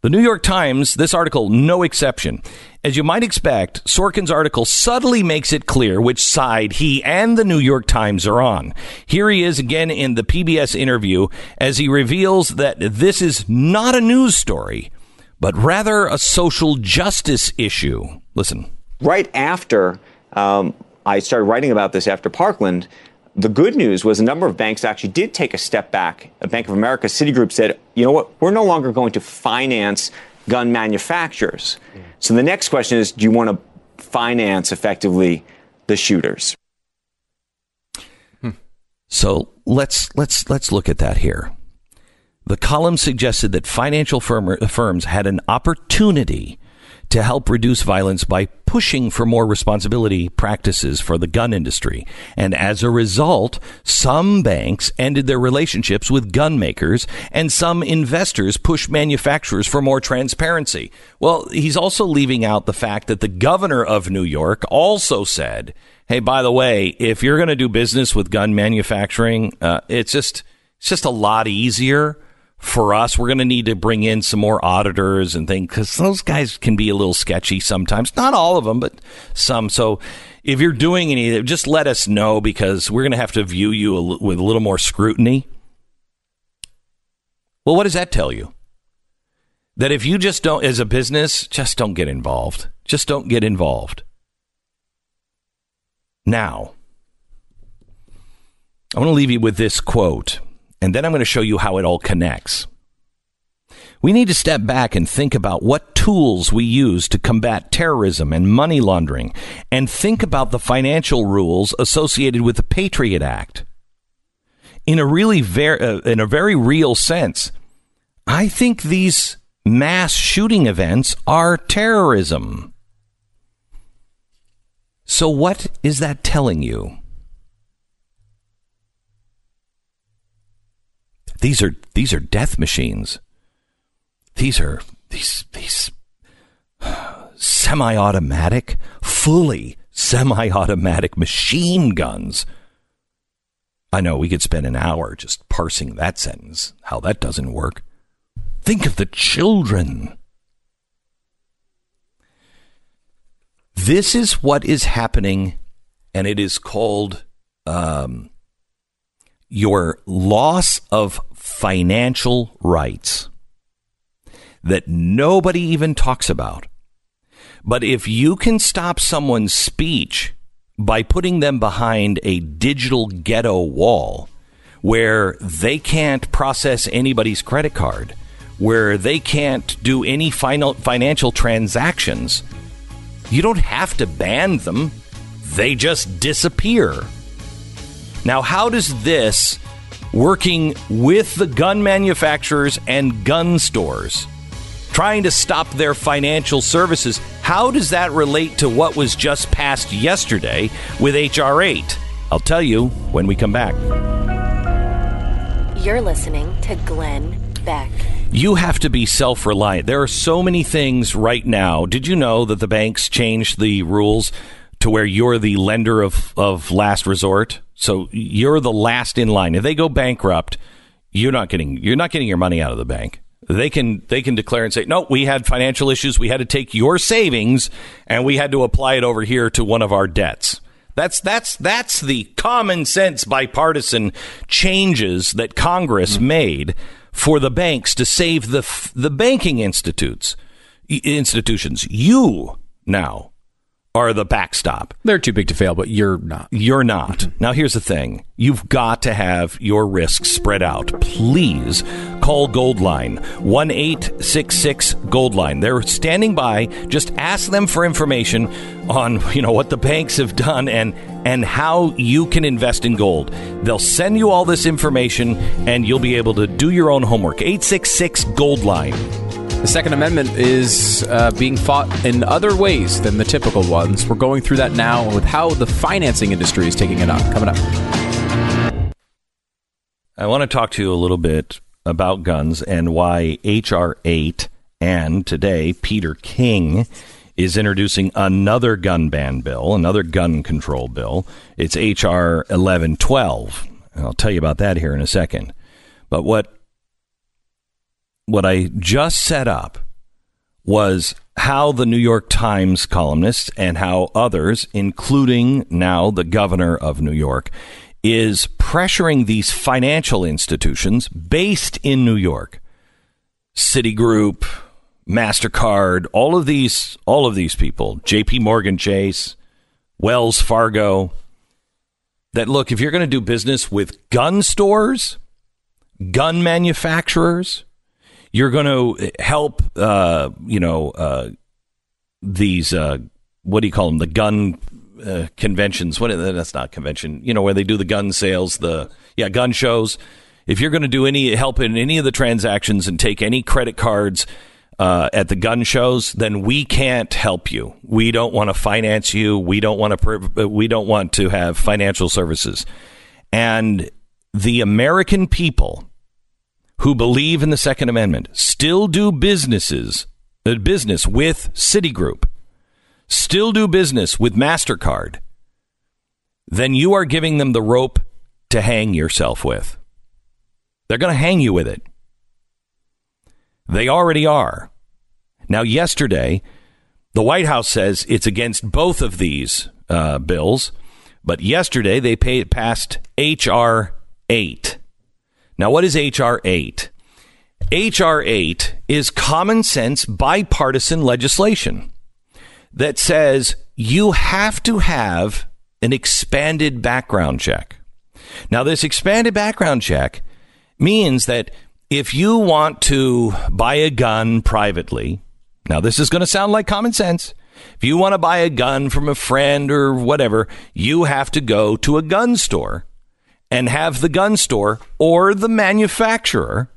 [SPEAKER 1] The New York Times, this article, no exception. As you might expect, Sorkin's article subtly makes it clear which side he and the New York Times are on. Here he is again in the PBS interview as he reveals that this is not a news story, but rather a social justice issue. Listen.
[SPEAKER 14] right after um, I started writing about this after Parkland, the good news was a number of banks actually did take a step back. Bank of America, Citigroup said, you know what, we're no longer going to finance gun manufacturers. So the next question is, do you want to finance effectively the shooters? Hmm.
[SPEAKER 1] So let's let's let's look at that here. The column suggested that financial firm, firms had an opportunity to help reduce violence by pushing for more responsibility practices for the gun industry. And as a result, some banks ended their relationships with gun makers and some investors pushed manufacturers for more transparency. Well, he's also leaving out the fact that the governor of New York also said, Hey, by the way, if you're going to do business with gun manufacturing, uh, it's just, it's just a lot easier for us, we're going to need to bring in some more auditors and things because those guys can be a little sketchy sometimes. Not all of them, but some. So if you're doing any, just let us know because we're going to have to view you with a little more scrutiny. Well, what does that tell you? That if you just don't, as a business, just don't get involved. Just don't get involved. Now, I want to leave you with this quote, and then I'm going to show you how it all connects. We need to step back and think about what tools we use to combat terrorism and money laundering, and think about the financial rules associated with the Patriot Act. In a really very, uh, in a very real sense, I think these mass shooting events are terrorism. So, what is that telling you? These are these are death machines. These are these these semi-automatic, fully semi-automatic machine guns. I know we could spend an hour just parsing that sentence, how that doesn't work. Think of the children. This is what is happening, and it is called um, your loss of financial rights that nobody even talks about. But if you can stop someone's speech by putting them behind a digital ghetto wall where they can't process anybody's credit card, where they can't do any final financial transactions, you don't have to ban them. They just disappear. Now, how does this working with the gun manufacturers and gun stores trying to stop their financial services. How does that relate to what was just passed yesterday with H.R. 8? I'll tell you when we come back.
[SPEAKER 3] You're listening to Glenn Beck.
[SPEAKER 1] You have to be self reliant. There are so many things right now. Did you know that the banks changed the rules to where you're the lender of, of last resort? So you're the last in line. If they go bankrupt, you're not getting you're not getting your money out of the bank they can they can declare and say, no, we had financial issues. We had to take your savings and we had to apply it over here to one of our debts. That's that's that's the common sense bipartisan changes that Congress mm-hmm. made for the banks to save the the banking institutes institutions. You now are the backstop.
[SPEAKER 2] They're too big to fail, but you're not.
[SPEAKER 1] You're not. Now, here's the thing you've got to have your risks spread out. Please call Goldline, 1 866 Goldline. They're standing by. Just ask them for information on you know what the banks have done and and how you can invest in gold. They'll send you all this information and you'll be able to do your own homework. 866 Goldline.
[SPEAKER 2] The Second Amendment is uh, being fought in other ways than the typical ones. We're going through that now with how the financing industry is taking it on. Coming up.
[SPEAKER 1] I want to talk to you a little bit about guns and why H.R. 8 and today Peter King is introducing another gun ban bill, another gun control bill. It's H.R. 1112. I'll tell you about that here in a second. But what what I just set up was how the New York Times columnists and how others, including now the governor of New York, is pressuring these financial institutions based in New York, Citigroup, Mastercard, all of these, all of these people, J.P. Morgan Chase, Wells Fargo, that look, if you're going to do business with gun stores, gun manufacturers, you're going to help, uh, you know, uh, these uh, what do you call them? The gun uh, conventions. What? That's not convention. You know, where they do the gun sales. The yeah, gun shows. If you're going to do any help in any of the transactions and take any credit cards uh, at the gun shows, then we can't help you. We don't want to finance you. We don't want to. We don't want to have financial services. And the American people who believe in the Second Amendment still do businesses uh, business with Citigroup, still do business with Mastercard, then you are giving them the rope to hang yourself with. They're going to hang you with it. They already are. Now, yesterday, the White House says it's against both of these uh, bills, but yesterday they paid, passed H.R. 8 now, what is H.R. 8? H.R. 8 is common sense bipartisan legislation that says you have to have an expanded background check. Now, this expanded background check means that if you want to buy a gun privately, now this is going to sound like common sense. If you want to buy a gun from a friend or whatever, you have to go to a gun store and have the gun store or the manufacturer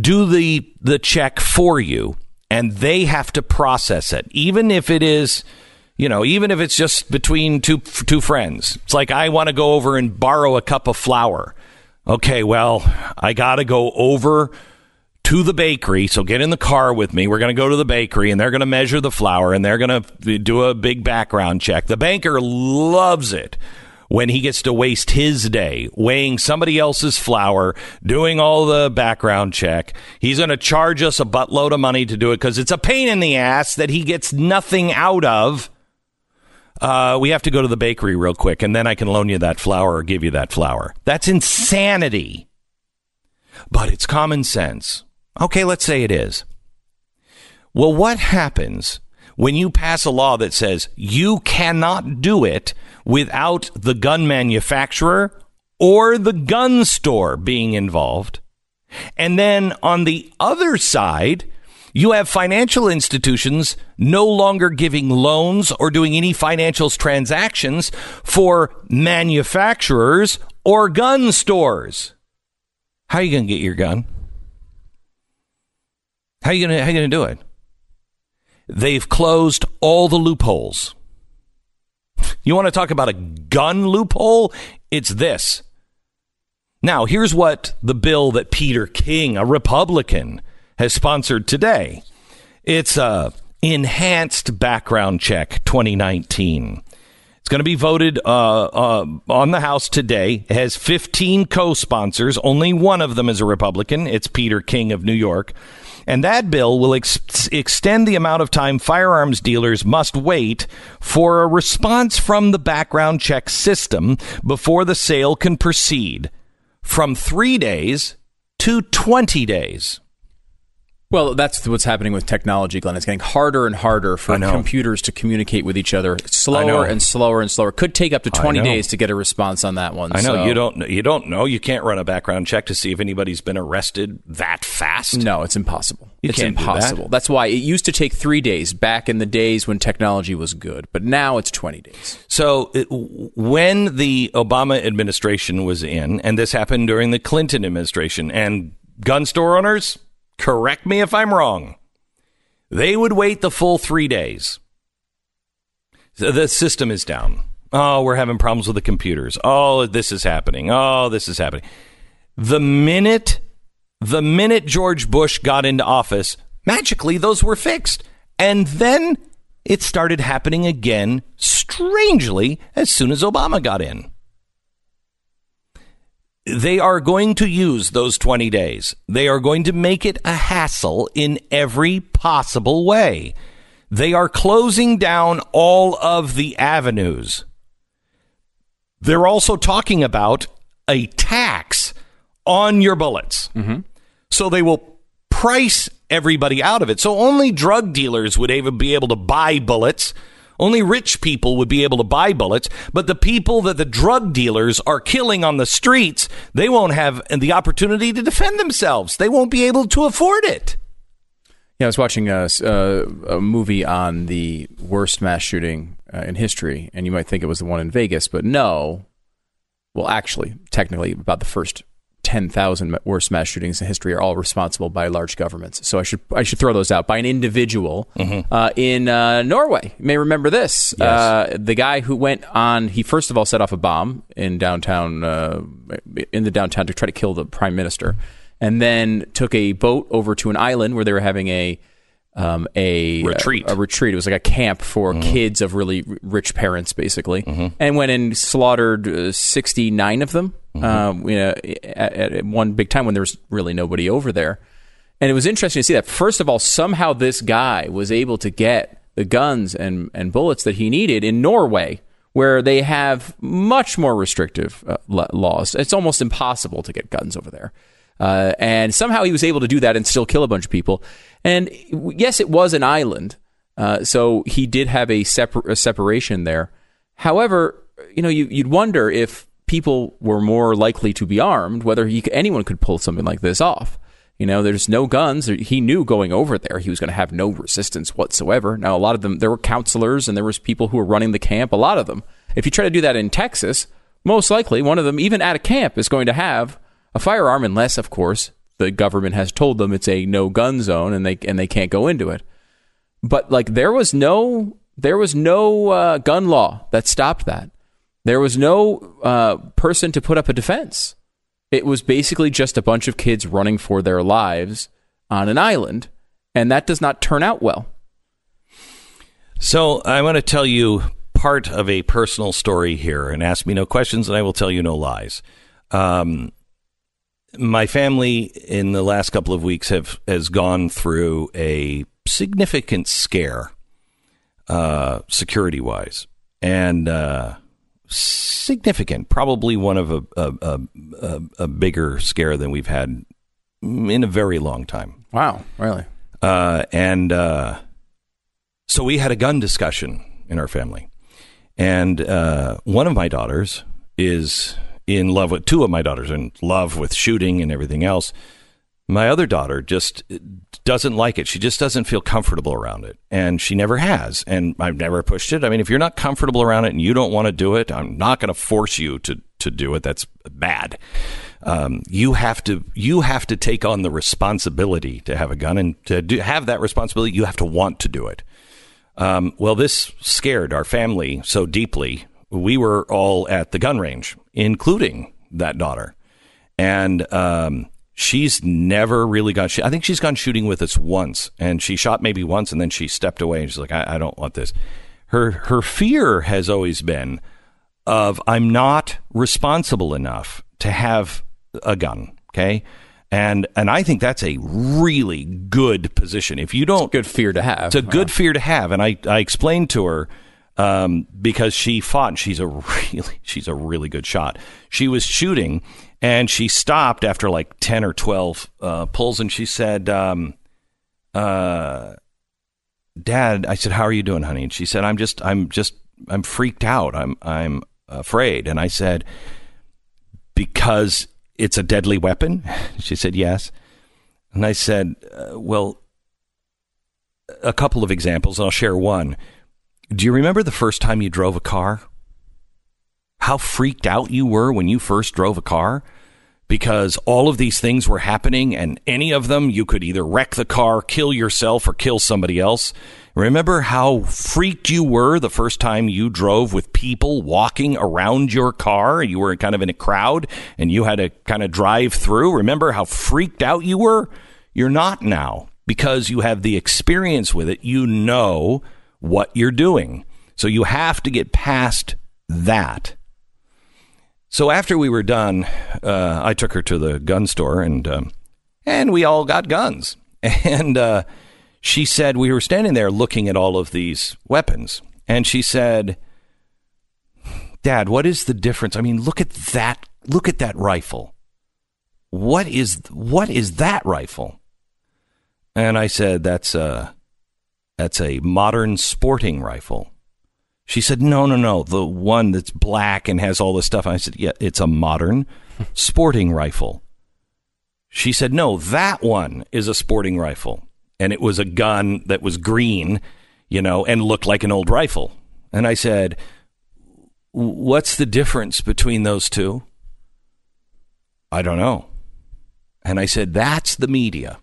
[SPEAKER 1] do the the check for you and they have to process it. Even if it is you know even if it's just between two two friends. It's like i want to go over and borrow a cup of flour. Okay well i got to go over to the bakery so get in the car with me. We're going to go to the bakery and they're going to measure the flour and they're going to do a big background check. The banker loves it when he gets to waste his day weighing somebody else's flour, doing all the background check. He's going to charge us a buttload of money to do it because it's a pain in the ass that he gets nothing out of. Uh, we have to go to the bakery real quick, and then I can loan you that flour or give you that flour. That's insanity. But it's common sense. Okay, let's say it is. Well, what happens when you pass a law that says you cannot do it without the gun manufacturer or the gun store being involved. And then on the other side, you have financial institutions no longer giving loans or doing any financial transactions for manufacturers or gun stores. How are you going to get your gun? How are you going to you going to do it? They've closed all the loopholes. You want to talk about a gun loophole? It's this. Now, here's what the bill that Peter King, a Republican, has sponsored today. It's a enhanced background check 2019. It's going to be voted uh, uh, on the House today. It has 15 co-sponsors. Only one of them is a Republican. It's Peter King of New York. And that bill will ex- extend the amount of time firearms dealers must wait for a response from the background check system before the sale can proceed from three days to 20 days.
[SPEAKER 2] Well, that's what's happening with technology, Glenn. It's getting harder and harder for computers to communicate with each other. Slower and slower and slower. Could take up to 20 days to get a response on that one.
[SPEAKER 1] I know
[SPEAKER 2] so-
[SPEAKER 1] you don't you don't know you can't run a background check to see if anybody's been arrested that fast.
[SPEAKER 2] No, it's impossible.
[SPEAKER 1] You
[SPEAKER 2] it's
[SPEAKER 1] do that.
[SPEAKER 2] impossible. That's why it used to take three days back in the days when technology was good, but now it's 20 days.
[SPEAKER 1] So it, when the Obama administration was in, and this happened during the Clinton administration, and gun store owners, correct me if I'm wrong, they would wait the full three days. The system is down. Oh, we're having problems with the computers. Oh, this is happening. Oh, this is happening. The minute, the minute George Bush got into office, magically those were fixed. And then it started happening again, strangely, as soon as Obama got in. They are going to use those 20 days. They are going to make it a hassle in every possible way. They are closing down all of the avenues. They're also talking about a tax on your bullets. Mm-hmm. So they will price everybody out of it. So only drug dealers would even be able to buy bullets. Only rich people would be able to buy bullets, but the people that the drug dealers are killing on the streets, they won't have the opportunity to defend themselves. They won't be able to afford it.
[SPEAKER 2] Yeah, I was watching a, uh, a movie on the worst mass shooting uh, in history, and you might think it was the one in Vegas, but no. Well, actually, technically, about the first ten thousand worst mass shootings in history are all responsible by large governments. So I should I should throw those out by an individual uh, in uh, Norway. You may remember this. Uh, the guy who went on, he first of all set off a bomb in downtown uh, in the downtown to try to kill the prime minister, and then took a boat over to an island where they were having a um, a
[SPEAKER 1] Retreat.
[SPEAKER 2] A, retreat. It was like a camp for kids of really r- rich parents, basically, and went and slaughtered uh, sixty nine of them. Um, you know, at, at one big time when there was really nobody over there. And it was interesting to see that. First of all, somehow this guy was able to get the guns and, and bullets that he needed in Norway, where they have much more restrictive uh, laws. It's almost impossible to get guns over there. Uh, and somehow he was able to do that and still kill a bunch of people. And yes, it was an island. Uh, so he did have a, separ- a separation there. However, you know, you, you'd wonder if people were more likely to be armed, whether he, anyone could pull something like this off. You know, there's no guns. He knew going over there he was going to have no resistance whatsoever. Now, a lot of them, there were counselors and there was people who were running the camp. A lot of them. If you try to do that in Texas, most likely one of them, even at a camp, is going to have a firearm, unless, of course, the government has told them it's a no gun zone and they and they can't go into it. But like, there was no there was no uh, gun law that stopped that. There was no uh, person to put up a defense. It was basically just a bunch of kids running for their lives on an island, and that does not turn out well.
[SPEAKER 1] So I want to tell you part of a personal story here, and ask me no questions, and I will tell you no lies. Um, my family in the last couple of weeks have has gone through a significant scare, uh, security wise, and uh, significant, probably one of a, a, a, a, bigger scare than we've had in a very long time.
[SPEAKER 2] Wow, really?
[SPEAKER 1] Uh, and uh, so we had a gun discussion in our family, and uh, one of my daughters is in love with two of my daughters in love with shooting and everything else. My other daughter just doesn't like it. She just doesn't feel comfortable around it. And she never has. And I've never pushed it. I mean, if you're not comfortable around it and you don't want to do it, I'm not going to force you to, to do it. That's bad. Um, you have to you have to take on the responsibility to have a gun and to do, have that responsibility. You have to want to do it. Um, well, this scared our family so deeply. We were all at the gun range, including that daughter, and um, she's never really gone. I think she's gone shooting with us once, and she shot maybe once, and then she stepped away. And she's like, I, I don't want this. Her her fear has always been of I'm not responsible enough to have a gun. Okay. And and I think that's a really good position. If you don't,
[SPEAKER 2] good fear to have.
[SPEAKER 1] It's a good fear to have. And I, I explained to her um, because she fought. She's a really she's a really good shot. She was shooting, and she stopped after like 10 or 12 uh, pulls and she said um, uh, dad i said how are you doing honey? And she said i'm just i'm just i'm freaked out. I'm i'm afraid. And i said because it's a deadly weapon? She said yes. And i said uh, well a couple of examples and i'll share one do you remember the first time you drove a car how freaked out you were when you first drove a car because all of these things were happening and any of them you could either wreck the car, kill yourself, or kill somebody else. Remember how freaked you were the first time you drove with people walking around your car? You were kind of in a crowd and you had to kind of drive through. Remember how freaked out you were? You're not now because you have the experience with it. You know what you're doing. So you have to get past that. So after we were done, uh, I took her to the gun store and um, and we all got guns. And uh, she said we were standing there looking at all of these weapons, and she said, "Dad, what is the difference? I mean, look at that! Look at that rifle. What is what is that rifle?" And I said, "That's a that's a modern sporting rifle." She said, no, no, no, the one that's black and has all this stuff. I said, yeah, it's a modern sporting rifle. She said, no, that one is a sporting rifle. And it was a gun that was green, you know, and looked like an old rifle. And I said, what's the difference between those two? I don't know. And I said, that's the media.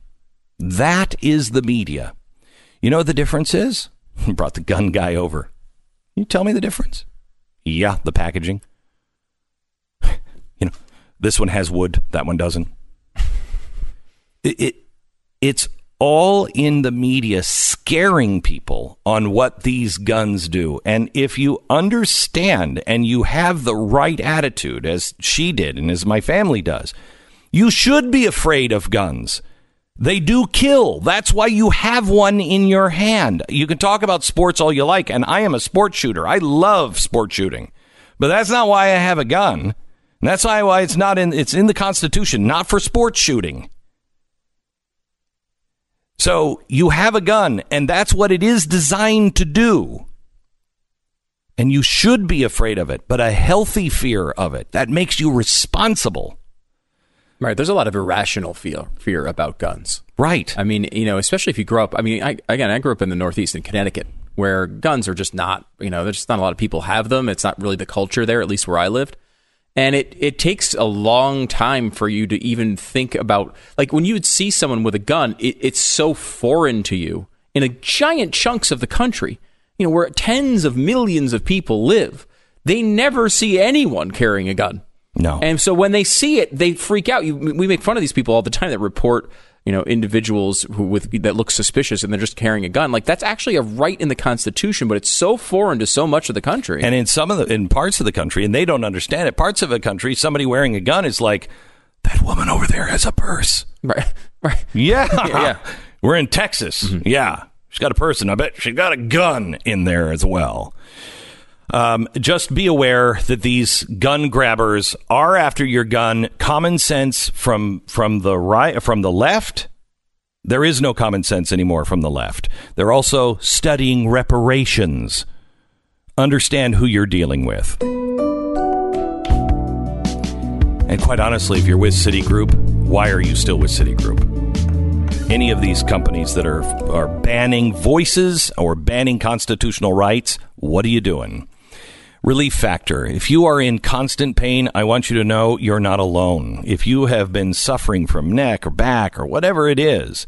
[SPEAKER 1] That is the media. You know what the difference is? Brought the gun guy over you tell me the difference? Yeah, the packaging. you know, this one has wood, that one doesn't. It, it it's all in the media scaring people on what these guns do. And if you understand and you have the right attitude, as she did and as my family does, you should be afraid of guns. They do kill. That's why you have one in your hand. You can talk about sports all you like, and I am a sport shooter. I love sport shooting. But that's not why I have a gun. And that's why it's not in it's in the Constitution, not for sports shooting. So you have a gun, and that's what it is designed to do. And you should be afraid of it, but a healthy fear of it that makes you responsible.
[SPEAKER 2] Right. There's a lot of irrational fear fear about guns.
[SPEAKER 1] Right.
[SPEAKER 2] I mean, you know, especially if you grow up. I mean, I, again, I grew up in the Northeast in Connecticut, where guns are just not. You know, there's just not a lot of people have them. It's not really the culture there, at least where I lived. And it it takes a long time for you to even think about like when you would see someone with a gun, it, it's so foreign to you in a giant chunks of the country. You know, where tens of millions of people live, they never see anyone carrying a gun.
[SPEAKER 1] No.
[SPEAKER 2] And so when they see it, they freak out. You, we make fun of these people all the time that report, you know, individuals who with that look suspicious and they're just carrying a gun. Like that's actually a right in the Constitution, but it's so foreign to so much of the country.
[SPEAKER 1] And in some of the in parts of the country, and they don't understand it. Parts of the country, somebody wearing a gun is like that woman over there has a purse.
[SPEAKER 2] Right. Right.
[SPEAKER 1] Yeah.
[SPEAKER 2] Yeah.
[SPEAKER 1] We're in Texas. Mm-hmm. Yeah. She's got a purse, and I bet she's got a gun in there as well. Um, just be aware that these gun grabbers are after your gun. Common sense from from the right from the left. There is no common sense anymore from the left. They're also studying reparations. Understand who you're dealing with. And quite honestly, if you're with Citigroup, why are you still with Citigroup? Any of these companies that are are banning voices or banning constitutional rights, what are you doing? Relief Factor. If you are in constant pain, I want you to know you're not alone. If you have been suffering from neck or back or whatever it is,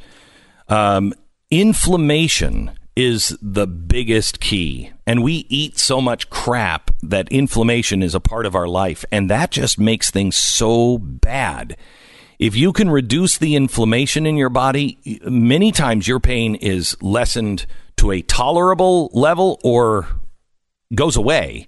[SPEAKER 1] um, inflammation is the biggest key. And we eat so much crap that inflammation is a part of our life. And that just makes things so bad. If you can reduce the inflammation in your body, many times your pain is lessened to a tolerable level or goes away.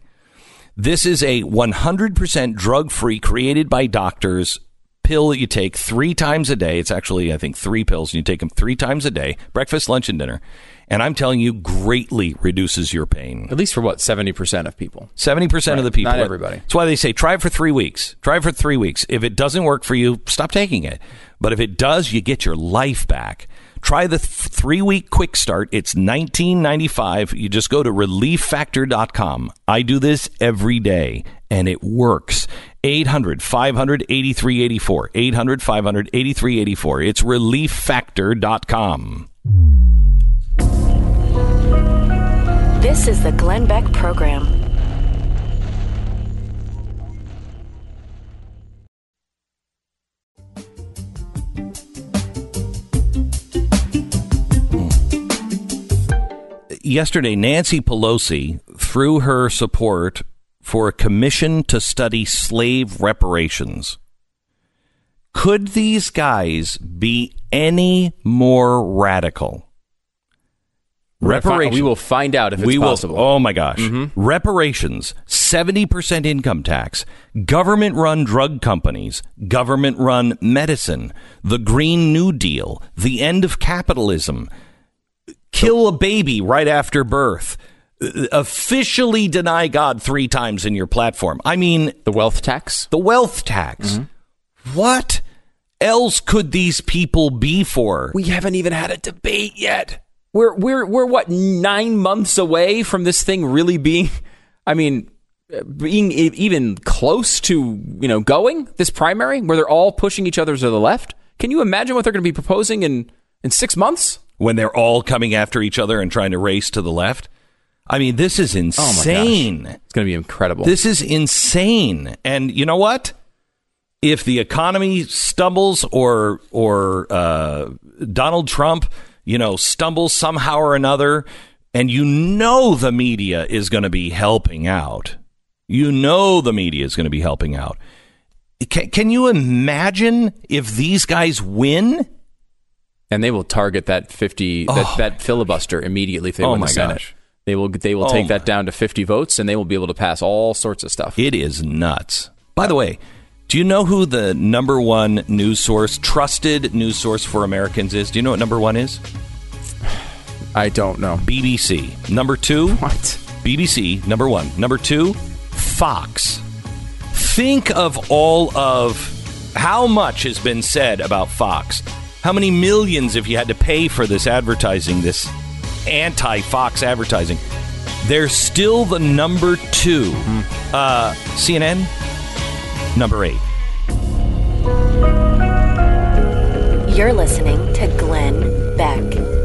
[SPEAKER 1] This is a 100% drug free, created by doctors pill that you take three times a day. It's actually, I think, three pills, and you take them three times a day breakfast, lunch, and dinner. And I'm telling you, greatly reduces your pain.
[SPEAKER 2] At least for what seventy percent of people.
[SPEAKER 1] Seventy percent of the people.
[SPEAKER 2] Not everybody.
[SPEAKER 1] That's why they say try it for three weeks. Try it for three weeks. If it doesn't work for you, stop taking it. But if it does, you get your life back. Try the th- three week quick start. It's nineteen ninety five. You just go to relieffactor.com. I do this every day, and it works. 800 500 8384. 800 500 8384. It's relieffactor.com.
[SPEAKER 3] This is the Glenn Beck Program.
[SPEAKER 1] Yesterday, Nancy Pelosi threw her support for a commission to study slave reparations. Could these guys be any more radical?
[SPEAKER 2] Fi- we will find out if it's
[SPEAKER 1] we will-
[SPEAKER 2] possible.
[SPEAKER 1] oh my gosh.
[SPEAKER 2] Mhm.
[SPEAKER 1] Reparations, 70% income tax, government run drug companies, government run medicine, the Green New Deal, the end of capitalism, kill a baby right after birth, officially deny God three times in your platform. I mean,
[SPEAKER 2] the wealth tax?
[SPEAKER 1] The wealth tax. Mm-hmm. What else could these people be for?
[SPEAKER 2] We haven't even had a debate yet. We're we're we're what nine months away from this thing really being. I mean, being even close to you know going this primary where they're all pushing each other to the left. Can you imagine what they're going to be proposing in in six months?
[SPEAKER 1] When they're all coming after each other and trying to race to the left. I mean, this is
[SPEAKER 2] Oh
[SPEAKER 1] insane.
[SPEAKER 2] It's going to be incredible.
[SPEAKER 1] This is insane. And you know what? If the economy stumbles or or uh, Donald Trump, you know, stumbles somehow or another, and you know the media is going to be helping out. You know the media is going to be helping out. Can, can you imagine if these guys win?
[SPEAKER 2] And they will target that fifty
[SPEAKER 1] Oh.
[SPEAKER 2] that, that filibuster immediately if they
[SPEAKER 1] Oh
[SPEAKER 2] win
[SPEAKER 1] my
[SPEAKER 2] the Senate.
[SPEAKER 1] gosh.
[SPEAKER 2] They will they will
[SPEAKER 1] Oh
[SPEAKER 2] take
[SPEAKER 1] my-
[SPEAKER 2] that down to fifty votes, and they will be able to pass all sorts of stuff.
[SPEAKER 1] It is nuts. By the way, do you know who the number one news source, trusted news source for Americans is? Do you know what number one is?
[SPEAKER 2] I don't know.
[SPEAKER 1] BBC. Number two?
[SPEAKER 2] What?
[SPEAKER 1] BBC, number one. Number two, Fox. Think of all of how much has been said about Fox. How many millions if you had to pay for this advertising, this anti Fox advertising? They're still the number 2 mm-hmm. uh, CNN, number eight.
[SPEAKER 3] You're listening to Glenn Beck.